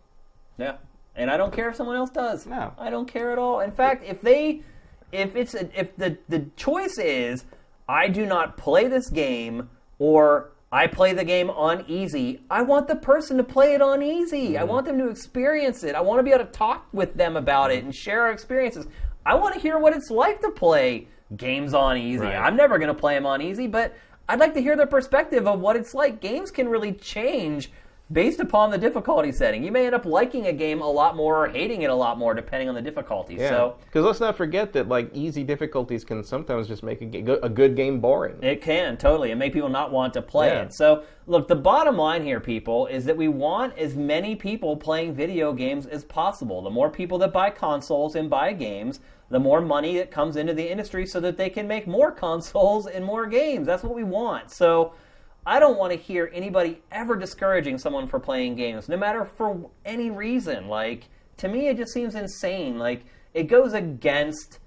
Yeah, and I don't care if someone else does. No. I don't care at all. In fact, if they, if it's a, if the the choice is, I do not play this game or I play the game on easy. I want the person to play it on easy. I mm-hmm. want them to experience it. I want to be able to talk with them about it and share our experiences. I want to hear what it's like to play games on easy. Right. I'm never going to play them on easy, but I'd like to hear their perspective of what it's like. Games can really change based upon the difficulty setting. You may end up liking a game a lot more or hating it a lot more depending on the difficulty. So because let's not forget that like easy difficulties can sometimes just make a, a good game boring. It can totally, and make people not want to play Yeah. it. So, look, the bottom line here, people, is that we want as many people playing video games as possible. The more people that buy consoles and buy games, the more money that comes into the industry, so that they can make more [LAUGHS] consoles and more games. That's what we want. So. I don't want to hear anybody ever discouraging someone for playing games, no matter for any reason. Like, to me, it just seems insane. Like, it goes against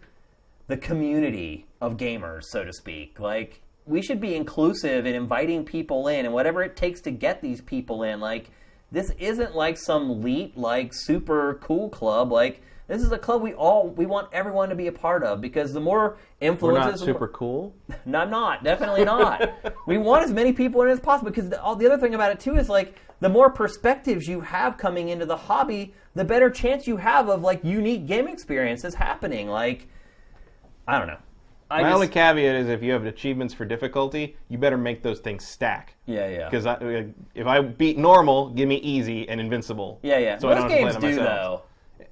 the community of gamers, so to speak. Like, we should be inclusive in inviting people in and whatever it takes to get these people in. Like, this isn't like some elite, like, super cool club. Like, this is a club we all, we want everyone to be a part of because the more We're influences. not super cool. [LAUGHS] No, I'm not. Definitely not. [LAUGHS] we want as many people in as possible because the, all the other thing about it too is like the more perspectives you have coming into the hobby, the better chance you have of like unique game experiences happening. Like, I don't know. I My just, only caveat is if you have achievements for difficulty, you better make those things stack. yeah, yeah, Because if I beat normal, give me easy and invincible. yeah, yeah. So I don't have to games play do myself. though,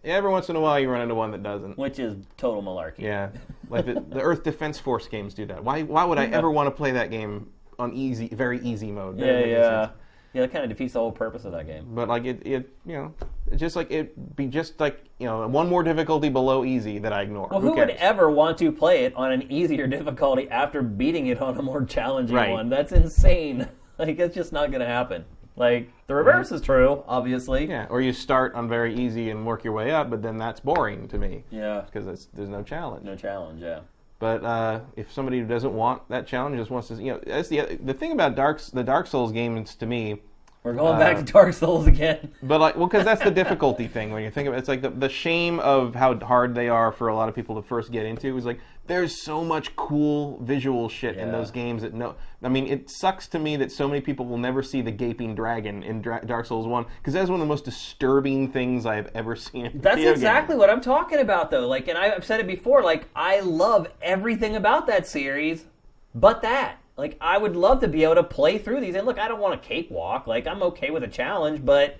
Every once in a while, you run into one that doesn't. which is total malarkey. Yeah, like the, the [LAUGHS] Earth Defense Force games do that. Why? Why would I ever want to play that game on easy, very easy mode? That yeah, yeah. Yeah, that kind of defeats the whole purpose of that game. But like it, it, you know, just like it be just like you know one more difficulty below easy that I ignore. Well, who, who would ever want to play it on an easier [LAUGHS] difficulty after beating it on a more challenging Right. one? That's insane. [LAUGHS] like, it's just not going to happen. Like, the reverse is true, obviously. Yeah, or you start on very easy and work your way up, but then that's boring to me Yeah. because there's no challenge. No challenge, yeah. But uh, if somebody who doesn't want that challenge just wants to, you know, that's the the thing about Dark the Dark Souls games to me. We're going back Uh, to Dark Souls again. [LAUGHS] But like, well, because that's the difficulty thing when you think of it. It's like the, the shame of how hard they are for a lot of people to first get into is like there's so much cool visual shit in those games that no, I mean, it sucks to me that so many people will never see the gaping dragon in Dra- Dark Souls One because that's one of the most disturbing things I've ever seen. That's video game. exactly what I'm talking about, though. Like, and I've said it before. Like, I love everything about that series, but that. Like, I would love to be able to play through these. And look, I don't want a cakewalk. Like, I'm okay with a challenge, but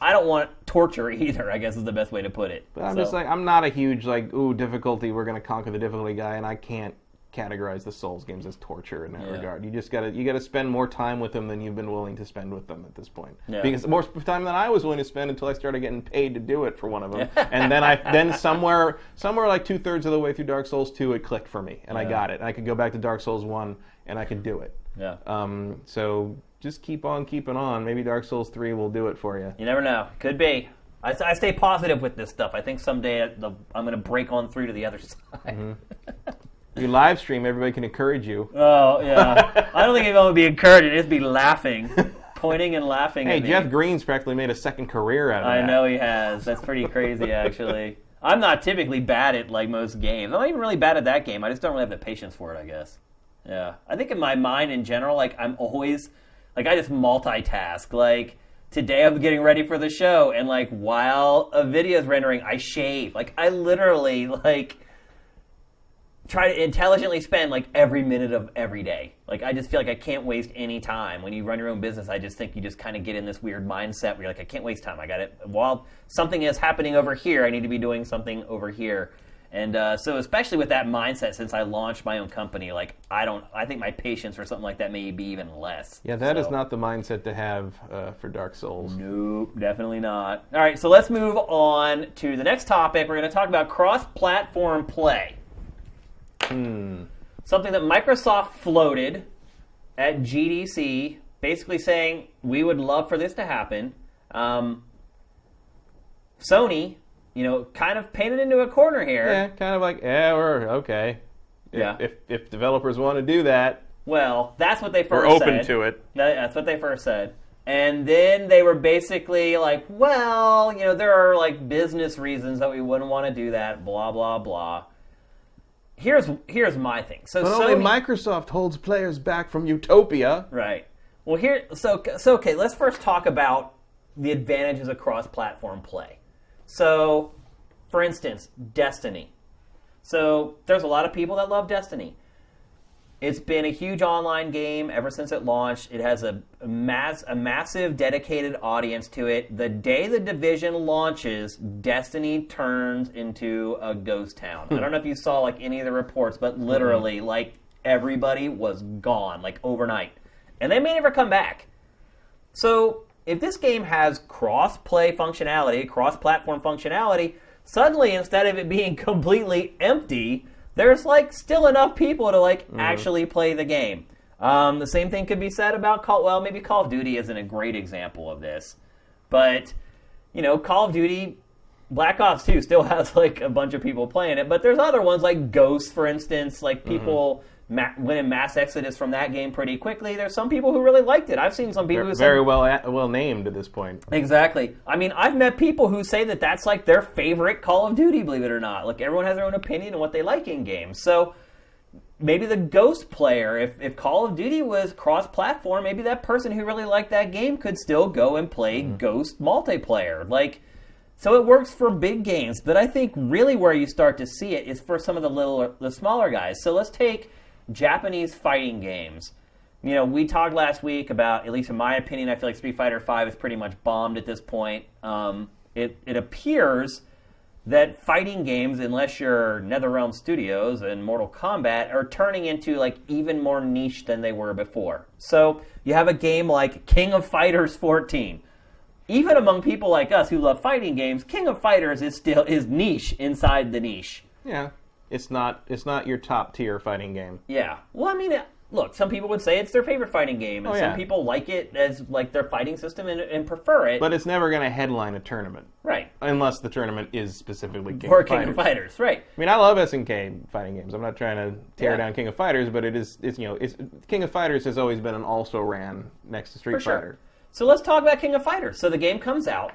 I don't want torture [LAUGHS] either. I guess is the best way to put it. But I'm So- just like I'm not a huge like ooh difficulty. We're gonna conquer the difficulty guy, and I can't categorize the Souls games as torture in that Yeah. regard. You just gotta you gotta spend more time with them than you've been willing to spend with them at this point. Yeah. Because more time than I was willing to spend until I started getting paid to do it for one of them, and then I [LAUGHS] then somewhere somewhere like two thirds of the way through Dark Souls two, it clicked for me, and I got it. And I could go back to Dark Souls one, and I could do it. yeah. Um, so just keep on keeping on. Maybe Dark Souls three will do it for you. You never know. Could be. I, I stay positive with this stuff. I think someday the, I'm going to break on through to the other [LAUGHS] side. Mm-hmm. You live stream, everybody can encourage you. Oh yeah. [LAUGHS] I don't think anyone would be encouraged. It'd be laughing, [LAUGHS] pointing and laughing. Hey, at me. Jeff Green's practically made a second career out of I that. I know he has. That's pretty crazy, actually. I'm not typically bad at like most games. I'm not even really bad at that game. I just don't really have the patience for it. I guess. Yeah. I think in my mind in general, like I'm always like I just multitask. Like today I'm getting ready for the show, and like while a video is rendering, I shave. Like I literally like try to intelligently spend like every minute of every day. Like I just feel like I can't waste any time. When you run your own business, I just think you just kind of get in this weird mindset where you're like, I can't waste time. I got it. While something is happening over here, I need to be doing something over here. And uh, so, especially with that mindset, since I launched my own company, like I don't, I think my patience for something like that may be even less. Yeah, that is So- not the mindset to have uh, for Dark Souls. Nope, definitely not. All right, so let's move on to the next topic. We're going to talk about cross-platform play. Hmm. Something that Microsoft floated at GDC, basically saying we would love for this to happen. Um, Sony, you know, kind of painted into a corner here. Yeah, kind of like, yeah, we're okay. If, Yeah. If, if developers want to do that, Well, that's what they 1st we're open said. to it. That- That's what they first said. And then they were basically like, well, you know, there are like business reasons that we wouldn't want to do that, blah, blah, blah. Here's here's my thing. So But Sony, only Microsoft holds players back from Utopia. Right. Well, here, so so okay. Let's first talk about the advantages of cross-platform play. So, for instance, Destiny. So there's a lot of people that love Destiny. It's been a huge online game ever since it launched. It has a, a mass a massive dedicated audience to it. The day the Division launches, Destiny turns into a ghost town. I hmm. don't know if you saw like any of the reports, but hmm. literally like everybody was gone like overnight. And they may never come back. So, if this game has cross play functionality, cross platform functionality, suddenly instead of it being [LAUGHS] completely empty, there's like still enough people to like actually play the game. Um, the same thing could be said about Call. Well, maybe Call of Duty isn't a great example of this, but you know, Call of Duty, Black Ops 2 still [LAUGHS] has like a bunch of people playing it, but there's other ones like Ghost, for instance, like people ma- went in mass exodus from that game pretty quickly. There's some people who really liked it. I've seen some people who said- Very well a- well named at this point. Exactly. I mean, I've met people who say that that's like their favorite Call of Duty, believe it or not. Like, everyone has their own opinion on what they like in games. So, maybe the Ghost player, if, if Call of Duty was cross platform, maybe that person who really liked that game could still go and play mm-hmm. Ghost multiplayer. Like, so it works for big games, but I think really where you start to see it is for some of the little, the smaller guys. So let's take Japanese fighting games. You know, we talked last week about, at least in my opinion, I feel like Street Fighter V is pretty much bombed at this point. Um, it, it appears that fighting games, unless you're NetherRealm Studios and Mortal Kombat, are turning into like even more niche than they were before. So you have a game like King of Fighters 14. Even among people like us who love fighting games, King of Fighters is still is niche inside the niche. Yeah, it's not it's not your top tier fighting game. Yeah. Well, I mean, look, some people would say it's their favorite fighting game, and Oh, some people like it as like their fighting system and, and prefer it. But it's never going to headline a tournament right. unless the tournament is specifically King Or of King Fighters. of Fighters, right. I mean, I love SNK fighting games. I'm not trying to tear Yeah. down King of Fighters, but it is it's you know it's King of Fighters has always been an also ran next to Street For sure. Fighter. So let's talk about King of Fighters. So the game comes out.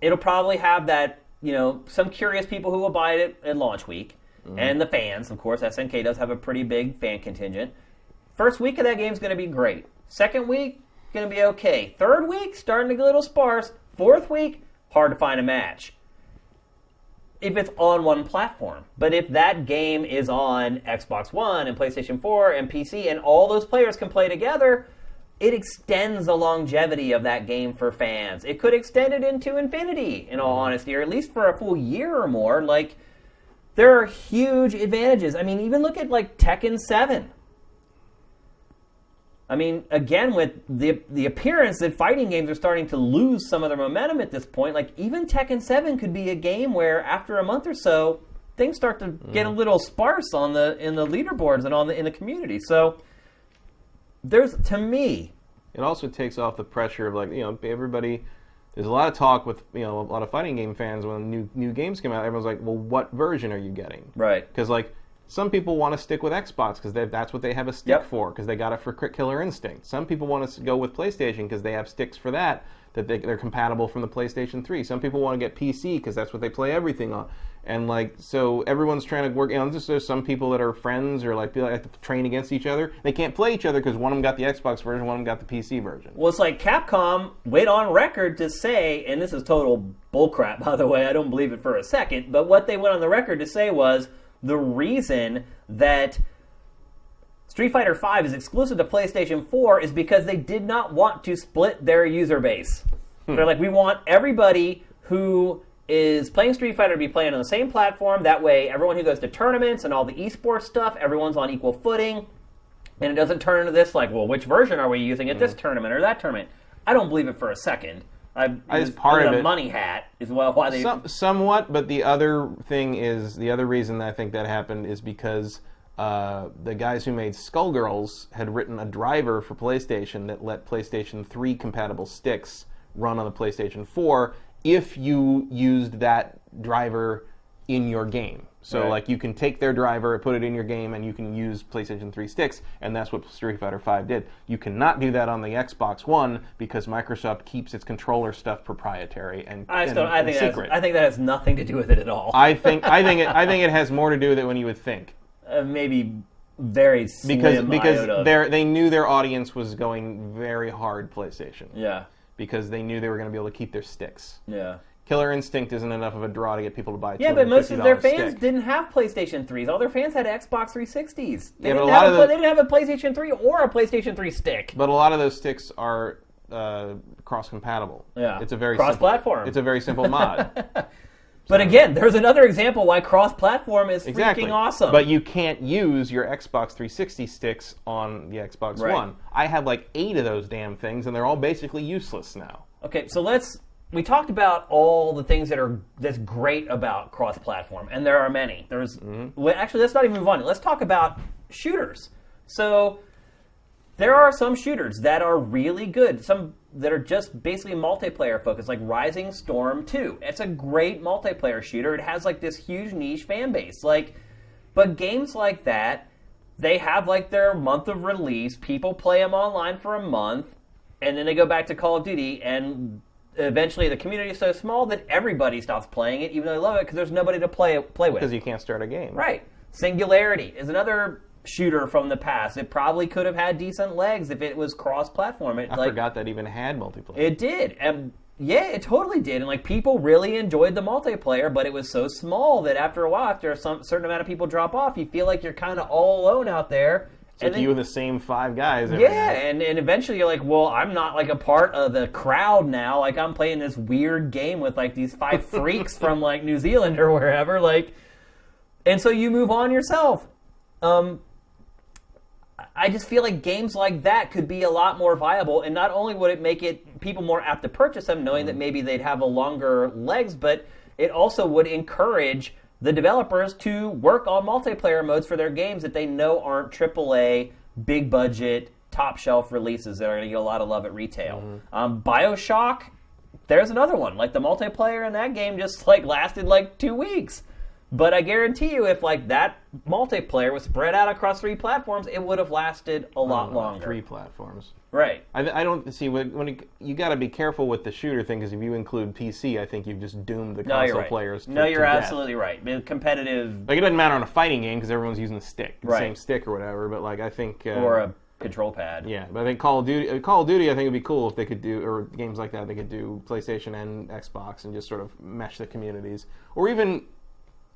It'll probably have that, you know, some curious people who will buy it at launch week, Mm-hmm. and the fans, of course. SNK does have a pretty big fan contingent. First week of that game is going to be great. Second week, going to be okay. Third week, starting to get a little sparse. Fourth week, hard to find a match. If it's on one platform. But if that game is on Xbox One and PlayStation 4 and PC and all those players can play together, it extends the longevity of that game for fans. It could extend it into infinity, in all honesty, or at least for a full year or more. Like, there are huge advantages. I mean, even look at like Tekken 7. I mean, again, with the the appearance that fighting games are starting to lose some of their momentum at this point, like even Tekken 7 could be a game where after a month or so, things start to get a mm. little sparse on the in the leaderboards and on the in the community. So there's to me, It also takes off the pressure of like you know everybody. There's a lot of talk with you know a lot of fighting game fans when new new games come out. Everyone's like, well, what version are you getting? right? Because like some people want to stick with Xbox because that's what they have a stick Yep. for because they got it for Killer Instinct. Some people want to go with PlayStation because they have sticks for that that they, they're compatible from the PlayStation 3. Some people want to get PC because that's what they play everything on. And like so, everyone's trying to work. You know, just there's some people that are friends or like people that have to train against each other. They can't play each other because one of them got the Xbox version, one of them got the PC version. Well, it's like Capcom went on record to say, and this is total bullcrap, [LAUGHS] by the way. I don't believe it for a second. But what they went on the record to say was the reason that Street Fighter V is exclusive to PlayStation 4 is because they did not want to split their user base. Hmm. They're like, we want everybody who is playing Street Fighter to be playing on the same platform. That way, everyone who goes to tournaments and all the esports stuff, everyone's on equal footing. And it doesn't turn into this like, well, which version are we using at this tournament or that tournament? I don't believe it for a second. I, As part of a money hat is well why they. Some, somewhat, but the other thing is the other reason I think that happened is because uh, the guys who made Skullgirls had written a driver for PlayStation that let PlayStation 3 compatible sticks run on the PlayStation 4 if you used that driver in your game. So Right. like you can take their driver, put it in your game, and you can use PlayStation 3 sticks, and that's what Street Fighter 5 did. You cannot do that on the Xbox One because Microsoft keeps its controller stuff proprietary and, I and, I think that's, secret. I think that has nothing to do with it at all. I think I think it, I think it [LAUGHS] has more to do with it when you would think uh, maybe very slim because because they knew their audience was going very hard PlayStation yeah, because they knew they were going to be able to keep their sticks. yeah. Killer Instinct isn't enough of a draw to get people to buy. Yeah, but most of their fans stick. didn't have PlayStation 3s. All their fans had Xbox 360s. They, Yeah, didn't a lot have of a, the- they didn't have a PlayStation 3 or a PlayStation 3 stick. But a lot of those sticks are uh, cross compatible. Yeah. it's a very Cross-platform. It's a very simple mod. [LAUGHS] But again, there's another example why cross-platform is exactly. freaking awesome. But you can't use your Xbox 360 sticks on the Xbox Right. One. I have like eight of those damn things, and they're all basically useless now. Okay, so let's. We talked about all the things that are that's great about cross-platform, and there are many. There's mm-hmm. well, actually, let's not even move on. Let's talk about shooters. So there are some shooters that are really good. Some that are just basically multiplayer focused, like Rising Storm 2. It's a great multiplayer shooter. It has like this huge niche fan base. Like, but games like that, they have like their month of release. People play them online for a month, and then they go back to Call of Duty, and eventually the community is so small that everybody stops playing it, even though they love it, because there's nobody to play play with. Because you can't start a game. Right. Singularity is another shooter from the past. It probably could have had decent legs if it was cross-platform. It, I like, forgot that even had multiplayer. It did. And yeah, it totally did. And like people really enjoyed the multiplayer, but it was so small that after a while, after some certain amount of people drop off, you feel like you're kind of all alone out there. It's like then- you and the same five guys. every yeah, night. and, and eventually you're like, well, I'm not like a part of the crowd now. Like I'm playing this weird game with like these five [LAUGHS] freaks from like New Zealand or wherever. Like, and so you move on yourself. Um, I just feel like games like that could be a lot more viable, and not only would it make it people more apt to purchase them, knowing that maybe they'd have a longer legs, but it also would encourage the developers to work on multiplayer modes for their games that they know aren't AAA, big budget, top shelf releases that are going to get a lot of love at retail. Um, Bioshock, there's another one. Like the multiplayer in that game just like lasted like two weeks. But I guarantee you, if like that multiplayer was spread out across three platforms, it would have lasted a lot longer. Three platforms. Right. I, I don't see when, when it, you got to be careful with the shooter thing because if you include PC, I think you've just doomed the No, console you're right. players. To, no, you're death. absolutely right. The competitive Like it doesn't matter on a fighting game because everyone's using the stick, the Right. same stick or whatever. But like I think, uh, or a control pad. yeah, but I think Call of Duty, uh, Call of Duty, I think it would be cool if they could do or games like that. They could do PlayStation and Xbox and just sort of mesh the communities, or even,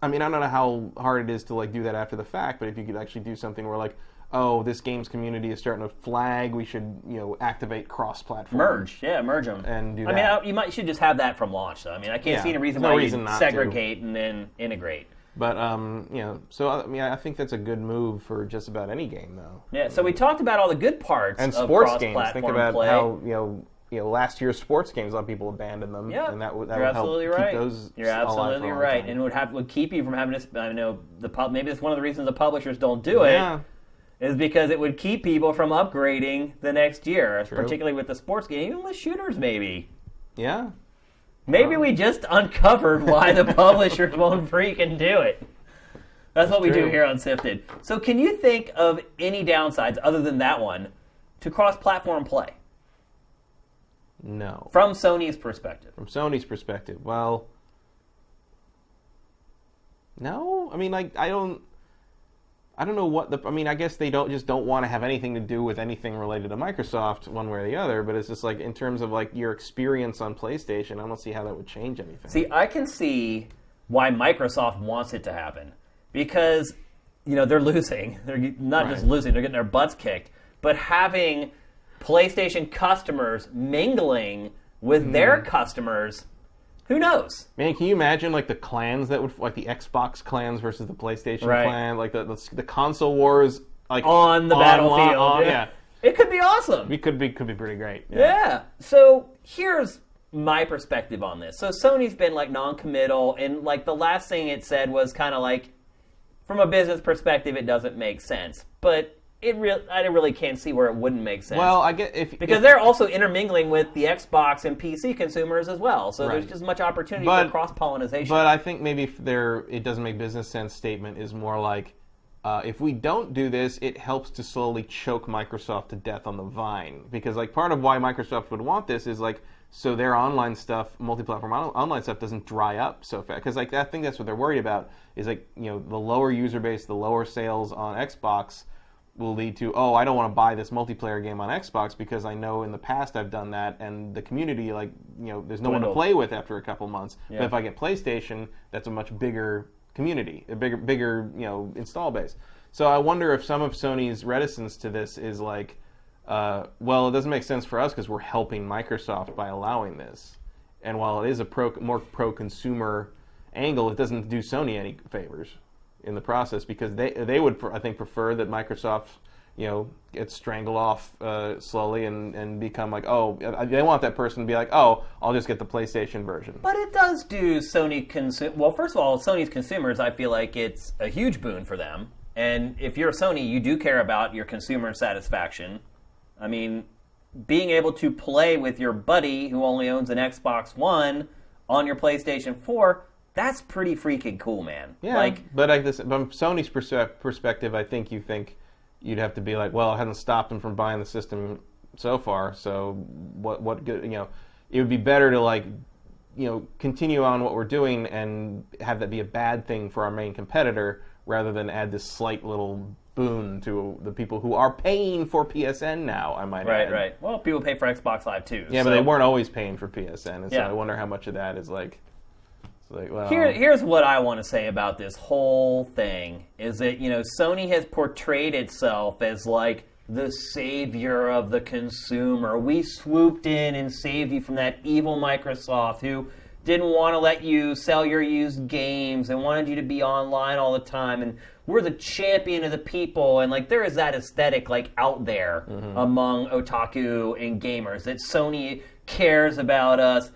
I mean, I don't know how hard it is to like do that after the fact, but if you could actually do something where like. Oh, this game's community is starting to flag. We should, you know, activate cross-platform. Merge, yeah, merge them. And do I mean, that. I, mean, you might you should just have that from launch. Though. I mean, I can't Yeah, see any reason no why reason you not to. segregate and then integrate. But um, you know, so I mean, I think that's a good move for just about any game, though. Yeah. So we talked about all the good parts And of sports games. Think about play. how you know, you know, last year's sports games, a lot of people abandoned them, Yeah, and that would that you're would help absolutely keep right. those. You're alive for a absolutely right, and it would have would keep you from having to. I know the pub. Maybe it's one of the reasons the publishers don't do it. yeah, is because it would keep people from upgrading the next year, particularly with the sports game, even with shooters. Maybe, yeah. maybe um, we just uncovered why the [LAUGHS] publishers won't freaking do it. That's what we do here on Sifted. So, can you think of any downsides other than that one to cross-platform play No, from Sony's perspective? from Sony's perspective, well, no. I mean, like, I don't. I don't know what the. I mean, I guess they don't just don't want to have anything to do with anything related to Microsoft, one way or the other. But it's just like in terms of like your experience on PlayStation, I don't see how that would change anything. See, I can see why Microsoft wants it to happen because you know they're [LAUGHS] losing. They're not just losing; they're getting their butts kicked. But having PlayStation customers mingling with Hmm. their customers, who knows? Man, can you imagine like the clans that would like the Xbox clans versus the PlayStation Right. clan, like the, the the console wars, like On the online- battlefield, on- yeah. yeah, It could be awesome. we could be could be pretty great. Yeah. So here's my perspective on this. So Sony's been like non-committal, and like the last thing it said was kind of like, from a business perspective, it doesn't make sense. But it real I really can't see where it wouldn't make sense. Well, I get if because if- they're also intermingling with the Xbox and PC consumers as well. So there's just much opportunity But- for cross pollination. But I think maybe if their it doesn't make business sense statement is more like uh, if we don't do this, it helps to slowly choke Microsoft to death on the vine. Because like part of why Microsoft would want this is like so their online stuff, multi-platform on- online stuff, doesn't dry up so fast. Because like I think that's what they're worried about is like you know the lower user base, the lower sales on Xbox will lead to oh I don't want to buy this multiplayer game on Xbox because I know in the past I've done that and the community like you know there's no one to play with after a couple months. Yeah. But if I get PlayStation, that's a much bigger community, a bigger bigger you know install base. So I wonder if some of Sony's reticence to this is like, uh, well, it doesn't make sense for us because we're helping Microsoft by allowing this. And while it is a pro more pro consumer angle, it doesn't do Sony any favors in the process because they they would I think prefer that Microsoft you know gets strangled off uh, slowly and, and become like oh they want that person to be like oh I'll just get the PlayStation version. But it does do Sony consume. Well, first of all, Sony's consumers, I feel like it's a huge boon for them. And if you're Sony, you do care about your consumer satisfaction. I mean, being able to play with your buddy who only owns an Xbox One on your PlayStation 4, that's pretty freaking cool, man. Yeah, Like, but like this, from Sony's perspective, I think you think you'd have to be like, well, it hasn't stopped them from buying the system so far. So what? What good? You know, it would be better to like, you know, continue on what we're doing and have that be a bad thing for our main competitor rather than add this slight little boon to the people who are paying for PSN now. I might right, add. right. Well, people pay for Xbox Live too. Yeah, but they weren't always paying for PSN, and so Yeah. I wonder how much of that is like. Like, well, Here, here's what I want to say about this whole thing: is that you know Sony has portrayed itself as like the savior of the consumer. We swooped in and saved you from that evil Microsoft who didn't want to let you sell your used games and wanted you to be online all the time and we're the champion of the people and like there is that aesthetic like out there mm-hmm. among otaku and gamers that Sony cares about us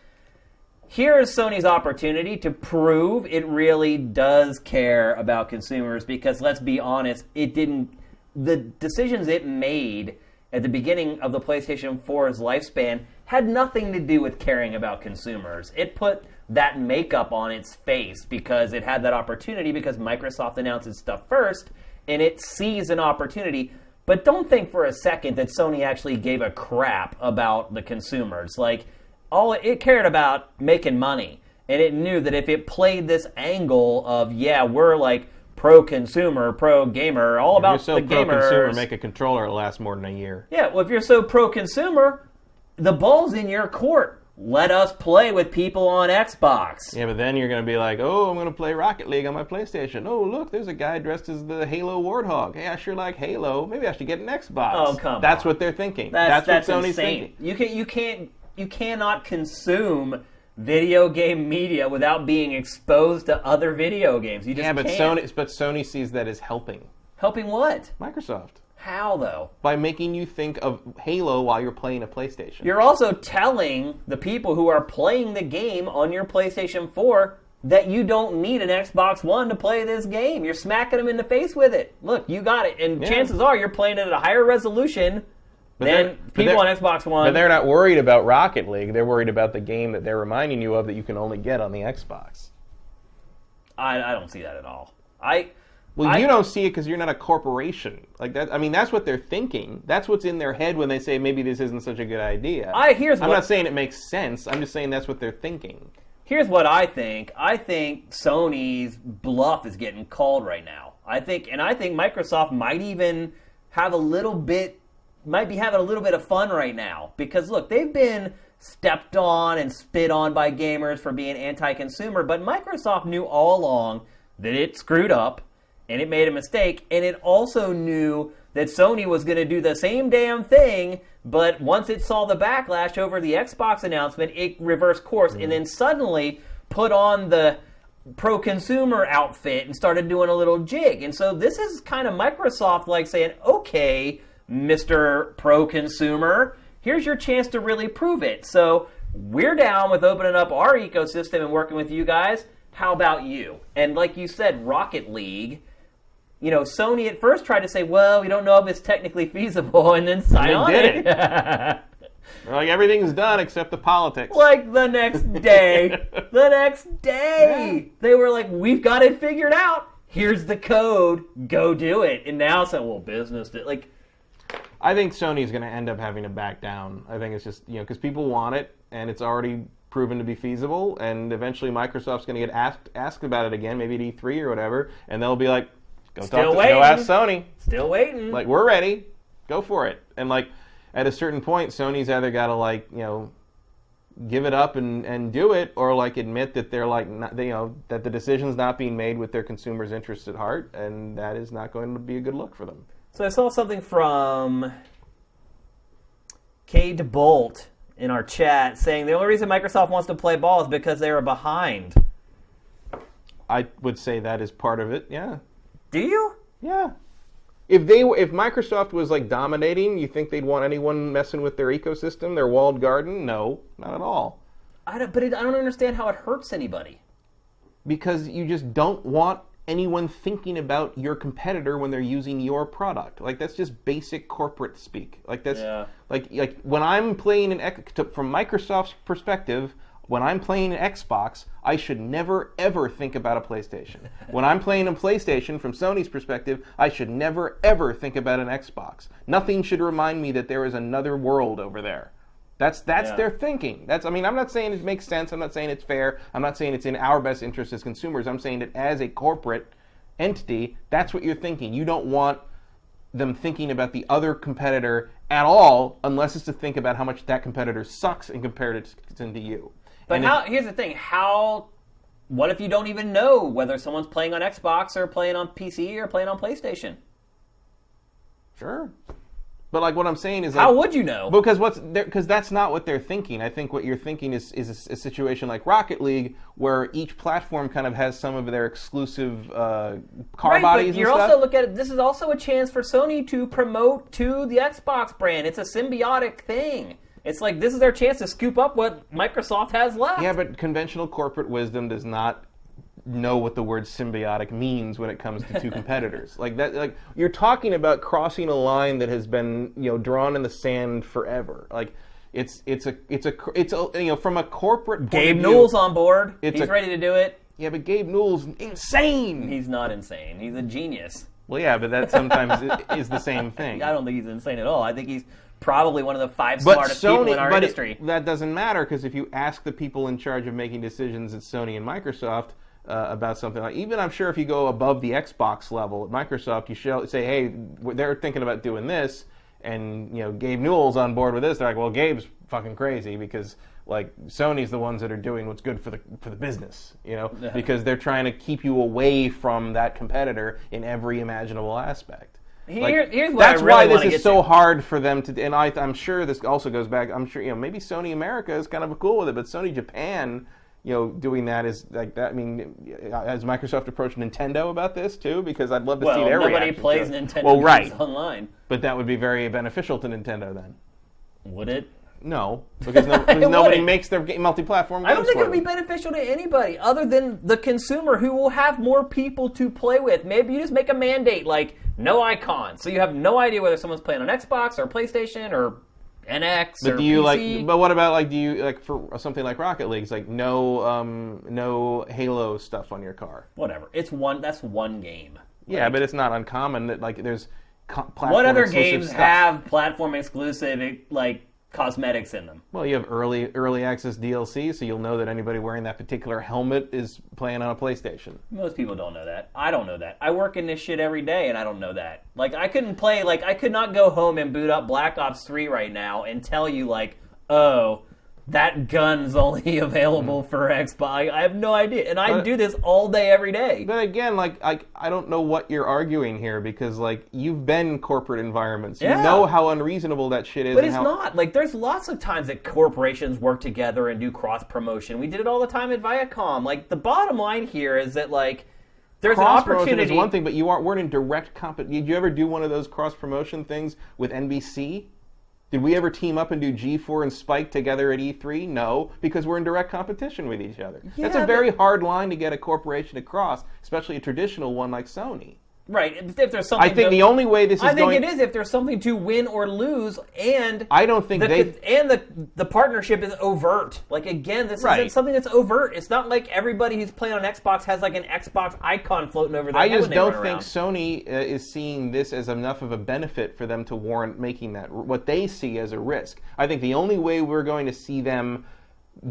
here is Sony's opportunity to prove it really does care about consumers because let's be honest, it didn't the decisions it made at the beginning of the PlayStation 4's lifespan had nothing to do with caring about consumers. It put that makeup on its face because it had that opportunity because Microsoft announces stuff first and it sees an opportunity. But don't think for a second that Sony actually gave a crap about the consumers. Like, all it cared about making money. And it knew that if it played this angle of, yeah, we're like pro consumer, pro gamer, all about You're so the pro gamers. consumer, make a controller that lasts more than a year. Yeah, well, if you're so pro consumer, the ball's in your court. Let us play with people on Xbox. Yeah, but then you're going to be like, oh, I'm going to play Rocket League on my PlayStation. Oh, look, there's a guy dressed as the Halo Warthog. Hey, I sure like Halo. Maybe I should get an Xbox. Oh, come That's on. what they're thinking. That's, That's, that's, what Sony's insane. thinking. You can you can't you cannot consume video game media without being exposed to other video games. You just Yeah, but can't. Sony, but Sony sees that as helping helping what? Microsoft How though? by making you think of Halo while you're playing a PlayStation. You're also telling the people who are playing the game on your PlayStation 4 that you don't need an Xbox One to play this game. You're smacking them in the face with it. Look, you got it. And Yeah. chances are you're playing it at a higher resolution But than people on Xbox One. But they're not worried about Rocket League. They're worried about the game that they're reminding you of that you can only get on the Xbox. I, I don't see that at all. I Well, I- you don't see it because you're not a corporation. Like that. I mean, that's what they're thinking. That's what's in their head when they say maybe this isn't such a good idea. I here's I'm what not saying it makes sense. I'm just saying that's what they're thinking. here's what I think. I think Sony's bluff is getting called right now. I think, and I think Microsoft might even have a little bit, might be having a little bit of fun right now because look, they've been stepped on and spit on by gamers for being anti-consumer, but Microsoft knew all along that it screwed up and it made a mistake, and it also knew that Sony was going to do the same damn thing, but once it saw the backlash over the Xbox announcement, it reversed course and mm. then suddenly put on the pro consumer outfit and started doing a little jig. And so this is kind of Microsoft like saying, okay, Mr. Pro Consumer, here's your chance to really prove it. So we're down with opening up our ecosystem and working with you guys. How about you? And like you said, Rocket League. You know, Sony at first tried to say, "Well, we don't know if it's technically feasible," and then sign did it. [LAUGHS] Like everything's done except the politics. like the next day, [LAUGHS] the next day, they were like, "We've got it figured out. Here's the code. Go do it." And now, so well, business did like. I think Sony's going to end up having to back down. I think it's just you know because people want it and it's already proven to be feasible, and eventually Microsoft's going to get asked asked about it again, maybe at E3 or whatever, and they'll be like, "Go Still talk to, go ask Sony." Still waiting. like we're ready go for it and like at a certain point sony's either got to like you know give it up and, and do it or like admit that they're like not, they, you know that the decision's not being made with their consumers interests at heart and that is not going to be a good look for them So I saw something from Cade Bolt in our chat saying the only reason Microsoft wants to play ball is because they are behind. i would say that is part of it yeah Do you? yeah if they if microsoft was like dominating you think they'd want anyone messing with their ecosystem their walled garden no not at all I don't, but it, I don't understand how it hurts anybody. because you just don't want anyone thinking about your competitor when they're using your product. Like that's just basic corporate speak. Like that's Yeah. like like when I'm playing an X, from Microsoft's perspective, when I'm playing an Xbox, I should never ever think about a PlayStation. [LAUGHS] when I'm playing a PlayStation from Sony's perspective, I should never ever think about an Xbox. Nothing should remind me that there is another world over there. That's that's Yeah. their thinking. That's I mean I'm not saying it makes sense. I'm not saying it's fair. I'm not saying it's in our best interest as consumers. I'm saying that as a corporate entity, that's what you're thinking. You don't want them thinking about the other competitor at all unless it's to think about how much that competitor sucks in comparison to you. But And how? if- here's the thing: how? What if you don't even know whether someone's playing on Xbox or playing on PC or playing on PlayStation? sure. But like what I'm saying is like How would you know? Because what's because that's not what they're thinking. I think what you're thinking is is a, a situation like Rocket League, where each platform kind of has some of their exclusive uh, car Right, bodies but you're stuff. also look at it. This is also a chance for Sony to promote to the Xbox brand. It's a symbiotic thing. It's like this is their chance to scoop up what Microsoft has left. yeah, but conventional corporate wisdom does not know what the word symbiotic means when it comes to two [LAUGHS] competitors. Like that like you're talking about crossing a line that has been, you know, drawn in the sand forever. Like It's it's a it's a it's a you know from a corporate Gabe view- Newell's on board. He's a- ready to do it. Yeah, but Gabe Newell's insane. He's not insane. He's a genius. well, yeah, but that sometimes is the same [LAUGHS] thing. I don't think he's insane at all. I think he's probably one of the five But smartest people Sony, in our but it- that doesn't matter because if you ask the people in charge of making decisions at Sony and Microsoft uh, about something like, even I'm sure if you go above the Xbox level at Microsoft, you show, say, hey, they're thinking about doing this, and you know, Gabe Newell's on board with this. They're like, well, Gabe's fucking crazy because like Sony's the ones that are doing what's good for the for the business, you know, because they're trying to keep you away from that competitor in every imaginable aspect. Here- here's that's really why this is so to. hard for them to. And I, I'm sure this also goes back. I'm sure you know maybe Sony America is kind of cool with it, but Sony Japan, you know, doing that is like that. I mean, has Microsoft approached Nintendo about this too? Because I'd love to well, see their nobody reaction to plays it. Nintendo Well, games right, online. but that would be very beneficial to Nintendo then. Would it? No, because, no, [LAUGHS] because nobody makes their ga- multi-platform. I don't think it would be beneficial to anybody other than the consumer who will have more people to play with. Maybe you just make a mandate like no icon, so you have no idea whether someone's playing on Xbox or PlayStation or NX But or do you PC. like? But what about like? Do you like for something like Rocket League? It's like no, um, no Halo stuff on your car. Whatever. It's one. That's one game. Yeah, but it's not uncommon that like there's co- platform What other games stuff. have platform exclusive like cosmetics in them? Well, you have early early access DLC, so you'll know that anybody wearing that particular helmet is playing on a PlayStation. Most people don't know that. I don't know that. I work in this shit every day and I don't know that. Like I couldn't play like I could not go home and boot up Black Ops 3 right now and tell you like, "Oh, that gun's only [LAUGHS] available hmm. for Xbox." I have no idea. And I But- do this all day every day. But again, like I, I don't know what you're arguing here because like you've been in corporate environments, Yeah. you know how unreasonable that shit is. But it's how, not. Like there's lots of times that corporations work together and do cross promotion. We did it all the time at Viacom. Like the bottom line here is that like there's an Cross promotion opportunity is one thing, but you aren't weren't in direct comp. Did you ever do one of those cross promotion things with NBC? Did we ever team up and do G4 and Spike together at E3? No, because we're in direct competition with each other. That's a very hard line to get a corporation across, especially a traditional one like Sony. Right. If there's something I think to- the only way this is I think going it is if there's something to win or lose, and I don't think the, they and the the partnership is overt. Like again, this Right. isn't something that's overt. It's not like everybody who's playing on Xbox has like an Xbox icon floating over their I just don't think around. Sony uh, is seeing this as enough of a benefit for them to warrant making that what they see as a risk. I think the only way we're going to see them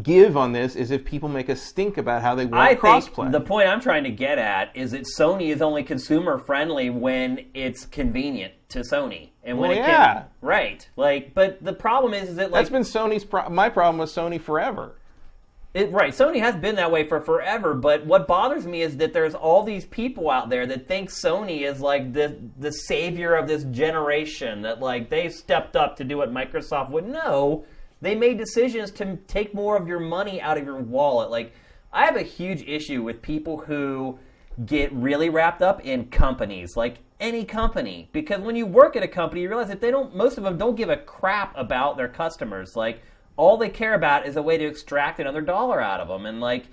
give on this is if people make a stink about how they want I think crossplay. the point I'm trying to get at is that Sony is only consumer friendly when it's convenient to Sony, and when Well, it yeah. can, right? Like, but the problem is, is that like That's been Sony's pro- my problem with Sony forever. It, right, Sony has been that way for forever. But what bothers me is that there's all these people out there that think Sony is like the the savior of this generation. That like they stepped up to do what Microsoft would. No, they made decisions to take more of your money out of your wallet. Like I have a huge issue with people who get really wrapped up in companies, like any company, because when you work at a company, you realize that they don't. Most of them don't give a crap about their customers. Like all they care about is a way to extract another dollar out of them, and like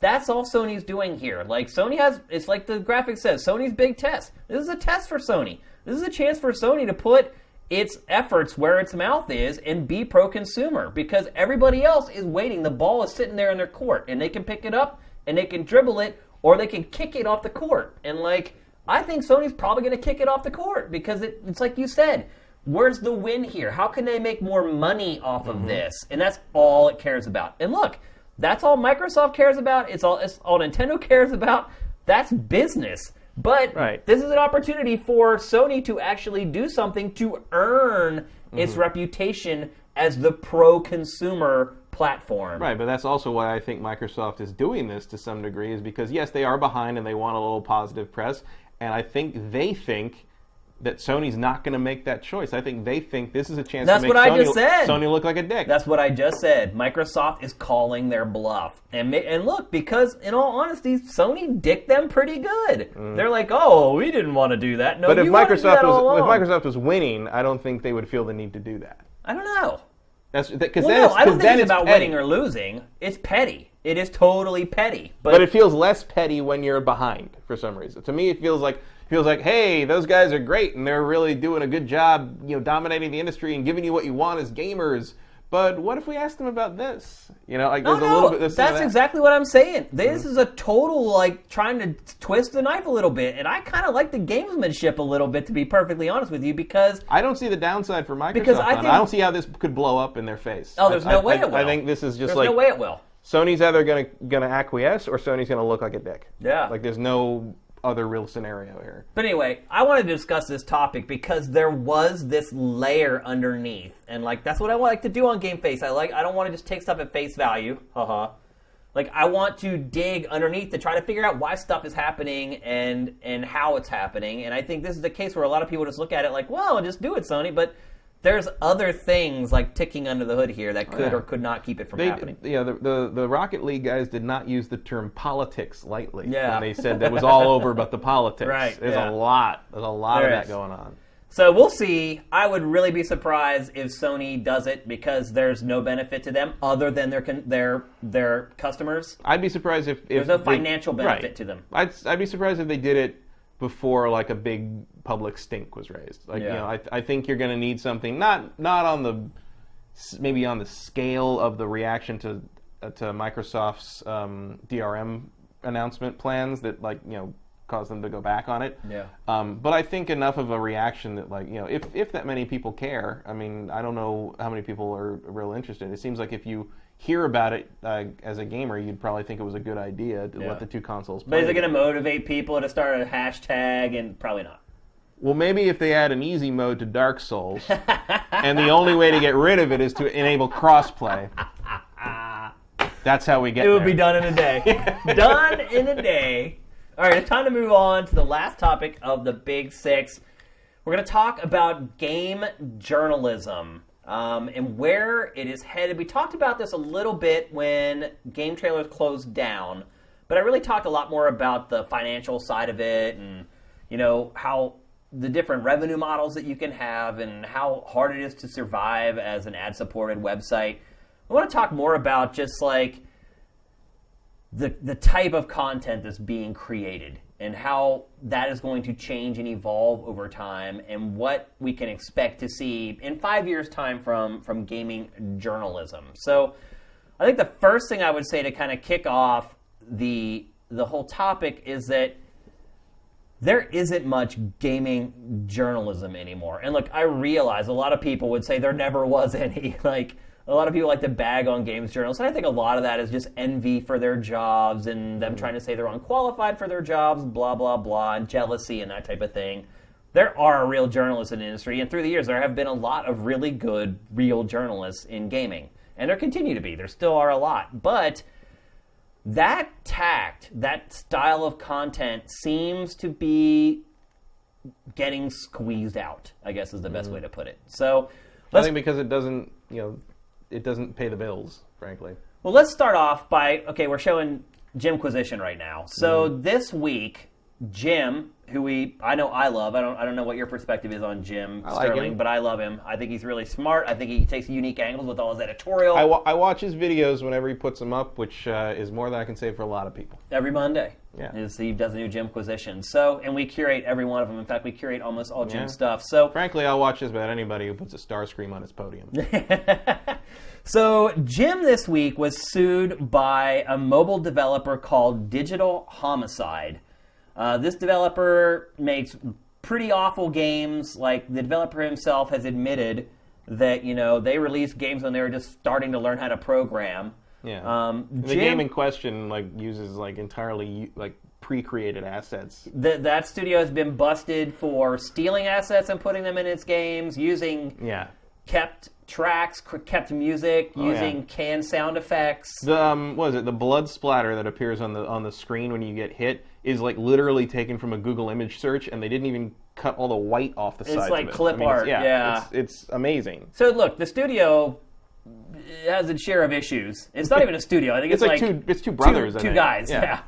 that's all Sony's doing here. Like Sony has, it's like the graphic says, Sony's big test. This is a test for Sony. This is a chance for Sony to put its efforts where its mouth is and be pro-consumer because everybody else is waiting. The ball is sitting there in their court, and they can pick it up and they can dribble it or they can kick it off the court. And like, I think Sony's probably going to kick it off the court because it, it's like you said. Where's the win here? How can they make more money off Mm-hmm. of this? And that's all it cares about. And look, that's all Microsoft cares about. It's all it's all Nintendo [LAUGHS] cares about. That's business. But Right. this is an opportunity for Sony to actually do something to earn its Mm-hmm. reputation as the pro consumer platform. Right, but that's also why I think Microsoft is doing this to some degree, is because yes, they are behind and they want a little positive press, and I think they think that Sony's not going to make that choice. I think they think this is a chance That's to make what I Sony, just said. Sony look like a dick. That's what I just said. Microsoft is calling their bluff, and and look, because in all honesty, Sony dicked them pretty good. They're like, "Oh, we didn't want to do that." No, Mm. but if you wanted to do Microsoft was if. Microsoft was winning, I don't think they would feel the need to do that. I don't know. That's because Well, no, I don't think it's it's about petty. winning or losing. It's petty. It is totally petty. But, But it feels less petty when you're behind for some reason. To me, it feels like feels like, hey, those guys are great and they're really doing a good job, you know, dominating the industry and giving you what you want as gamers. But what if we asked them about this? You know, like No, there's a no, little bit. That's that. exactly what I'm saying. This mm-hmm. is a total like trying to twist the knife a little bit, and I kind of like the gamesmanship a little bit, to be perfectly honest with you, because I don't see the downside for Microsoft. Because I think- I don't see how this could blow up in their face. Oh, there's I, no I, way it will. I think this is just there's like no way it will. Sony's either gonna gonna acquiesce or Sony's gonna look like a dick. Yeah. Like there's no other real scenario here. But anyway, I wanted to discuss this topic because there was this layer underneath, and like that's what I like to do on Game Face. I like I don't want to just take stuff at face value, haha. Like I want to dig underneath to try to figure out why stuff is happening and and how it's happening. And I think this is the case where a lot of people just look at it like, well, just do it, Sony. But there's other things like ticking under the hood here that oh, could yeah. or could not keep it from They, happening. yeah, the, the the Rocket League guys did not use the term politics lightly Yeah. when they said that was all over but the [LAUGHS] politics. Right, There's yeah. a lot. There's a lot There of that is. going on. So we'll see. I would really be surprised if Sony does it because there's no benefit to them other than their their their customers. I'd be surprised if, if There's no they- financial benefit right. to them. I'd I'd be surprised if they did it before like a big public stink was raised. Like you know, I I think you're going to need something not not on the maybe on the scale of the reaction to uh, to Microsoft's um, DRM announcement plans that like you know caused them to go back on it. Yeah. Um, but I think enough of a reaction that like you know if if that many people care, I mean I don't know how many people are real interested. It seems like if you hear about it uh, as a gamer, you'd probably think it was a good idea to Yeah. let the two consoles. But is it going to motivate people to start a hashtag? And probably not. Well, maybe if they add an easy mode to Dark Souls, [LAUGHS] and the only way to get rid of it is to enable crossplay. That's how we get. It would there. be done in a day. [LAUGHS] done in a day. All right, it's time to move on to the last topic of the Big Six. We're going to talk about game journalism um, and where it is headed. We talked about this a little bit when GameTrailers closed down, but I really talked a lot more about the financial side of it and you know how the different revenue models that you can have and how hard it is to survive as an ad-supported website. I want to talk more about just like the the type of content that's being created and how that is going to change and evolve over time and what we can expect to see in 5 years time from from gaming journalism. So I think the first thing I would say to kind of kick off the the whole topic is that there isn't much gaming journalism anymore. And look, I realize a lot of people would say there never was [LAUGHS] any. Like a lot of people like to bag on games journalists, and I think a lot of that is just envy for their jobs and them mm-hmm. trying to say they're unqualified for their jobs, blah blah blah, and jealousy and that type of thing. There are real journalists in the industry, and through the years there have been a lot of really good real journalists in gaming, and there continue to be. There still are a lot, but that tact, that style of content seems to be getting squeezed out. I guess is the best mm-hmm. way to put it. So I think because it doesn't, you know, it doesn't pay the bills, frankly. well let's start off by okay, we're showing Jimquisition right now. So this week, Jim, who we I know I love. I don't I don't know what your perspective is on Jim I like Sterling, him. but I love him. I think he's really smart. I think he takes unique angles with all his editorial I, wa- I watch his videos whenever he puts them up, which uh, is more than I can say for a lot of people. every Monday. Yeah. Is he does a new Jimquisition. So and we curate every one of them. In fact, we curate almost all Jim Yeah. stuff. So Frankly, I'll watch just about anybody who puts a star scream on his podium. [LAUGHS] So, Jim this week was sued by a mobile developer called Digital Homicide. Uh, this developer makes pretty awful games. Like, the developer himself has admitted that, you know, they released games when they were just starting to learn how to program. Yeah. Um, the Jim- game in question like uses like entirely like pre-created assets. Th- that studio has been busted for stealing assets and putting them in its games, using Yeah. kept tracks, kept music, Oh, yeah. using canned sound effects. The um, what is it? The blood splatter that appears on the on the screen when you get hit is like literally taken from a Google image search, and they didn't even cut all the white off the sides. like of it. clip I mean, it's- like clip art, Yeah, yeah. It's, it's amazing. So look, the studio has its share of issues. It's not [LAUGHS] even a studio. I think it's, It's like two- it's two brothers, I two guys. Yeah. Yeah.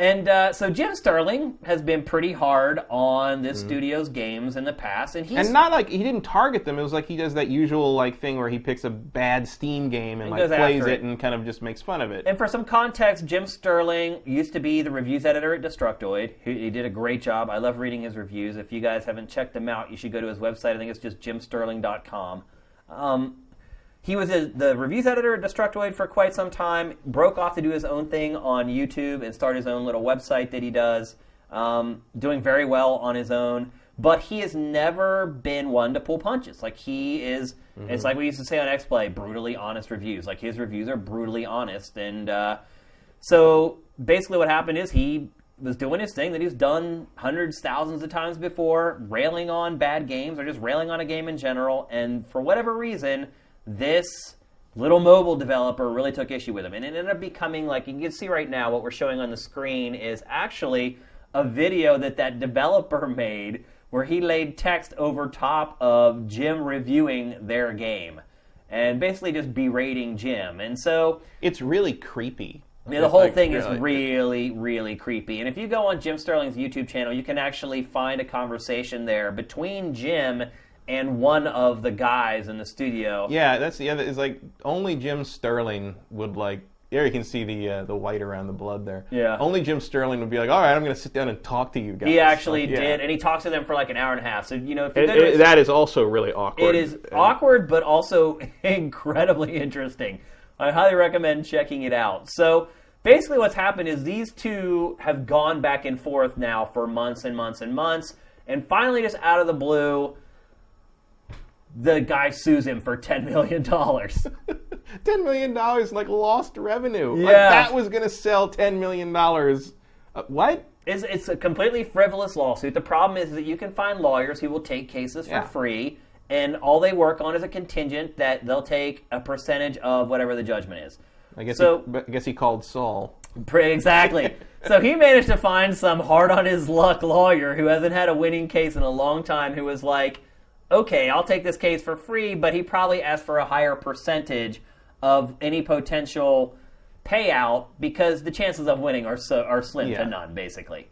And uh, so Jim Sterling has been pretty hard on this Mm-hmm. studio's games in the past, and he's And not like he didn't target them. It was like he does that usual like thing where he picks a bad Steam game and, And like plays it it. and kind of just makes fun of it. And for some context, Jim Sterling used to be the reviews editor at Destructoid. He, he did a great job. I love reading his reviews. If you guys haven't checked them out, you should go to his website. I think it's just jimsterling.com. Um, he was a, the reviews editor at Destructoid for quite some time. Broke off to do his own thing on YouTube and start his own little website that he does. Um, doing very well on his own, but he has never been one to pull punches. Like he is, it's like we used to say on X Play, brutally honest reviews. Like his reviews are brutally honest, and uh, so basically, what happened is he was doing his thing that he's done hundreds, thousands of times before, railing on bad games or just railing on a game in general. And for whatever reason, this little mobile developer really took issue with him. And it ended up becoming like you can see right now, what we're showing on the screen is actually a video that that developer [LAUGHS] made where he laid text over top of Jim reviewing their game and basically just berating Jim. And so It's really creepy. yeah, the whole Like, thing is really. really, really creepy. And if you go on Jim Sterling's YouTube channel, you can actually find a conversation there between Jim and one of the guys in the studio. Yeah, that's the other. Is like only Jim Sterling would like. There you can see the uh, the white around the blood there. Yeah. Only Jim Sterling would be like, all right, I'm going to sit down and talk to you guys. He actually Like, yeah. did, and he talks to them for like an hour and a half. So you know, if you It- it- that is also really awkward. It is And- awkward, but also [LAUGHS] incredibly interesting. I highly recommend checking it out. So basically, what's happened is these two have gone back and forth now for months and months and months, and finally, just out of the blue, the guy sues him for ten million dollars. [LAUGHS] ten million dollars like lost revenue. Like, Yeah. that was going to sell ten million dollars. Uh, what? It's, it's a completely frivolous lawsuit. The problem is that you can find lawyers who will take cases for Yeah. free, and all they work on is a contingent that they'll take a percentage of whatever the judgment is. I guess. So- he, I guess he called Saul. Exactly. [LAUGHS] so he managed to find some hard on his luck lawyer who hasn't had a winning case in a long time who was like, okay, I'll take this case for free, but he probably asked for a higher percentage of any potential payout because the chances of winning are so are slim Yeah. to none, basically.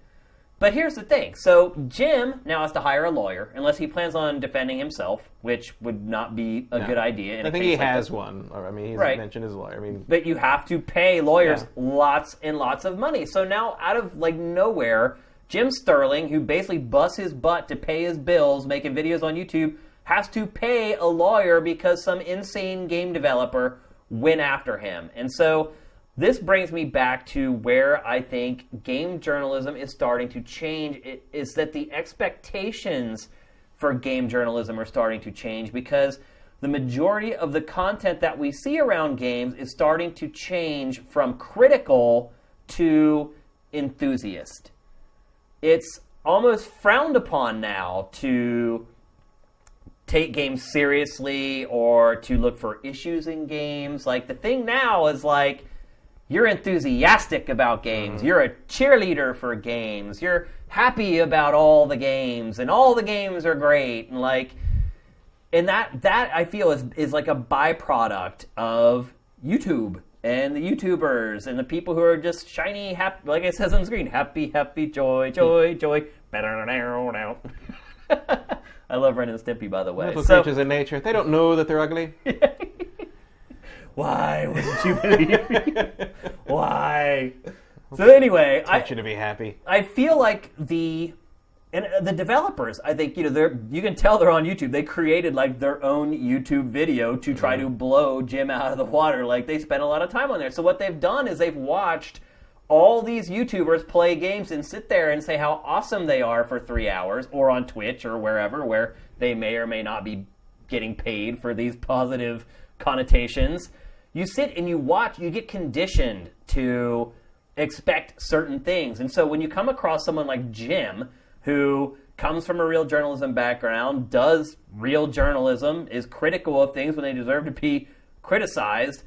But here's the thing. So Jim now has to hire a lawyer unless he plans on defending himself, which would not be a No. good idea. I think he like has this. one. I mean, he's Right. mentioned his lawyer. I mean, But you have to pay lawyers Yeah. lots and lots of money. So now, out of like nowhere, Jim Sterling, who basically busts his butt to pay his bills, making videos on YouTube, has to pay a lawyer because some insane game developer went after him. And so this brings me back to where I think game journalism is starting to change. It is that the expectations for game journalism are starting to change because the majority of the content that we see around games is starting to change from critical to enthusiast. It's almost frowned upon now to take games seriously or to look for issues in games. Like the thing now is like you're enthusiastic about games. Mm-hmm. You're a cheerleader for games. You're happy about all the games and all the games are great and like and that that I feel is is like a byproduct of YouTube and the YouTubers and the people who are just shiny happy like it says on the screen happy happy joy joy [LAUGHS] joy [LAUGHS] I love Ren and Stimpy by the way. little So- creatures in nature. They don't know that they're ugly. [LAUGHS] Why wouldn't you believe? Why? So anyway, I, Want you to be happy. I feel like the and uh, the developers, I think you know they're you can tell they're on YouTube. They created like their own YouTube video to try to blow Jim out of the water. Like they spent a lot of time on there. So what they've done is they've watched all these YouTubers play games and sit there and say how awesome they are for three hours, or on Twitch or wherever where they may or may not be getting paid for these positive connotations. You sit and you watch, you get conditioned to expect certain things. And so when you come across someone like Jim, who comes from a real journalism background, does real journalism, is critical of things when they deserve to be criticized,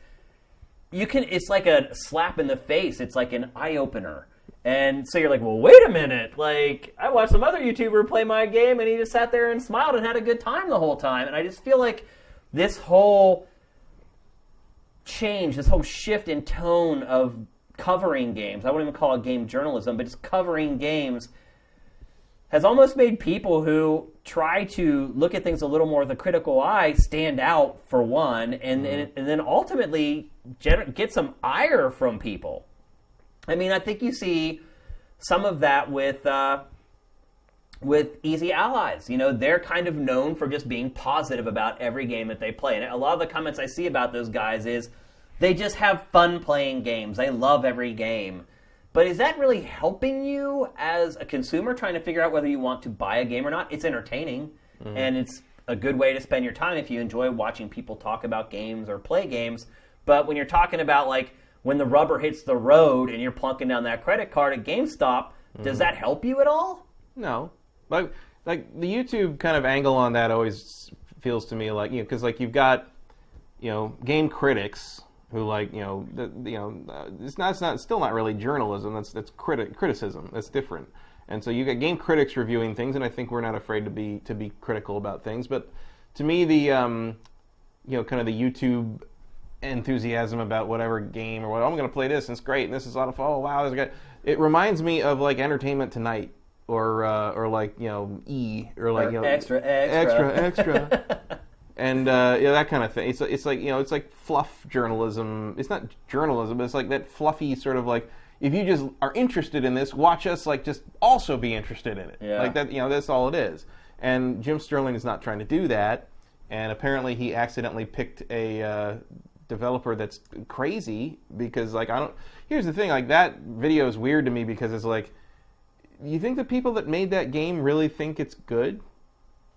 you can it's like a slap in the face. It's like an eye opener. And so you're like, well, wait a minute. Like, I watched some other YouTuber play my game and he just sat there and smiled and had a good time the whole time. And I just feel like this whole change, this whole shift in tone of covering games, I wouldn't even call it game journalism, but just covering games, has almost made people who try to look at things a little more with a critical eye stand out, for one, and, and, and then ultimately gener- get some ire from people. I mean, I think you see some of that with. Uh, with Easy Allies. You know, they're kind of known for just being positive about every game that they play. And a lot of the comments I see about those guys is they just have fun playing games. They love every game. But is that really helping you as a consumer trying to figure out whether you want to buy a game or not? It's entertaining mm-hmm. and it's a good way to spend your time if you enjoy watching people talk about games or play games. But when you're talking about like when the rubber hits the road and you're plunking down that credit card at GameStop, does mm-hmm. that help you at all? No, like like the YouTube kind of angle on that always feels to me like you know because like you've got you know game critics who like you know the, you know uh, it's not it's not it's still not really journalism that's that's criti- criticism that's different and so you got game critics reviewing things and I think we're not afraid to be to be critical about things but to me the um, you know kind of the YouTube enthusiasm about whatever game or what I'm going to play this and it's great and this is a lot of fun. Oh wow, this is great. It reminds me of like Entertainment Tonight or uh, or like you know E or like Or you know extra, extra. extra extra [LAUGHS] and uh, yeah that kind of thing. It's it's like you know it's like fluff journalism. It's not journalism, but it's like that fluffy sort of like. If you just are interested in this, watch us like just also be interested in it. Yeah. Like that, you know, that's all it is. And Jim Sterling is not trying to do that. And apparently, he accidentally picked a uh, developer that's crazy because, like, I don't. Here's the thing: like that video is weird to me because it's like, you think the people that made that game really think it's good?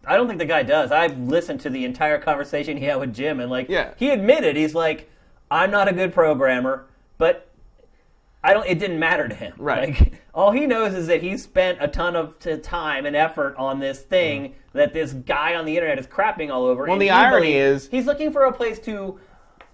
I don't think the guy does. I've listened to the entire conversation he had with Jim, and like, Yeah. he admitted he's like, I'm not a good programmer, but I don't. It didn't matter to him. Right. Like, [LAUGHS] all he knows is that he spent a ton of time and effort on this thing mm-hmm. that this guy on the internet is crapping all over. Well, and the irony is- he's looking for a place to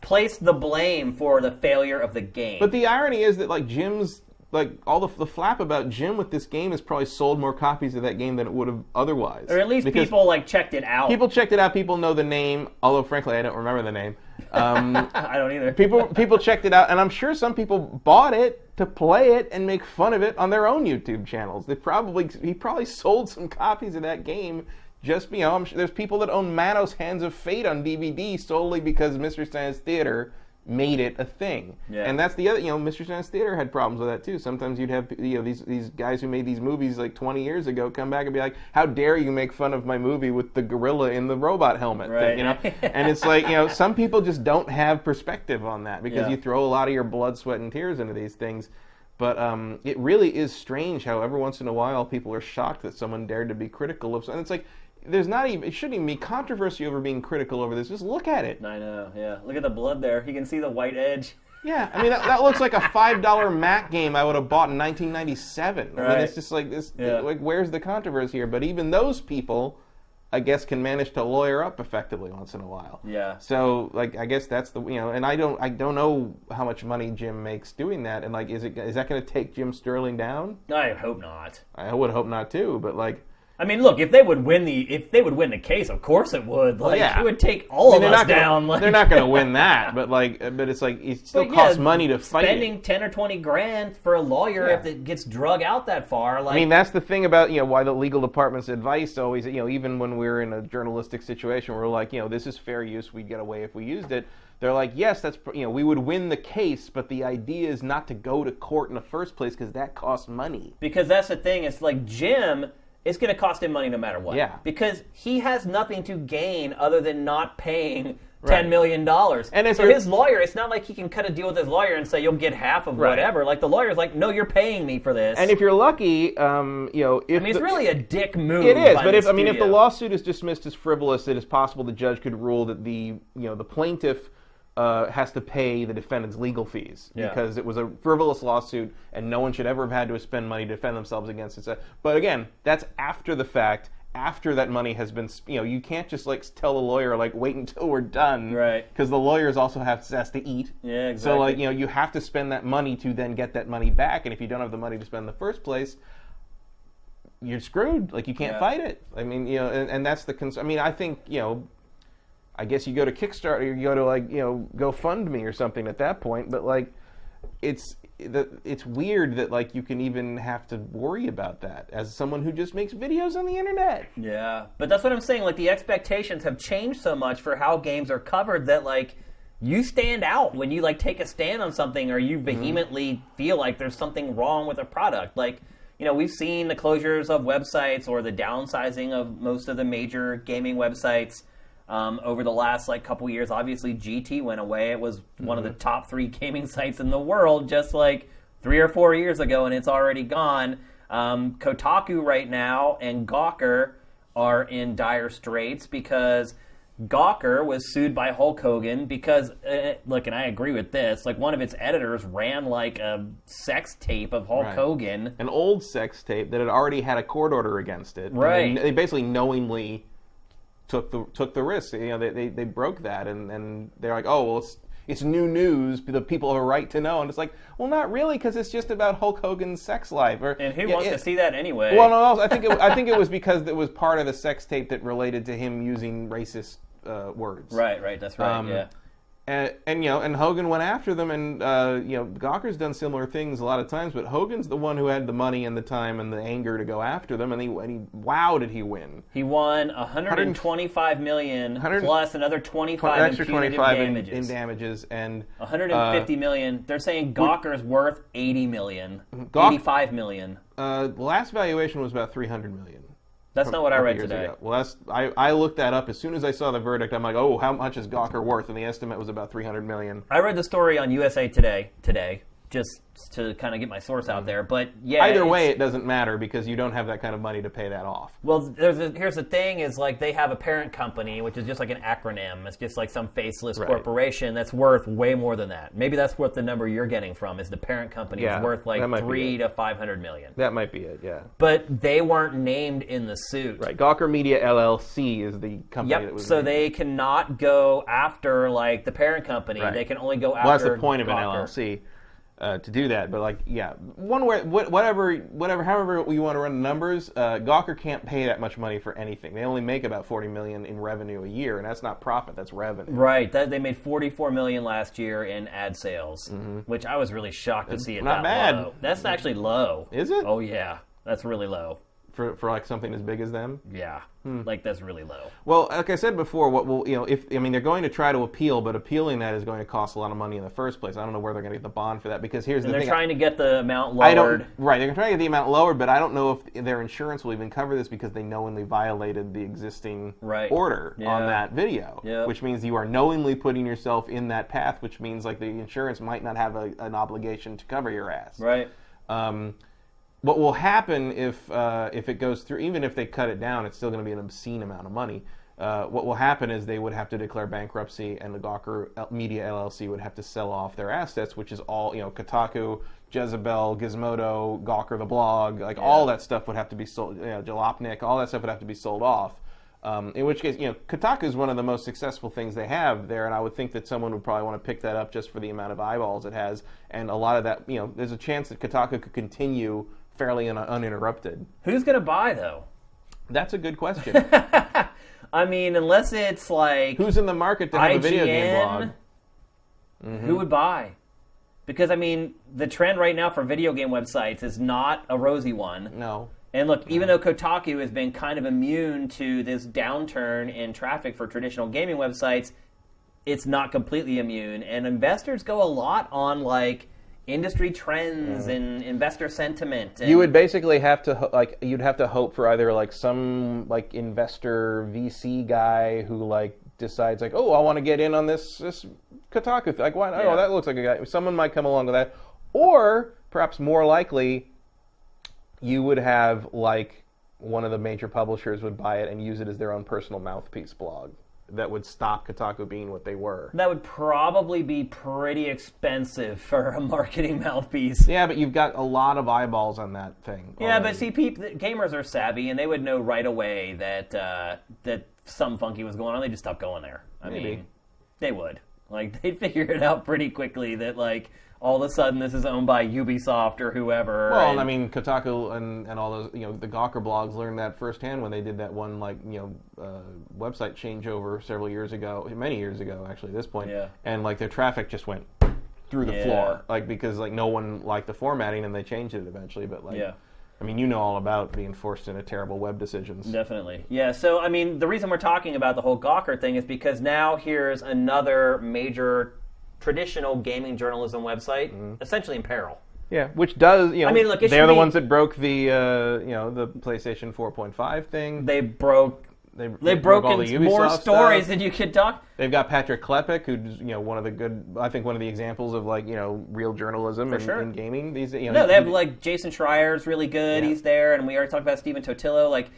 place the blame for the failure of the game. But the irony is that like Jim's like all the, the flap about Jim with this game has probably sold more copies of that game than it would have otherwise. or at least Because people like checked it out. people checked it out. People know the name, although frankly I don't remember the name. Um, [LAUGHS] I don't either. people people checked it out, and I'm sure some people bought it to play it and make fun of it on their own YouTube channels. They probably he probably sold some copies of that game. Just you know, sure there's people that own Manos Hands of Fate on DVD solely because Mystery Science Theater made it a thing. Yeah. And that's the other, you know, Mystery Science Theater had problems with that too. Sometimes you'd have, you know, these these guys who made these movies like 20 years ago come back and be like, "How dare you make fun of my movie with the gorilla in the robot helmet?" thing," Right. you know. [LAUGHS] and it's like, you know, some people just don't have perspective on that because Yeah. you throw a lot of your blood, sweat, and tears into these things. But um, it really is strange how every once in a while people are shocked that someone dared to be critical of. And it's like, there's not even it shouldn't even be controversy over being critical over this. Just look at it. I know. Yeah. Look at the blood there. You can see the white edge. [LAUGHS] Yeah, I mean that, that looks like a five dollar Mac game I would have bought in 1997. I mean, Right. it's just like this. Yeah. Like, where's the controversy here? But even those people, I guess, can manage to lawyer up effectively once in a while. Yeah. So, like, I guess that's the you know, and I don't, I don't know how much money Jim makes doing that, and like, is it is that going to take Jim Sterling down? I hope not. I would hope not too, but like, I mean, look, if they would win the if they would win the case, of course it would. Like yeah. it would take all I mean, of they're us not gonna, down. Like, they're not going to win [LAUGHS] that, but like, but it's like it still But costs yeah, money to fight. it. Spending ten or twenty grand for a lawyer Yeah. if it gets drug out that far, like I mean, that's the thing about you know why the legal department's advice always you know even when we're in a journalistic situation, we're like you know this is fair use, we'd get away if we used it. They're like, yes, that's you know we would win the case, but the idea is not to go to court in the first place because that costs money. because that's the thing. It's like Jim. It's going to cost him money no matter what. Yeah. Because he has nothing to gain other than not paying ten million dollars. And so his lawyer, it's not like he can cut a deal with his lawyer and say you'll get half of Right. whatever. Like the lawyer's like, no, you're paying me for this. And if you're lucky, um, you know, if I mean, it's the- really a dick move. It is, but if I mean, if the lawsuit is dismissed as frivolous, it is possible the judge could rule that the you know the plaintiff uh, has to pay the defendant's legal fees Yeah. because it was a frivolous lawsuit and no one should ever have had to spend money to defend themselves against it. But again, that's after the fact. After that money has been, you know, you can't just like tell the lawyer like wait until we're done, Right. Because the lawyers also have has to eat. Yeah, exactly. So like you know, you have to spend that money to then get that money back, and if you don't have the money to spend in the first place, you're screwed. Like you can't Yeah. fight it. I mean, you know, and, and that's the concern. I mean, I think you know, I guess you go to Kickstarter, you go to like you know, GoFundMe or something at that point. But like, it's the, it's weird that like you can even have to worry about that as someone who just makes videos on the internet. Yeah, but that's what I'm saying. Like the expectations have changed so much for how games are covered that like you stand out when you like take a stand on something or you Mm-hmm. vehemently feel like there's something wrong with a product. Like you know, we've seen the closures of websites or the downsizing of most of the major gaming websites um, over the last like couple years. Obviously, GT went away. It was one of the top three [LAUGHS] gaming sites in the world just like three or four years ago, and it's already gone. Um, Kotaku right now and Gawker are in dire straits because Gawker was sued by Hulk Hogan because, uh, look, and I agree with this. Like one of its editors ran like a sex tape of Hulk Right. Hogan. An old sex tape that had already had a court order against it. and Right. They, they basically knowingly took the took the risk. You know, they, they, they broke that, and, and they're like, oh well, it's it's new news. The people have a right to know, and it's like, well, not really, because it's just about Hulk Hogan's sex life. Or, And who Yeah, wants yeah. to see that anyway? Well, no, I think it, I think it was because it was part of the sex tape that related to him using racist uh, words. Right, right, that's right. Um, yeah. And, and you know, and Hogan went after them, and uh, you know, Gawker's done similar things a lot of times, but Hogan's the one who had the money and the time and the anger to go after them, and he, and he wow, did he win? He won 125 million 100 plus another 25 An extra in punitive 25 in, damages. in damages, and 150 million. They're saying Gawker's worth 80 million. Gawk- 85 million. uh, the last valuation was about 300 million. That's not what I read today. ago. Well, that's I, I looked that up as soon as I saw the verdict. I'm like, oh, how much is Gawker worth? And the estimate was about 300 million. I read the story on USA Today today, just to kind of get my source out mm. there. But yeah, Either way, it doesn't matter because you don't have that kind of money to pay that off. Well, there's a, here's the thing: is like they have a parent company, which is just like an acronym. It's just like some faceless Right. corporation that's worth way more than that. Maybe that's what the number you're getting from is the parent company Yeah, is worth like that might be three to five hundred million. That might be it. Yeah. But they weren't named in the suit. Right. Gawker Media LLC is the company that Yep. So named. they cannot go after like the parent company. Right. They can only go after. Well, that's the point of an LLC uh, to do that. But like, yeah, one way, whatever, whatever, however you want to run the numbers, uh, Gawker can't pay that much money for anything. They only make about forty million in revenue a year, and that's not profit; that's revenue. Right. That, they made 44 million last year in ad sales, which I was really shocked to see it Mm-hmm. not bad. low. That's actually low. Is it? Oh yeah, that's really low. For for like something as big as them. Yeah, Hmm. like that's really low. Well, like I said before, what will you know? If I mean, they're going to try to appeal, but appealing that is going to cost a lot of money in the first place. I don't know where they're going to get the bond for that because here's And the they're thing. trying to get the amount lowered. I don't. Right, they're trying to get the amount lowered, but I don't know if their insurance will even cover this because they knowingly violated the existing Right. order Yeah. on that video, Yep. which means you are knowingly putting yourself in that path, which means like the insurance might not have a, an obligation to cover your ass. Right. Um, what will happen if uh, if it goes through, even if they cut it down, it's still going to be an obscene amount of money. Uh, what will happen is they would have to declare bankruptcy, and the Gawker Media LLC would have to sell off their assets, which is all you know, Kotaku, Jezebel, Gizmodo, Gawker the blog, like all that stuff would have to be sold. You know, Jalopnik, all that stuff would have to be sold off. Um, in which case, you know, Kotaku is one of the most successful things they have there, and I would think that someone would probably want to pick that up just for the amount of eyeballs it has, and a lot of that, you know, there's a chance that Kotaku could continue fairly un- uninterrupted. Who's gonna buy though? That's a good question. [LAUGHS] I mean, unless it's like Who's in the market to have a video game blog? IGN, who would buy? Because I mean, the trend right now for video game websites is not a rosy one. No. And look, even though Kotaku has been kind of immune to this downturn in traffic for traditional gaming websites, it's not completely immune. And investors go a lot on like industry trends and investor sentiment. And, You would basically have to ho- like you'd have to hope for either like some like investor VC guy who like decides like oh I want to get in on this this Kotaku thing. like why oh, Yeah. oh that looks like a guy someone might come along with that or perhaps more likely you would have like one of the major publishers would buy it and use it as their own personal mouthpiece blog that would stop Kotaku being what they were. that would probably be pretty expensive [LAUGHS] for a marketing mouthpiece. Yeah, but you've got a lot of eyeballs on that thing. Yeah, but see, peop gamers are savvy, and they would know right away that uh, that something funky was going on. They just stopped going there. I Maybe. mean, they would. Like, [LAUGHS] they'd figure it out pretty quickly that like all of a sudden this is owned by Ubisoft or whoever. Well, and- I mean, Kotaku and, and all those, you know, the Gawker blogs learned that firsthand when they did that one, like, you know, uh, website changeover several years ago, many years ago, actually, at this point. Yeah. And, like, their traffic just went through the Yeah. floor, like, because, like, no one liked the formatting and they changed it eventually. But, like, Yeah. I mean, you know all about being forced into terrible web decisions. Definitely. Yeah, so I mean, the reason we're talking about the whole Gawker thing is because now here's another major traditional gaming journalism website Mm-hmm. essentially in peril. Yeah, which does you know? I mean, look, it they're should the be- ones that broke the uh, you know the PlayStation 4.5 thing. They broke. They, They've broke all the more Ubisoft stories stuff. than you could talk. They've got Patrick Klepek, who's you know one of the good, I think one of the examples of like you know real journalism in, sure. in gaming. These you know No, they have he- like Jason Schreier's really good. He's there, and we already talked about Stephen Totilo. Like,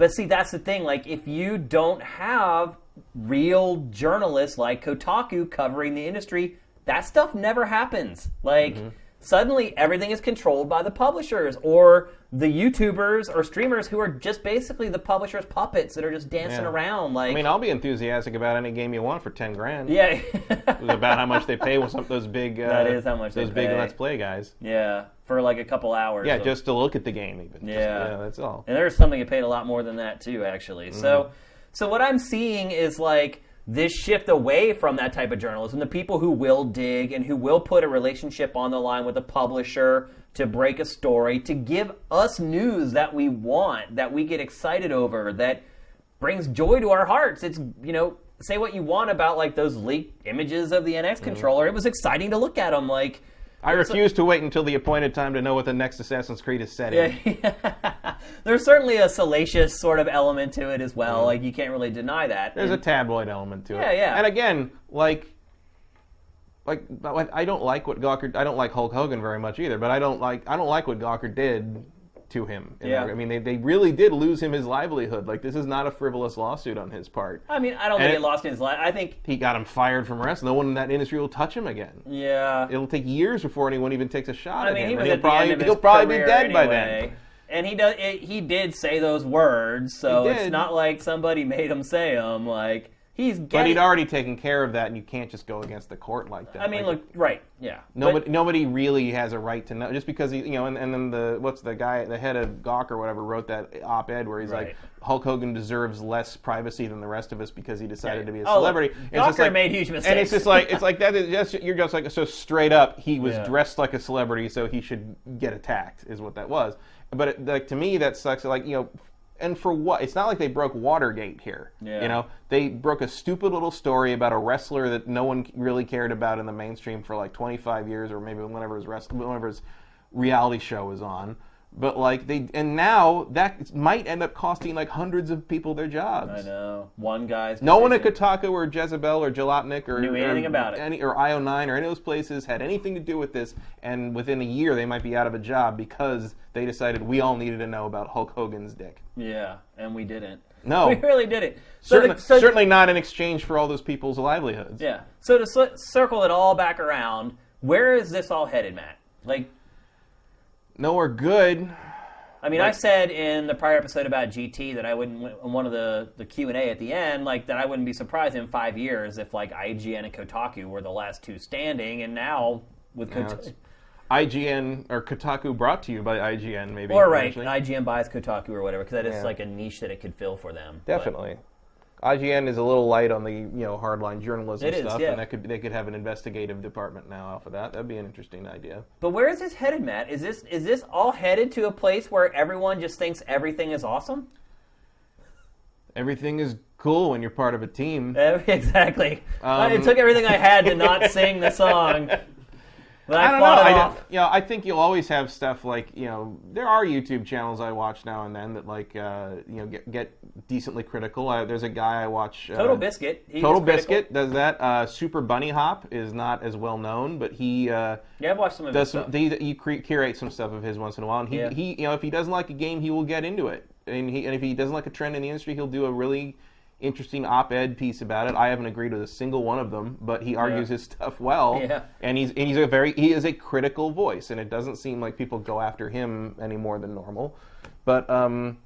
but see, that's the thing. Like, if you don't have real journalists like Kotaku covering the industry, that stuff never happens. Like, Mm-hmm. Suddenly everything is controlled by the publishers or the YouTubers or streamers who are just basically the publishers' puppets that are just dancing Yeah. around. Like, I mean, I'll be enthusiastic about any game you want for ten grand. yeah, It's about how much they pay with some those big. [LAUGHS] Uh, That is how much they those big. Let's Play guys. yeah, for like a couple hours. Yeah, of- just to look at the game, even. Just- Yeah. yeah, that's all. And there's something that paid a lot more than that too, actually. So, so what I'm seeing is like this shift away from that type of journalism. The people who will dig and who will put a relationship on the line with a publisher to break a story, to give us news that we want, that we get excited over, that brings joy to our hearts. It's you know. Say what you want about like those leaked images of the NX mm-hmm. controller. It was exciting to look at them. Like, I refuse to wait until the appointed time to know what the next Assassin's Creed is set in. Yeah, [LAUGHS] there's certainly a salacious sort of element to it as well. Mm-hmm. Like you can't really deny that. There's a tabloid element to it. Yeah, yeah. And again, like, like like, I don't like what Gawker. I don't like Hulk Hogan very much either. But I don't like I don't like what Gawker did to him. Yeah. I mean, they, they really did lose him his livelihood. Like this is not a frivolous lawsuit on his part. I mean, I don't And think it- it lost his life. I think, He got him fired from wrestling. No one in that industry will touch him again. yeah. It'll take years before anyone even takes a shot I at him. he and was he'll probably, the end of he'll probably be dead by then. And he does. It, he did say those words, so it's not like somebody made him say them. Like he's. But he'd already taken care of that, and you can't just go against the court like that. I mean, Like, look, right? Yeah. Nobody, But- nobody really has a right to know. Just because he, you know, and, and then the what's the guy, the head of Gawker whatever, wrote that op-ed where he's Right. like, Hulk Hogan deserves less privacy than the rest of us because he decided Yeah. to be a Oh, celebrity. And it's just Gawker like- made huge mistakes, and it's just like it's like that. Is just, you're just like so straight up. He was Yeah. dressed like a celebrity, so he should get attacked. Is what that was. But it, like to me, that sucks. Like you know. And for what? It's not like they broke Watergate here. Yeah. You know, they broke a stupid little story about a wrestler that no one really cared about in the mainstream for like 25 years, or maybe whenever his whenever his reality show was on. But like they, and now that might end up costing like hundreds of people their jobs. I know one guy's. No one at. Kotaku or Jezebel or Jalopnik or Knew anything or about it. any, or IO9 or any of those places had anything to do with this, and within a year they might be out of a job because they decided we all needed to know about Hulk Hogan's dick. Yeah, and we didn't. No. [LAUGHS] we really didn't. So, Certainly, so certainly not in exchange for all those people's livelihoods. Yeah. So to cir- circle it all back around, where is this all headed, Matt? Like, Nowhere good. I mean, I said in the prior episode about GT that I wouldn't, in one of the the Q and A at the end, like that I wouldn't be surprised in five years if like IGN and Kotaku were the last two standing, and now with Now Kotaku, it's IGN or Kotaku brought to you by IGN, maybe. or right, eventually. IGN buys Kotaku or whatever, because that is Yeah. like a niche that it could fill for them. But- Definitely. IGN is a little light on the you know hardline journalism It is, stuff, yeah. and that could they could have an investigative department now off of that. That'd be an interesting idea. But where is this headed, Matt? Is this is this all headed to a place where everyone just thinks everything is awesome? Everything is cool when you're part of a team. [LAUGHS] Exactly. Um, it took everything I had to [LAUGHS] not sing the song. But I, I don't know. I, don't- you know, I think you'll always have stuff like you know there are YouTube channels I watch now and then that like uh, you know get, get decently critical. Uh, there's a guy I watch. Uh, Total Biscuit. he Total. Biscuit does that. Uh, Super Bunny Hop is not as well known, but he uh, Yeah, I've watched some of does his some. stuff. He, he cre- curate some stuff of his once in a while, and he, Yeah. he you know if he doesn't like a game, he will get into it, and he and if he doesn't like a trend in the industry, he'll do a really interesting op-ed piece about it. I haven't agreed with a single one of them, but he argues Yeah. his stuff well, Yeah. and he's and he's a very he is a critical voice, and it doesn't seem like people go after him any more than normal, but um.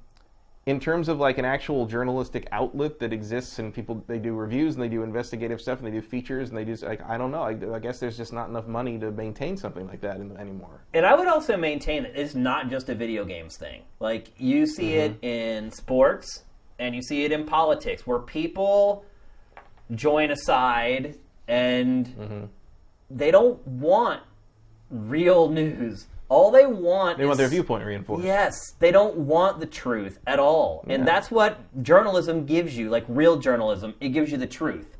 In terms of like an actual journalistic outlet that exists and people they do reviews and they do investigative stuff and they do features and they do like I don't know I, I guess there's just not enough money to maintain something like that in, anymore. And I would also maintain that it's not just a video games thing. Like you see Mm-hmm. it in sports and you see it in politics where people join a side and Mm-hmm. they don't want real news. All they want They is want their viewpoint reinforced. Yes, they don't want the truth at all. And that's what journalism gives you, like real journalism. It gives you the truth.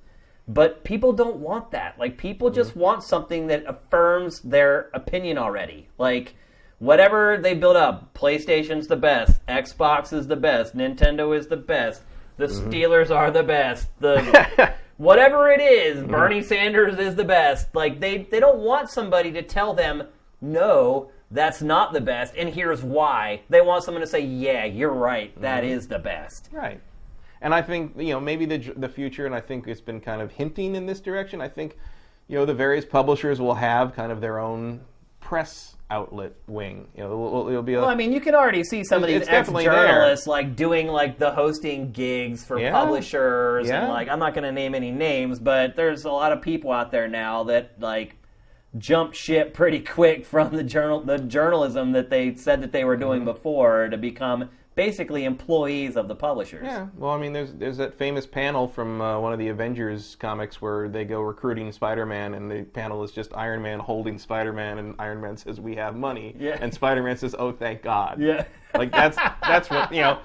But people don't want that. Like people just Mm-hmm. want something that affirms their opinion already. Like whatever they build up, PlayStation's the best, Xbox is the best, Nintendo is the best, the Mm-hmm. Steelers are the best, the [LAUGHS] whatever it is, Mm-hmm. Bernie Sanders is the best. Like they they don't want somebody to tell them no, that's not the best and here's why. They want someone to say, "Yeah, you're right. That Mm-hmm. is the best." Right. And I think you know maybe the the future, and I think it's been kind of hinting in this direction. I think you know the various publishers will have kind of their own press outlet wing. You know, it'll, it'll be a, Well, I mean, you can already see some of these ex-journalists like doing like the hosting gigs for Yeah. publishers, Yeah. and like I'm not going to name any names, but there's a lot of people out there now that like jump ship pretty [LAUGHS] quick from the journal the journalism that they said that they were doing Mm-hmm. before to become basically employees of the publishers. Yeah, well, I mean, there's there's that famous panel from uh, one of the Avengers comics where they go recruiting Spider-Man, and the panel is just Iron Man holding Spider-Man, and Iron Man says, "We have money," Yeah. and Spider-Man says, "Oh, thank God." Yeah. like that's that's what you know.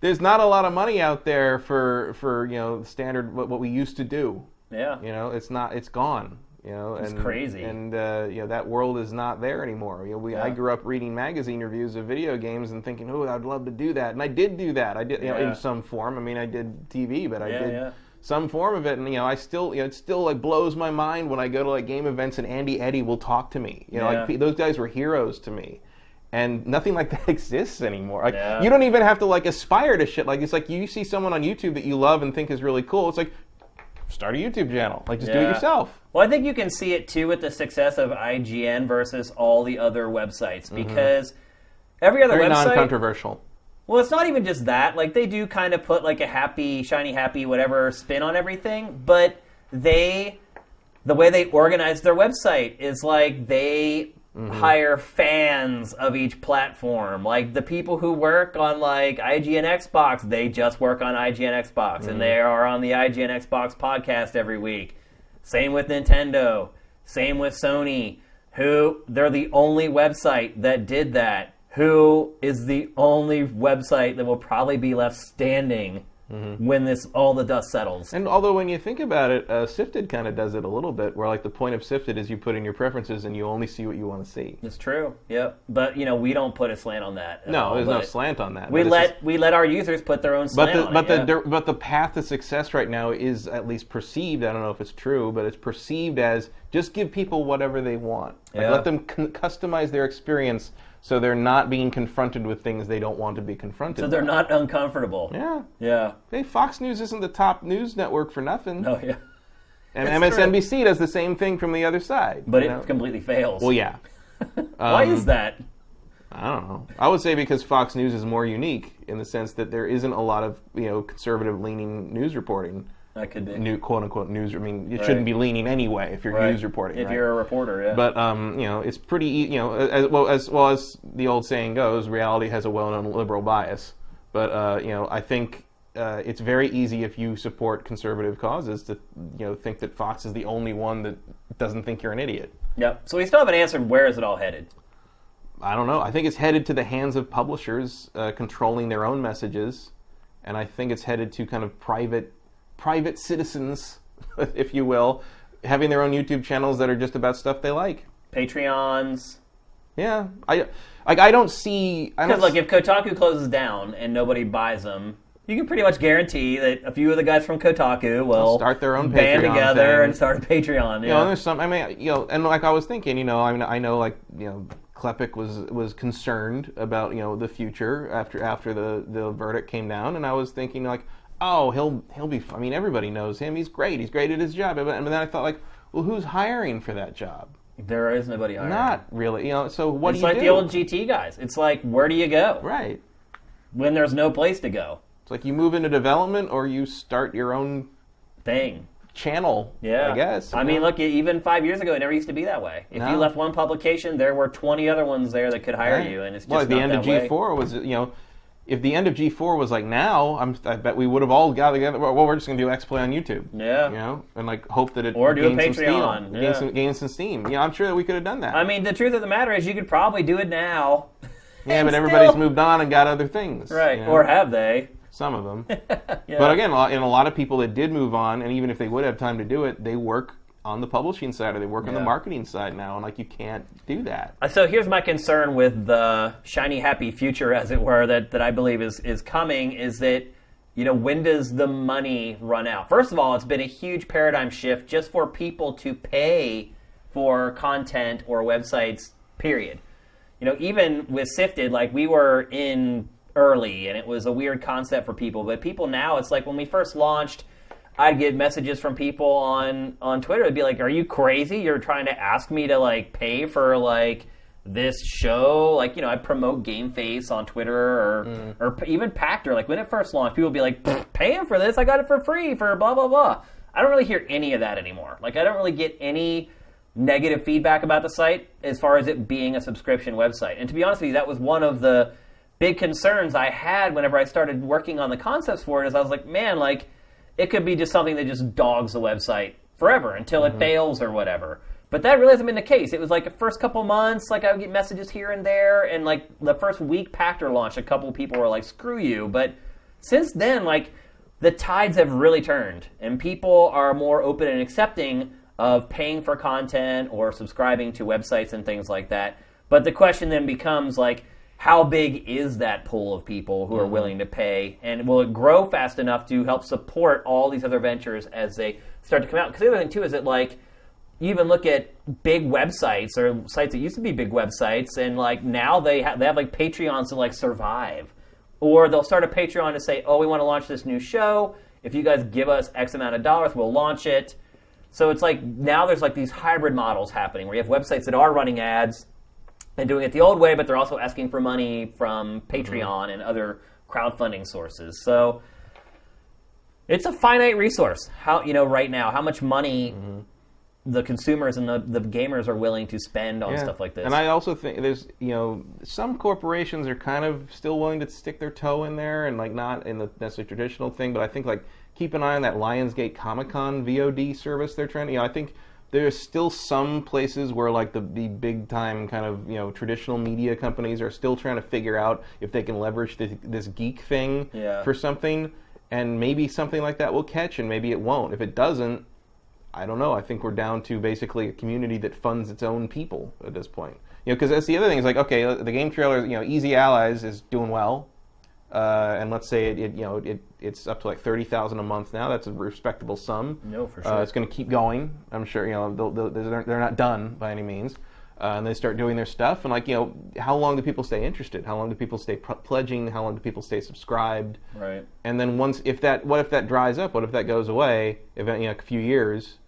There's not a lot of money out there for for you know standard what, what we used to do. Yeah. You know, it's not. It's gone. You know, It's and, crazy. And uh, you know that world is not there anymore. You know, we I grew up reading magazine reviews of video games and thinking, oh, I'd love to do that, and I did do that. I did, you know, in some form. I mean, I did TV, but I Yeah, did yeah. some form of it, and you know, I still, you know, it still like blows my mind when I go to like game events and Andy Eddy will talk to me. You know, Yeah. like those guys were heroes to me. And nothing like [LAUGHS] that exists anymore. Like Yeah. you don't even have to like aspire to shit. Like it's like you see someone on YouTube that you love and think is really cool. It's like start a YouTube channel. Like just do it Yeah. yourself. Well, I think you can see it too with the success of IGN versus all the other websites because every other Mm-hmm. Very website. non-controversial. Well, it's not even just that. Like they do kind of put like a happy, shiny, happy, whatever spin on everything, but they, the way they organize their website is like they Mm-hmm. hire fans of each platform. Like the people who work on like IGN Xbox, they just work on IGN Xbox, and mm-hmm. they are on the IGN Xbox podcast every week. Same with Nintendo. Same with Sony. Who they're the only website that did that. Who is the only website that will probably be left standing when this all the dust settles? And although when you think about it, uh, Sifted kind of does it a little bit, where like the point of Sifted is you put in your preferences and you only see what you want to see. It's true. Yep. But you know we don't put a slant on that. No, all, there's no slant on that. We let just- we let our users put their own but slant the on but it. the yeah. dir- but the path to success right now is at least perceived. I don't know if it's true, but it's perceived as just give people whatever they want. Like Yeah. let them c- customize their experience so they're not being confronted with things they don't want to be confronted. With. So they're by. not uncomfortable. Yeah. Yeah. Hey, Fox News isn't the top news network for nothing. Oh yeah. [LAUGHS] and it's true. MSNBC does the same thing from the other side. But it know? completely fails. Well, yeah. [LAUGHS] Why Um, is that? I don't know. I would say because Fox News is more unique in the sense that there isn't a lot of you know conservative leaning news reporting. That could be. New quote unquote news. I mean, it Right. shouldn't be leaning anyway if you're Right. news reporting. If right? you're a reporter, yeah. But um, you know, it's pretty. You know, as well as well as the old saying goes, reality has a well-known liberal bias. But uh, you know, I think uh, it's very easy if you support conservative causes to you know think that Fox is the only one that doesn't think you're an idiot. yep. So we still haven't answered where is it all headed. I don't know. I think it's headed to the hands of publishers uh, controlling their own messages, and I think it's headed to kind of private, private citizens, [LAUGHS] if you will, having their own YouTube channels that are just about stuff they like. Patreons. Yeah, I like. I don't see. Because like if Kotaku closes down and nobody buys them, you can pretty much guarantee that a few of the guys from Kotaku will start their own band Patreon together thing. and start a Patreon. you Yeah. know, there's some. I mean, you know, and like I was thinking, you know, I mean, I know, like, you know, Klepek was was concerned about you know the future after after the the verdict came down, and I was thinking like, oh, he'll he'll be. I mean, everybody knows him. He's great. He's great at his job. And then I thought like, well, who's hiring for that job? there is nobody hiring. Not really. You know, so what It's do you like do? the old GT guys. It's like where do you go right. when there's no place to go? It's like you move into development or you start your own Thing. channel. Yeah, I guess. I mean, look, even five years ago, it never used to be that way. If No. you left one publication, there were twenty other ones there that could hire Right. you, and it's just well, at the end of way. G4 was you know, if the end of G4 was like now, I'm, I bet we would have all got together. Well, we're just gonna do X Play on YouTube. Yeah. You know, and like hope that it Or do a some Patreon, steam, yeah. gain some, gain some steam. Yeah, I'm sure that we could have done that. I mean, the truth of the matter is, you could probably do it now. [LAUGHS] yeah, but everybody's still- moved on and got other things. Right, you know? or have they? some of them. [LAUGHS] Yeah. But again, in a lot of people that did move on, and even if they would have time to do it, they work on the publishing side or they work on the Yeah. marketing side now, and like you can't do that. Uh, So here's my concern with the shiny, happy future, as it were, that, that I believe is, is coming is that, you know, when does the money run out? First of all, it's been a huge paradigm shift just for people to pay for content or websites, period. You know, even with Sifted, like we were in early and it was a weird concept for people, but people now, it's like when we first launched, I'd get messages from people on on Twitter. It'd be like, "Are you crazy? You're trying to ask me to like pay for like this show?" Like, you know, I promote Game Face on Twitter or mm. or even Pachter. Like when it first launched, people would be like, "Paying for this? I got it for free for blah blah blah." I don't really hear any of that anymore. Like, I don't really get any negative feedback about the site as far as it being a subscription website. And to be honest with you, that was one of the big concerns I had whenever I started working on the concepts for it. Is I was like, man, like it could be just something that just dogs the website forever until it mm-hmm. fails or whatever. But that really hasn't been the case. It was like the first couple months, like I would get messages here and there, and like the first week Pachter launched, a couple people were like, "Screw you!" But since then, like the tides have really turned, and people are more open and accepting of paying for content or subscribing to websites and things like that. But the question then becomes like, how big is that pool of people who are mm-hmm. willing to pay, and will it grow fast enough to help support all these other ventures as they start to come out? Because the other thing too is that like you even look at big websites or sites that used to be big websites, and like now they have they have like Patreons to like survive, or they'll start a Patreon to say, oh, we want to launch this new show. If you guys give us X amount of dollars, we'll launch it. So it's like now there's like these hybrid models happening where you have websites that are running ads and doing it the old way, but they're also asking for money from mm-hmm. Patreon and other crowdfunding sources. So it's a finite resource. How you know right now how much money mm-hmm. the consumers and the, the gamers are willing to spend on Yeah. stuff like this. And I also think there's, you know, some corporations are kind of still willing to stick their toe in there and like not in the necessarily traditional thing, but I think like keep an eye on that Lionsgate Comic Con VOD service they're trying you know, I think there's still some places where like the, the big time kind of, you know, traditional media companies are still trying to figure out if they can leverage this, this geek thing Yeah. for something and maybe something like that will catch and maybe it won't. If it doesn't, I don't know. I think we're down to basically a community that funds its own people at this point. You know, because that's the other thing is like, okay, the game trailer, you know, Easy Allies is doing well, uh, and let's say it, it you know, it it's up to like thirty thousand a month now. That's a respectable sum. No, for Uh, sure. it's going to keep going. I'm sure. You know, they'll, they'll, they're, they're not done by any means. Uh, and they start doing their stuff, and like you know, how long do people stay interested? How long do people stay pr- pledging? How long do people stay subscribed? right. and then once if that what if that dries up what if that goes away if you know, a few years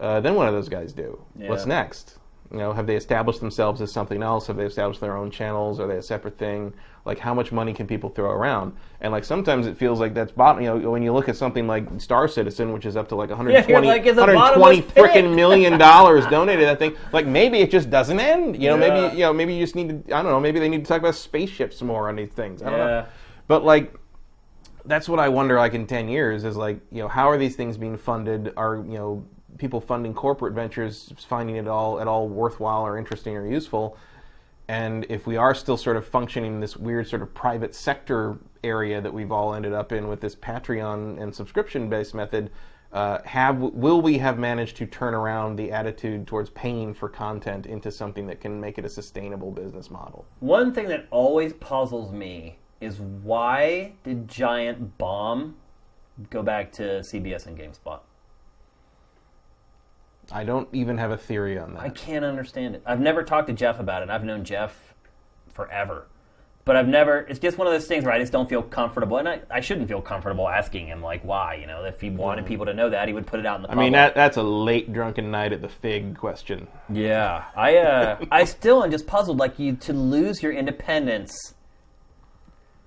uh, then what do those guys do what's next you know have they established themselves as something else? Have they established their own channels? Are they a separate thing? Like how much money can people throw around? And like sometimes it feels like that's bottom you know when you look at something like star citizen which is up to like 120 like, 120 freaking million dollars [LAUGHS] donated that thing. Like maybe it just doesn't end. You know Yeah. maybe you know maybe you just need to i don't know maybe they need to talk about spaceships more on these things. I don't Yeah. know but like that's what I wonder like in 10 years is like, you know, how are these things being funded? Are, you know, people funding corporate ventures finding it all at all worthwhile or interesting or useful? And if we are still sort of functioning in this weird sort of private sector area that we've all ended up in with this Patreon and subscription based method, uh, have will we have managed to turn around the attitude towards paying for content into something that can make it a sustainable business model? One thing that always puzzles me is why did Giant Bomb go back to CBS and GameSpot? I don't even have a theory on that. I can't understand it. I've never talked to Jeff about it. I've known Jeff forever. But I've never, it's just one of those things where I just don't feel comfortable. And I, I shouldn't feel comfortable asking him, like, why. You know, if he wanted people to know that, he would put it out in the I mean, that that's a late drunken night at the Fig question. Yeah, I uh, I still am just puzzled. Like you to lose your independence.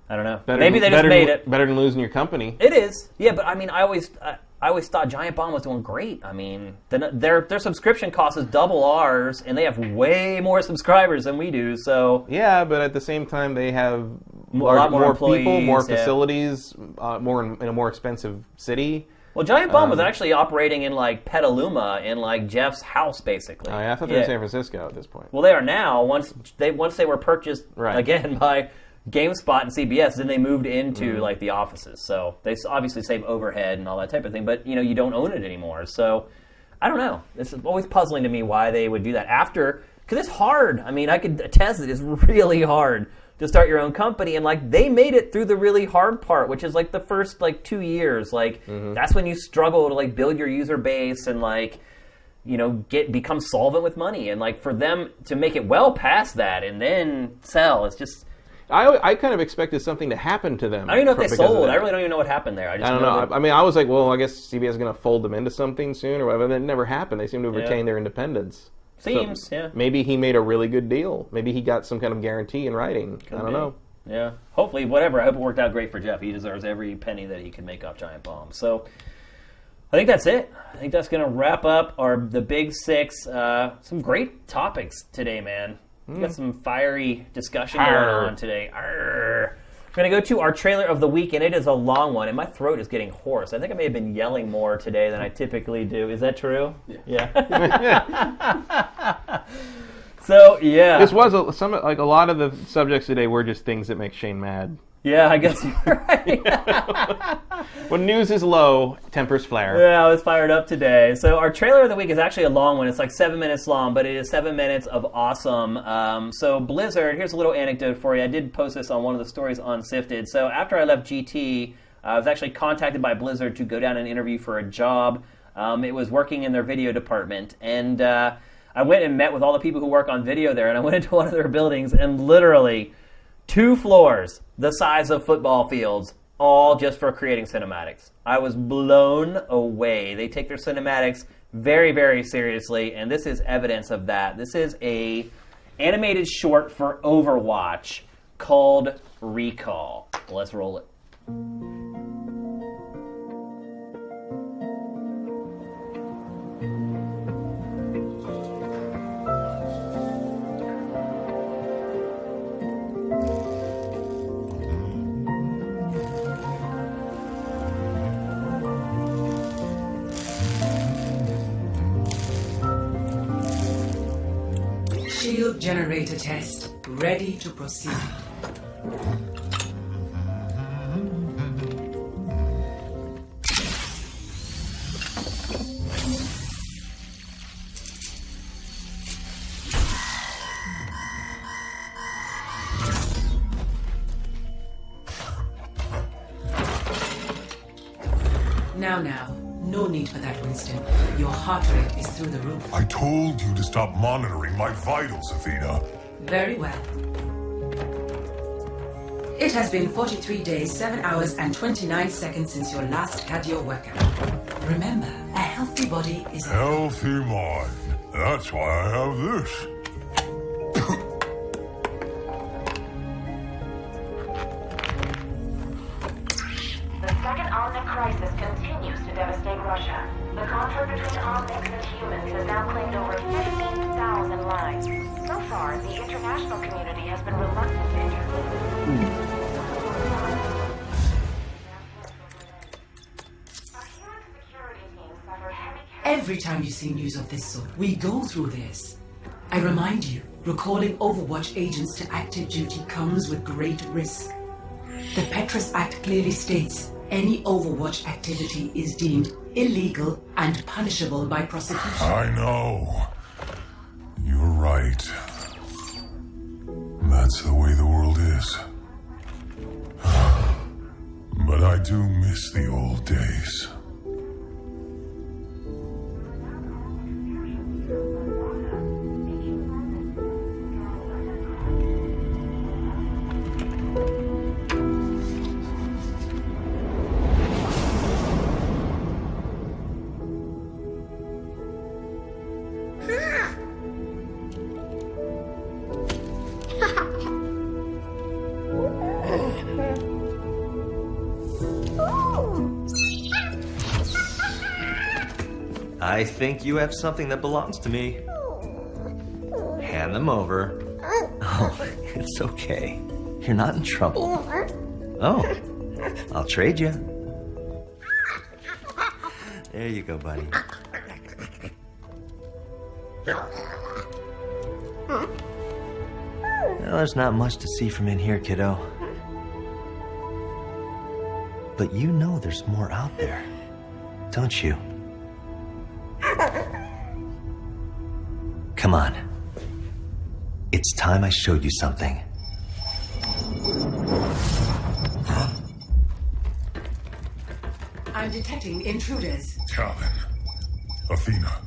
I don't know. Better Maybe they just better made it. better than losing your company. It is. Yeah, but I mean, I always I, I always thought Giant Bomb was doing great. I mean, the, their their subscription cost is double ours, and they have way more subscribers than we do. So Yeah, but at the same time, they have Mo- a lot more people, more yeah. facilities, uh, more in, in a more expensive city. well, Giant Bomb Um, was actually operating in like Petaluma in like Jeff's house, basically. Oh, yeah, I thought they were in San Francisco at this point. Well, they are now. Once they once they were purchased Right. again [LAUGHS] by GameSpot and CBS. Then they moved into mm-hmm. like the offices, so they obviously save overhead and all that type of thing. But you know, you don't own it anymore, so I don't know. This is always puzzling to me why they would do that after because it's hard. I mean, I could attest that it's [LAUGHS] really hard to start your own company, and like they made it through the really hard part, which is like the first like two years. Like mm-hmm. that's when you struggle to like build your user base and like you know get become solvent with money and like for them to make it well past that and then sell it's just I, I kind of expected something to happen to them. i don't even know if they sold i really don't even know what happened there i just I don't know, know. I, mean, I was like, well, I guess CBS is going to fold them into something soon or whatever. That never happened. They seem to have Yeah. retained their independence. So seems yeah Maybe he made a really good deal. Maybe he got some kind of guarantee in writing. I don't be. know. yeah hopefully whatever i hope it worked out great for jeff he deserves every penny that he can make off giant bomb so I think that's it. I think that's going to wrap up our the big six. Uh, some great topics today, man. We got some fiery discussion going on today. Arr. We're going to go to our trailer of the week, and it is a long one, and my throat is getting hoarse. I think I may have been yelling more today than I typically do. Is that true? Yeah. [LAUGHS] [LAUGHS] so, yeah. This was a, some like a lot of the subjects today were just things that make Shane mad. Yeah, I guess you're [LAUGHS] right. [LAUGHS] When news is low, tempers flare. Yeah, I was fired up today. So our trailer of the week is actually a long one. It's like seven minutes long, but it is seven minutes of awesome. Um, so Blizzard, here's a little anecdote for you. I did post this on one of the stories on Sifted. So after I left GT, I was actually contacted by Blizzard to go down and interview for a job. Um, it was working in their video department, and uh, I went and met with all the people who work on video there. And I went [LAUGHS] into one of their buildings, and literally two floors the size of football fields all just for creating cinematics. I was blown away. They take their cinematics very very seriously and this is evidence of that. This is a animated short for overwatch called recall. Let's roll it Generator test. Ready to proceed. Now, now. No need for that, Winston. Your heart rate through the roof. I told you to stop monitoring my vitals, Athena. Very well. It has been 43 days, 7 hours, and 29 seconds since your last cardio workout. Remember, a healthy body is a Healthy mind. That's why I have this. News of this sort, we go through this. I remind you, recalling Overwatch agents to active duty comes with great risk. The Petras Act clearly states any Overwatch activity is deemed illegal and punishable by prosecution. I know. You're right. That's the way the world is. [SIGHS] But I do miss the old days. I think you have something that belongs to me. Hand them over. Oh, [LAUGHS] it's okay. You're not in trouble. Oh, I'll trade you. There you go, buddy. Well, there's not much to see from in here, kiddo. But you know there's more out there, don't you? Come on. It's time I showed you something. I'm detecting intruders. Calvin. Athena.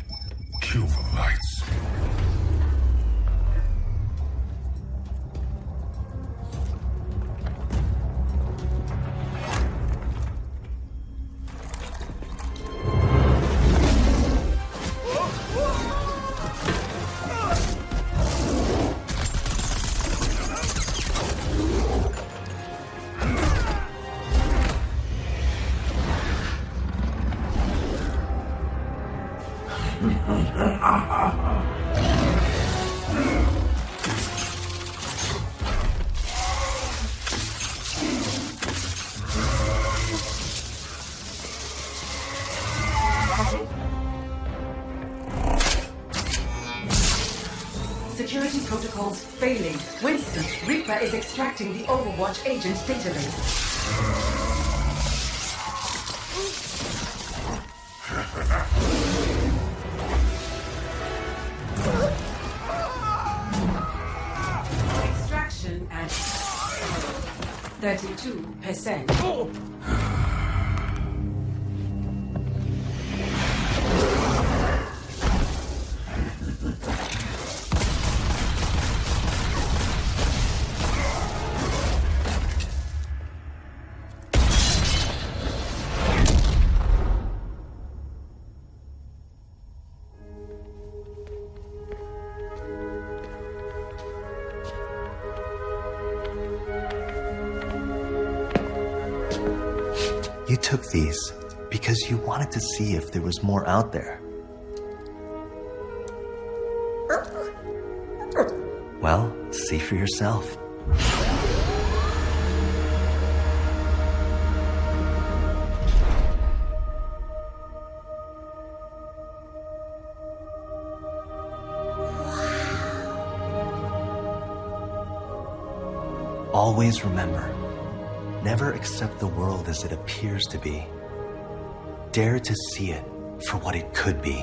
If there was more out there. Well, see for yourself. Always remember never accept the world as it appears to be. Dare to see it for what it could be.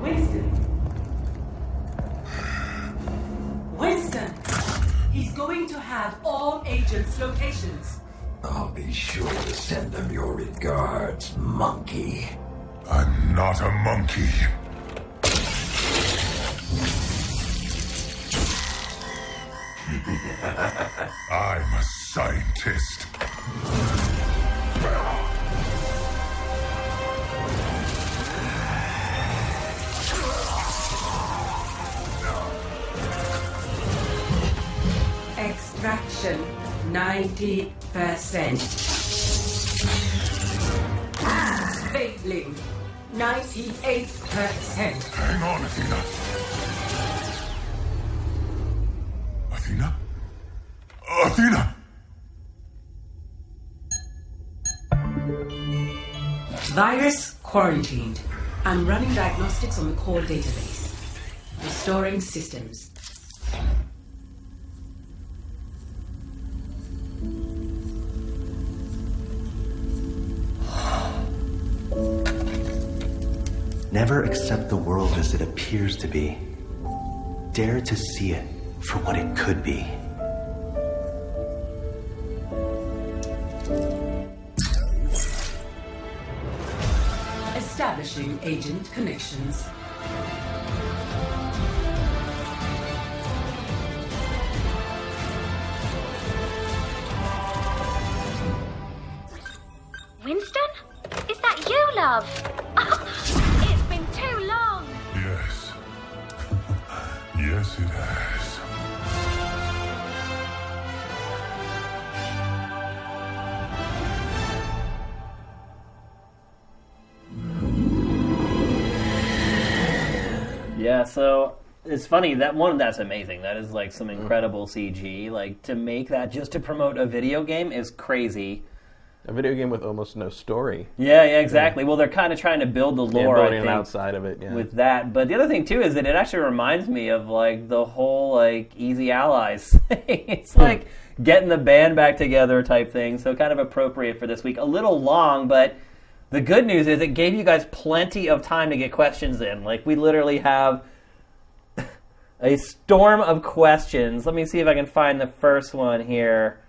Winston. Winston! He's going to have all agents' locations. I'll be sure to send them your regards, monkey. I'm not a monkey. [LAUGHS] I'm a scientist. 90%. Failing 98%. Hang on, Athena. Athena? Athena! Virus quarantined. I'm running diagnostics on the core database. Restoring systems. Never accept the world as it appears to be. Dare to see it for what it could be. Establishing agent connections. Winston? Is that you, love? So it's funny that one that's amazing. That is like some incredible CG. Like to make that just to promote a video game is crazy. A video game with almost no story. Yeah, yeah, exactly. Well, they're kind of trying to build the lore, I building think, outside of it. Yeah. with that. But the other thing too is that it actually reminds me of like the whole like Easy Allies [LAUGHS] thing. it's Hmm. like getting the band back together type thing. So kind of appropriate for this week. A little long, but the good news is it gave you guys plenty of time to get questions in. Like we literally have a storm of questions. Let me see if I can find the first one here.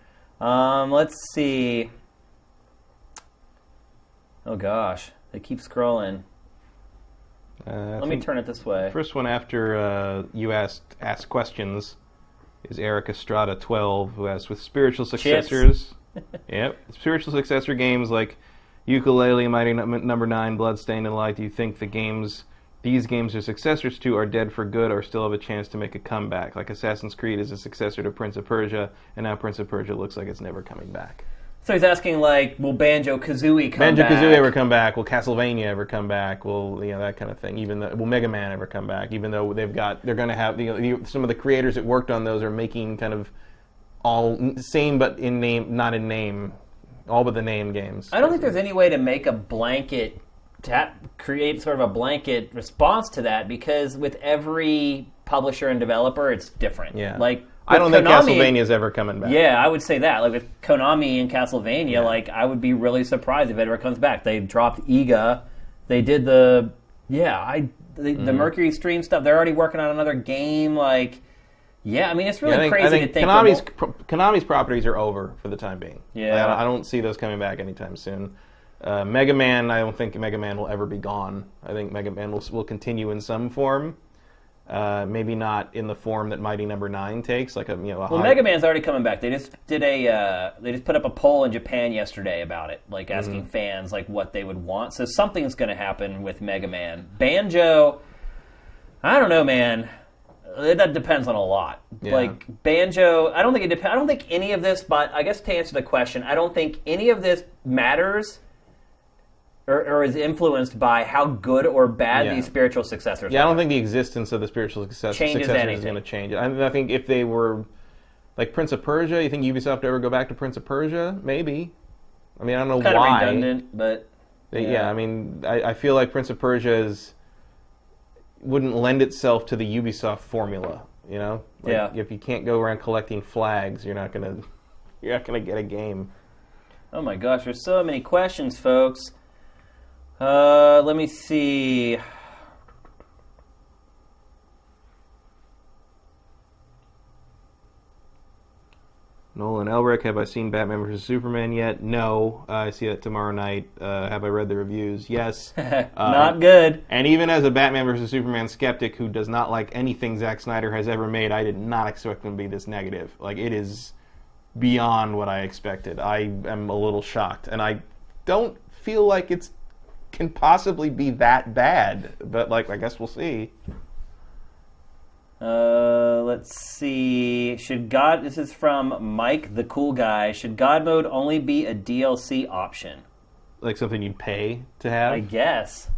Um, let's see. Oh gosh, they keep scrolling. Uh, Let me turn it this way. First one after uh, you asked asked questions is Eric Estrada twelve, who asked with spiritual successors. [LAUGHS] yep, spiritual successor games like Yooka-Laylee, Mighty Num- Number Nine, Bloodstained, and Light. Do you think the games these games are successors to are dead for good, or still have a chance to make a comeback? Like Assassin's Creed is a successor to Prince of Persia, and now Prince of Persia looks like it's never coming back. So he's asking like, will Banjo Kazooie come Banjo back? Kazooie ever come back? Will Castlevania ever come back? Will you know that kind of thing? Even though will Mega Man ever come back? Even though they've got they're going to have you know, some of the creators that worked on those are making kind of all same but in name, not in name, all but the name games. I don't think there's any way to make a blanket tap create sort of a blanket response to that because with every publisher and developer, it's different. Yeah, like I don't with think Konami- Castlevania's ever coming back. Yeah, I would say that. Like with Konami and Castlevania, like I would be really surprised if it ever comes back. They dropped Iga. They did the yeah, I the, Mm-hmm. the MercurySteam stuff. They're already working on another game. Like, yeah, I mean it's really I think, crazy think to think. Konami's Konami's properties are over for the time being. Yeah. Like, I, don't, I don't see those coming back anytime soon. Uh, Mega Man, I don't think Mega Man will ever be gone. I think Mega Man will will continue in some form. Uh, maybe not in the form that Mighty Number Nine takes, like a you know. A Well, high- Mega Man's already coming back. They just did a uh, they just put up a poll in Japan yesterday about it, like asking Mm-hmm. fans like what they would want. So something's going to happen with Mega Man. Banjo, I don't know, man. That depends on a lot. Yeah. Like Banjo, I don't think it depends. I don't think any of this. But I guess to answer the question, I don't think any of this matters. Or, or is influenced by how good or bad Yeah. these spiritual successors Yeah, I don't think the existence of the spiritual success, Changes successors is going to change it. I, I think if they were like Prince of Persia, you think Ubisoft ever go back to Prince of Persia? Maybe. I mean, I don't know kind of why. redundant, but yeah. Yeah. I mean, I, I feel like Prince of Persia is wouldn't lend itself to the Ubisoft formula. You know, like, Yeah. If you can't go around collecting flags, you're not gonna [LAUGHS] you're not gonna get a game. Oh my gosh, there's so many questions, folks. Uh, let me see. Nolan Elric, have I seen Batman vs Superman yet? No. Uh, I see that tomorrow night. Uh, have I read the reviews? Yes. [LAUGHS] Not good. And even as a Batman vs Superman skeptic who does not like anything Zack Snyder has ever made, I did not expect him to be this negative. Like it is beyond what I expected. I am a little shocked, and I don't feel like it's can possibly be that bad. But like, I guess we'll see. Uh, let's see. Should God? This is from Mike, the cool guy. Should God mode only be a DLC option? Like something you'd pay to have. I guess.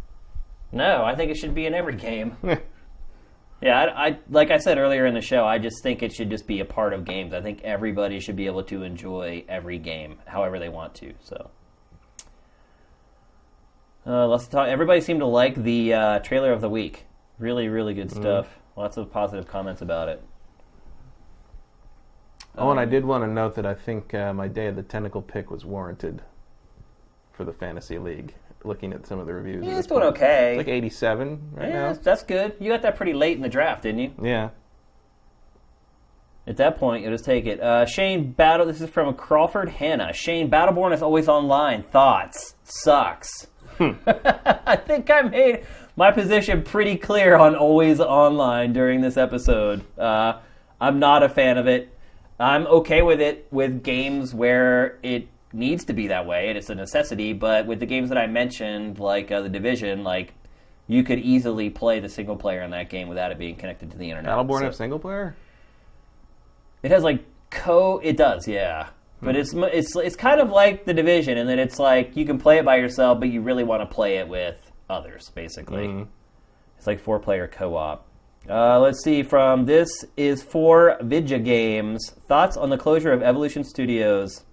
No, I think it should be in every game. [LAUGHS] Yeah, I, I like I said earlier in the show, I just think it should just be a part of games. I think everybody should be able to enjoy every game however they want to. So, uh, let's talk. Everybody seemed to like the uh, trailer of the week. Really, really good stuff. Lots of positive comments about it. Oh, and I did want to note that I think uh, my Day of the Tentacle pick was warranted for the Fantasy League. Looking at some of the reviews, Yeah, it's doing point. okay. Like 87 right yeah, now. that's, that's good. You got that pretty late in the draft, didn't you? Yeah. At that point, you'll just take it. Uh, Shane Battle. This is from Crawford Hannah. Shane Battleborn is always online. Thoughts sucks. [LAUGHS] I think I made my position pretty clear on always online during this episode. Uh, I'm not a fan of it. I'm okay with it with games where it needs to be that way and it's a necessity. But with the games that I mentioned, like uh, the Division, like you could easily play the single player in that game without it being connected to the internet. Battleborn So- have single player? it has like co. It does, yeah. But it's it's it's kind of like the division in that it's like you can play it by yourself, but you really want to play it with others. Basically, it's like four player co op. Uh, let's see. From this is for Vidya Games. Thoughts on the closure of Evolution Studios?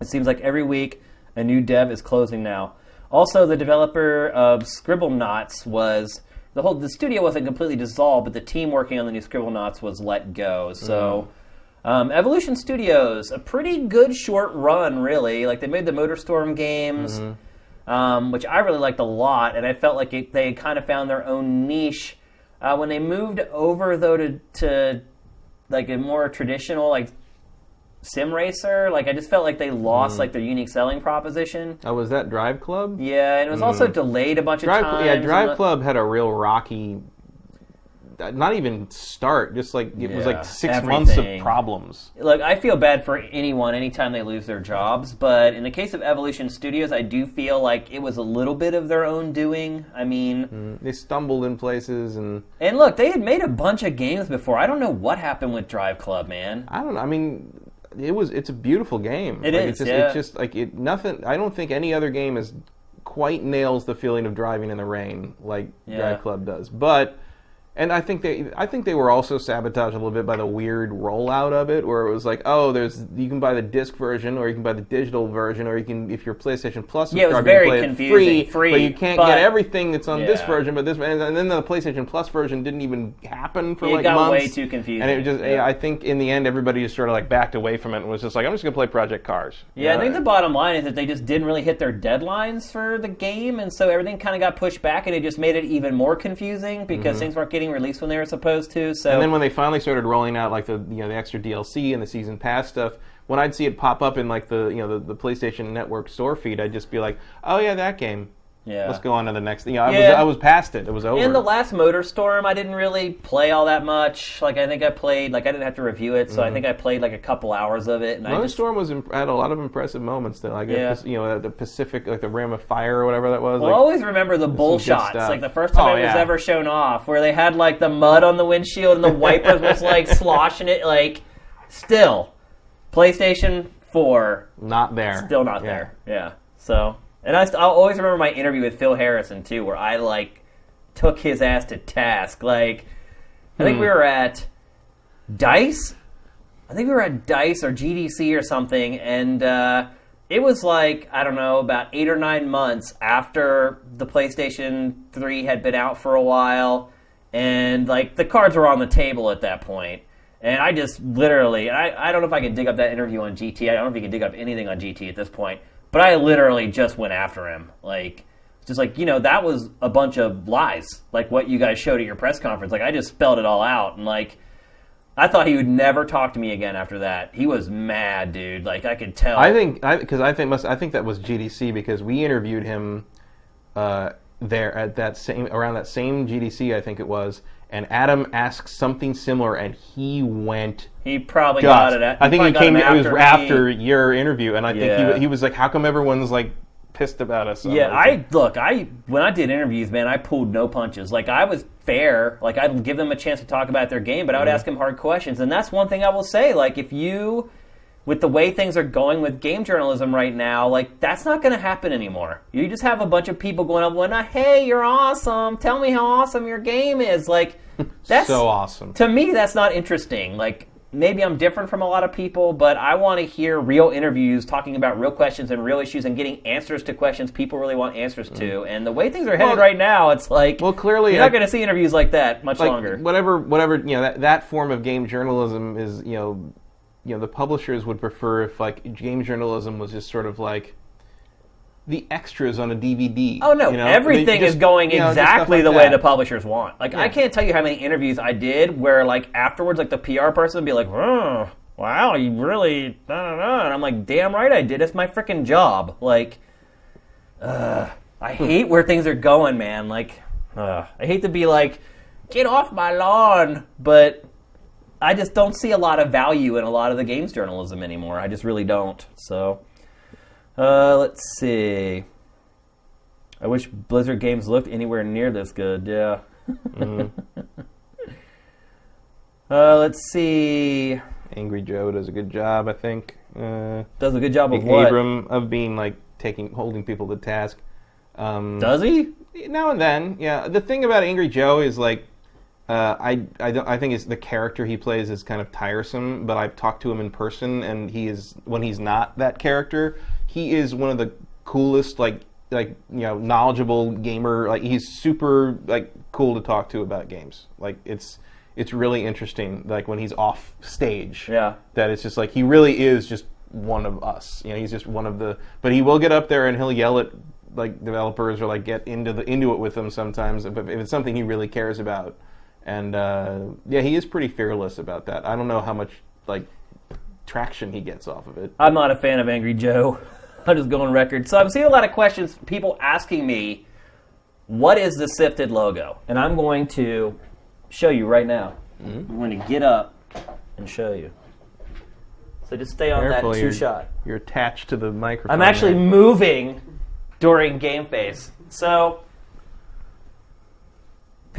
It seems like every week A new dev is closing now. Also, the developer of Scribble Scribblenauts was the whole the studio wasn't completely dissolved, but the team working on the new Scribble Scribblenauts was let go. So. Um, Evolution Studios, a pretty good short run, really. Like they made the MotorStorm games, um, which I really liked a lot, and I felt like it, they kind of found their own niche. Uh, when they moved over, though, to, to like a more traditional like sim racer, like I just felt like they lost like their unique selling proposition. Oh, was that Drive Club? Yeah, and it was also delayed a bunch Mm. Drive, of times. yeah, Drive Club had a real rocky, not even start, just like it was Yeah, like six months of everything. problems. Look, I feel bad for anyone anytime they lose their jobs, but in the case of Evolution Studios, I do feel like it was a little bit of their own doing. I mean, mm, They stumbled in places, and and look, they had made a bunch of games before. I don't know what happened with Drive Club, man. I don't know. I mean, it was it's a beautiful game. It like, is, It's just, yeah. it's just like it. Nothing. I don't think any other game is quite nails the feeling of driving in the rain like Yeah. Drive Club does. But and I think they I think they were also sabotaged a little bit by the weird rollout of it, where it was like, oh, there's you can buy the disc version, or you can buy the digital version, or you can if you're PlayStation Plus Yeah, it was very play confusing. free, Free, but you can't but- get everything that's on this version. But this and, and then the PlayStation Plus version didn't even happen for It like got months. way too confusing. And it just Yeah. I think in the end everybody just sort of like backed away from it and was just like, I'm just gonna play Project Cars. Yeah, I think uh, the bottom line is that they just didn't really hit their deadlines for the game, and so everything kind of got pushed back, and it just made it even more confusing because mm-hmm. things weren't getting released when they were supposed to. So. And then when they finally started rolling out like the you know the extra DLC and the season pass stuff, when I'd see it pop up in like the you know the, the PlayStation Network store feed, I'd just be like, oh yeah, that game. Yeah, Let's go on to the next. You know, I Yeah. was I was past it. It was over. In the last MotorStorm, I didn't really play all that much. Like I think I played, like I didn't have to review it, so I mm-hmm. think I played like a couple hours of it, and I just Motorstorm was imp- had a lot of impressive moments. That like Yeah. you know the Pacific like the Rim of Fire or whatever that was. Well, I always remember the bull shots, like the first time Oh, it was yeah. ever shown off, where they had like the mud on the windshield and the wipers was [LAUGHS] like sloshing it. Like, still, PlayStation Four, not there. still not Yeah. there. Yeah. So, and I, I'll always remember my interview with Phil Harrison too, where I like took his ass to task. Like, I think we Hmm. were at Dice. I think we were at Dice or GDC or something, and uh, it was like I don't know about eight or nine months after the PlayStation Three had been out for a while, and like the cards were on the table at that point. And I just literally, I, I don't know if I can dig up that interview on GT. I don't know if you can dig up anything on GT at this point, but I literally just went after him. Like, just like, you know, that was a bunch of lies, like what you guys showed at your press conference. Like, I just spelled it all out. And, like, I thought he would never talk to me again after that. He was mad, dude. Like, I could tell. I think because I, think must I think that was GDC because we interviewed him uh, there at that same around that same GDC I think it was, and Adam asked something similar, and he went. he probably Guts. got it. At, I think he came. It was me. after your interview, and I think he, he was like, "How come everyone's like pissed about us?" Yeah, I look. I when I did interviews, man, I pulled no punches. Like I was fair. Like I'd give them a chance to talk about their game, but I would Mm-hmm. ask them hard questions. And that's one thing I will say. Like if you, with the way things are going with game journalism right now, like that's not going to happen anymore. You just have a bunch of people going up, going, "Hey, you're awesome. Tell me how awesome your game is." Like [LAUGHS] that's so awesome. to me that's not interesting like maybe i'm different from a lot of people but i want to hear real interviews talking about real questions and real issues and getting answers to questions people really want answers to and the way things are headed Mm. Well- right now it's like Well, clearly, you're not going to see interviews like that much like longer whatever whatever you know that, that form of game journalism is you know you know the publishers would prefer if like game journalism was just sort of like the extras on a DVD. Oh no! you know? Everything They is going you know, exactly like the way the publishers want. Like I can't tell you how many interviews I did where, like afterwards, like the PR person would be like, oh, "Wow, you really," da, da, da. and I'm like, "Damn right I did. It's my freaking job." Like, uh, I hate where things are going, man. Like, uh, I hate to be like, "Get off my lawn," but I just don't see a lot of value in a lot of the games journalism anymore. I just really don't. So, uh, let's see. I wish Blizzard games looked anywhere near this good. Yeah. [LAUGHS] uh, let's see. Angry Joe does a good job, I think. Uh, Does a good job of what? Abram of being like taking holding people to task. Um, Does he? now and then, yeah. The thing about Angry Joe is like, uh, I I I think it's the character he plays is kind of tiresome. But I've talked to him in person, and he is when he's not that character, he is one of the coolest, like like you know, knowledgeable gamer. Like he's super like cool to talk to about games. Like it's it's really interesting. Like when he's off stage, Yeah. that it's just like he really is just one of us. You know, he's just one of the. But he will get up there and he'll yell at like developers or like get into the into it with them sometimes if, if it's something he really cares about. And uh, yeah, he is pretty fearless about that. I don't know how much like traction he gets off of it. I'm not a fan of Angry Joe. [LAUGHS] I'll just go on record. So I'm seeing a lot of questions, people asking me, what is the Sifted logo? And I'm going to show you right now. I'm going to get up and show you. So just stay on Careful, that two you're- shot. You're attached to the microphone. I'm actually moving during Game Face. So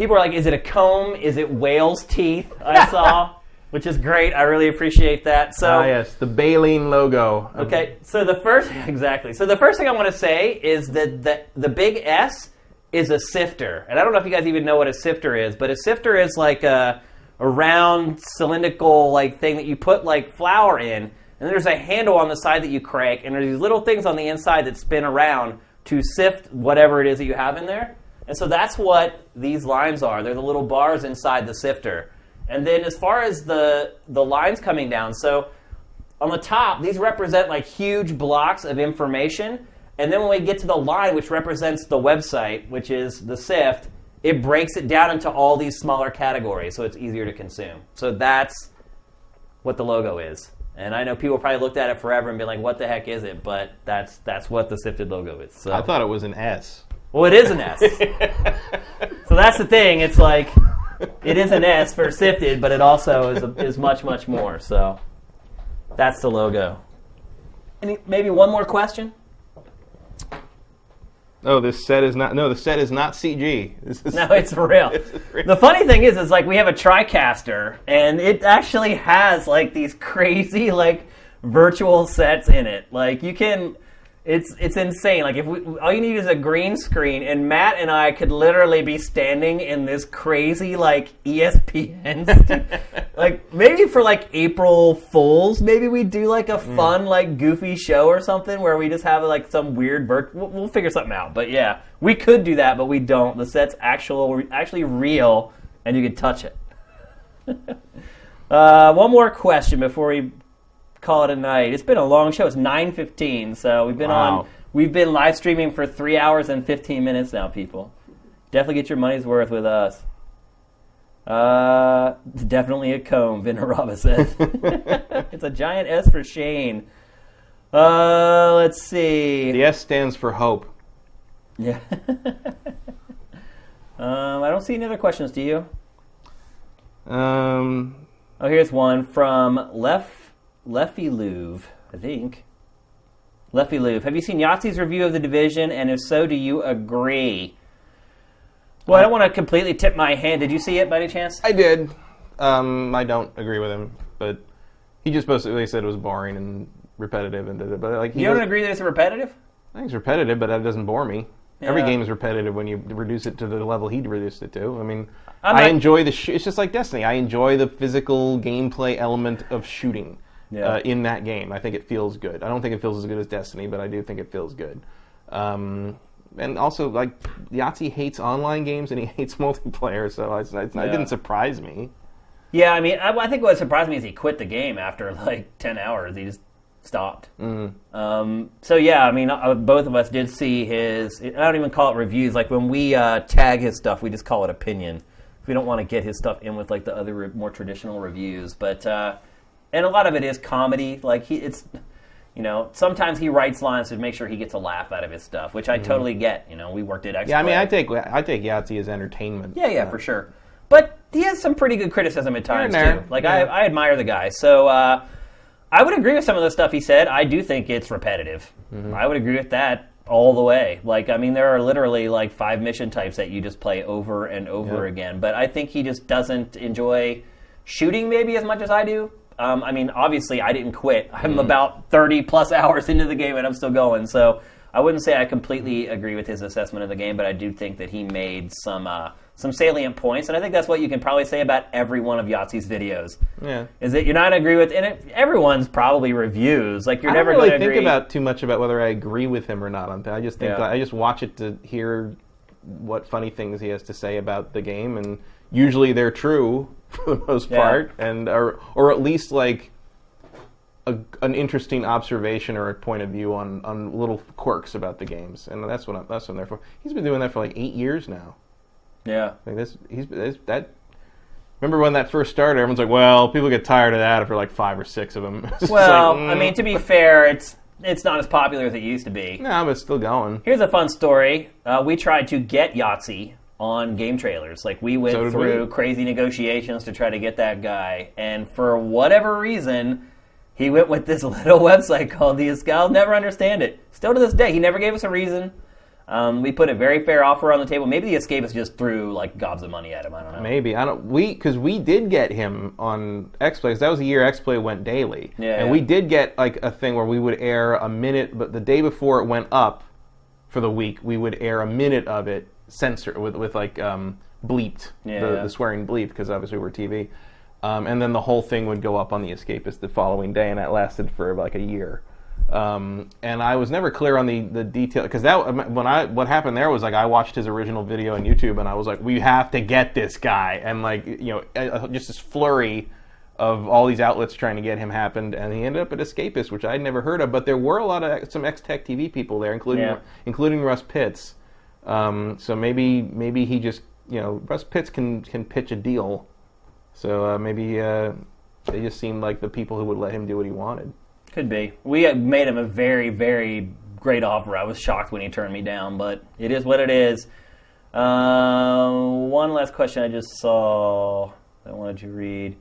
people are like, is it a comb? Is it whale's teeth? I [LAUGHS] saw, which is great. I really appreciate that. So Ah, yes, the Baleen logo. Okay, so the first [LAUGHS] exactly. So the first thing I want to say is that the the big S is a sifter, and I don't know if you guys even know what a sifter is, but a sifter is like a, a round cylindrical like thing that you put like flour in, and there's a handle on the side that you crank, and there's these little things on the inside that spin around to sift whatever it is that you have in there. And so that's what these lines are. They're the little bars inside the sifter. And then as far as the the lines coming down, so on the top, these represent like huge blocks of information. And then when we get to the line, which represents the website, which is the SIFT, it breaks it down into all these smaller categories so it's easier to consume. So that's what the logo is. And I know people probably looked at it forever and been like, what the heck is it? But that's that's what the sifted logo is. So I thought it was an S. well, it is an S. [LAUGHS] so that's the thing. It's like it is an S for sifted, but it also is, a, is much, much more. So that's the logo. Any, maybe one more question? Oh, this set is not. No, the set is not CG. This is, No, it's real. [LAUGHS] Real. The funny thing is, is like we have a TriCaster, and it actually has like these crazy like virtual sets in it. Like you can, it's it's insane. Like if we, all you need is a green screen, and Matt and I could literally be standing in this crazy like ESPN, [LAUGHS] like maybe for like April Fools, maybe we do like a fun like goofy show or something where we just have like some weird virt. We'll, we'll figure something out. But yeah, we could do that, but we don't. The set's actual, actually real, and you can touch it. [LAUGHS] uh, one more question before we call it a night. It's been a long show. It's nine fifteen, so we've been Wow. on. We've been live streaming for three hours and fifteen minutes now. People, definitely get your money's worth with us. Uh, definitely a comb. Vinaraba says [LAUGHS] [LAUGHS] it's a giant S for Shane. Uh, let's see. the S stands for hope. Yeah. [LAUGHS] um, I don't see any other questions. Do you? Um, Oh, here's one from Lef Leffy Louvre, I think. Leffy Louvre. Have you seen Yahtzee's review of the division? And if so, do you agree? Well, I don't want to completely tip my hand. Did you see it by any chance? I did. Um, I don't agree with him, but he just basically said it was boring and repetitive, and did it. But like, You don't does- agree that it's repetitive? I think it's repetitive, but that doesn't bore me. Every game is repetitive when you reduce it to the level he reduced it to. I mean, I'm I not- enjoy the. Sh- it's just like Destiny. I enjoy the physical gameplay element of shooting Yeah. uh, in that game. I think it feels good. I don't think it feels as good as Destiny, but I do think it feels good. Um, and also, like Yahtzee hates online games and he [LAUGHS] hates multiplayer, so I, it's, Yeah. it didn't surprise me. Yeah, I mean, I, I think what surprised me is he quit the game after [LAUGHS] like ten hours. He just stopped. Um, so yeah, I mean, uh, both of us did see his. I don't even call it reviews. Like when we uh, tag his stuff, we just call it opinion. We don't want to get his stuff in with like the other re- more traditional reviews. But uh, and a lot of it is comedy. Like he, it's you know, sometimes he writes lines to make sure he gets a laugh out of his stuff, which I totally get. You know, we worked at. Yeah, I mean, I take I take Yahtzee as entertainment. Yeah, yeah, for sure. But he has some pretty good criticism at times too. Like Yeah. I, I admire the guy. So uh, I would agree with some of the stuff he said. I do think it's repetitive. Mm-hmm. I would agree with that all the way. Like I mean, there are literally like five mission types that you just play over and over Yep. again. But I think he just doesn't enjoy shooting maybe as much as I do. Um, I mean, obviously, I didn't quit. [LAUGHS] I'm Mm-hmm. about 30 plus [LAUGHS] hours into the game and I'm still going. So I wouldn't say I completely agree with his assessment of the game, but I do think that he made some uh, some salient points, and I think that's what you can probably say about every one of Yahtzee's videos. Yeah. Is that you're not agree with, and it, everyone's probably reviews. Like you're I never really going to think agree. about too much about whether I agree with him or not on that. I just think Yeah. I just watch it to hear what funny things he has to say about the game, and usually they're true [LAUGHS] for the most Yeah. part, and or or at least like a, an interesting observation or a point of view on, on little quirks about the games, and that's what I'm, that's what I'm there for. He's been doing that for like eight years now. yeah. Like this, he's this, that. Remember when that first started? Everyone's like, "Well, people get tired of that after like five or six of them." [LAUGHS] Well, like, I mm, mean, to be fair, it's it's not as popular as it used to be. no, but it's still going. Here's a fun story. Uh, we tried to get Yahtzee on GameTrailers. Like we went So through we. crazy negotiations to try to get that guy, and for whatever reason, he went with this [LAUGHS] little website called the Escal. I'll never understand it. Still to this day, he never gave us a reason. Um, we put a very fair offer on the table. Maybe the Escapist just threw like gobs of money at him. I don't know. Maybe I don't. We because we did get him on X Play. 'cause That was the year X Play went daily, Yeah, and yeah. we did get like a thing where we would air a minute, but the day before it went up for the week, we would air a minute of it censored with with like um, bleeped, Yeah, the, yeah. the swearing bleeped because obviously we're TV, um, and then the whole thing would go up on the Escapist the following day, and that lasted for like a year. Um, and I was never clear on the the detail because that when I what happened there was like I watched his original video on YouTube and I was like we have to get this guy and like you know just this flurry of all these outlets trying to get him happened and he ended up at Escapist which I'd never heard of but there were a lot of some X Tech TV people there including Yeah. including Russ Pitts um, so maybe maybe he just you know Russ Pitts can can pitch a deal so uh, maybe uh, they just seemed like the people who would let him do what he wanted. Could be. We made him a very, very great offer. I was shocked when he turned me down, but it is what it is. Uh, one last question I just saw that I wanted to read.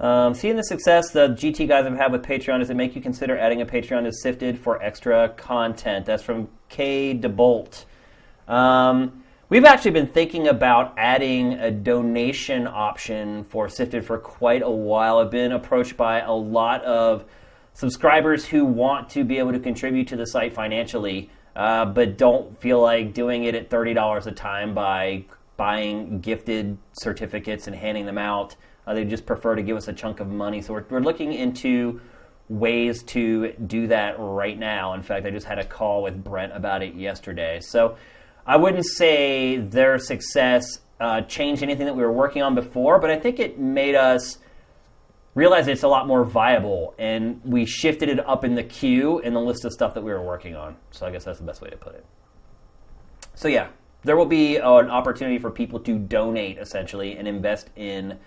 Um, seeing the success the GT guys have had with Patreon, does it make you consider adding a Patreon to Sifted for extra content? That's from K. DeBolt. Um, we've actually been thinking about adding a donation option for Sifted for quite a while. I've been approached by a lot of subscribers who want to be able to contribute to the site financially, uh, but don't feel like doing it at $30 a time by buying gifted certificates and handing them out. Uh, they just prefer to give us a chunk of money. So we're, we're looking into ways to do that right now. In fact, I just had a call with Brent about it yesterday. So I wouldn't say their success uh, changed anything that we were working on before, but I think it made us realize it's a lot more viable, and we shifted it up in the queue in the list of stuff that we were working on. So I guess that's the best way to put it. So yeah, there will be an opportunity for people to donate essentially and invest in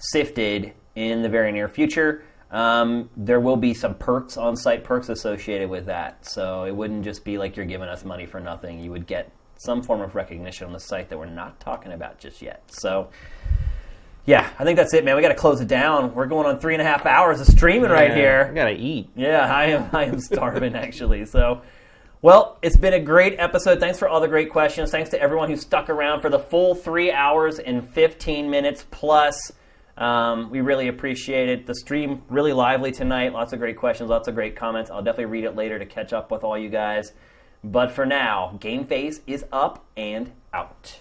Sifted in the very near future. Um, there will be some perks, on-site perks associated with that. So it wouldn't just be like you're giving us money for nothing. You would get some form of recognition on the site that we're not talking about just yet. So yeah, I think that's it, man. We got to close it down. We're going on three and a half hours of streaming right here. I gotta eat. Yeah, I am. I am starving [LAUGHS] actually. So, well, it's been a great episode. Thanks for all the great questions. Thanks to everyone who stuck around for the full three hours and fifteen minutes plus. Um, we really appreciate it. The stream really lively tonight. Lots of great questions. Lots of great comments. I'll definitely read it later to catch up with all you guys. But for now, Game Face is up and out.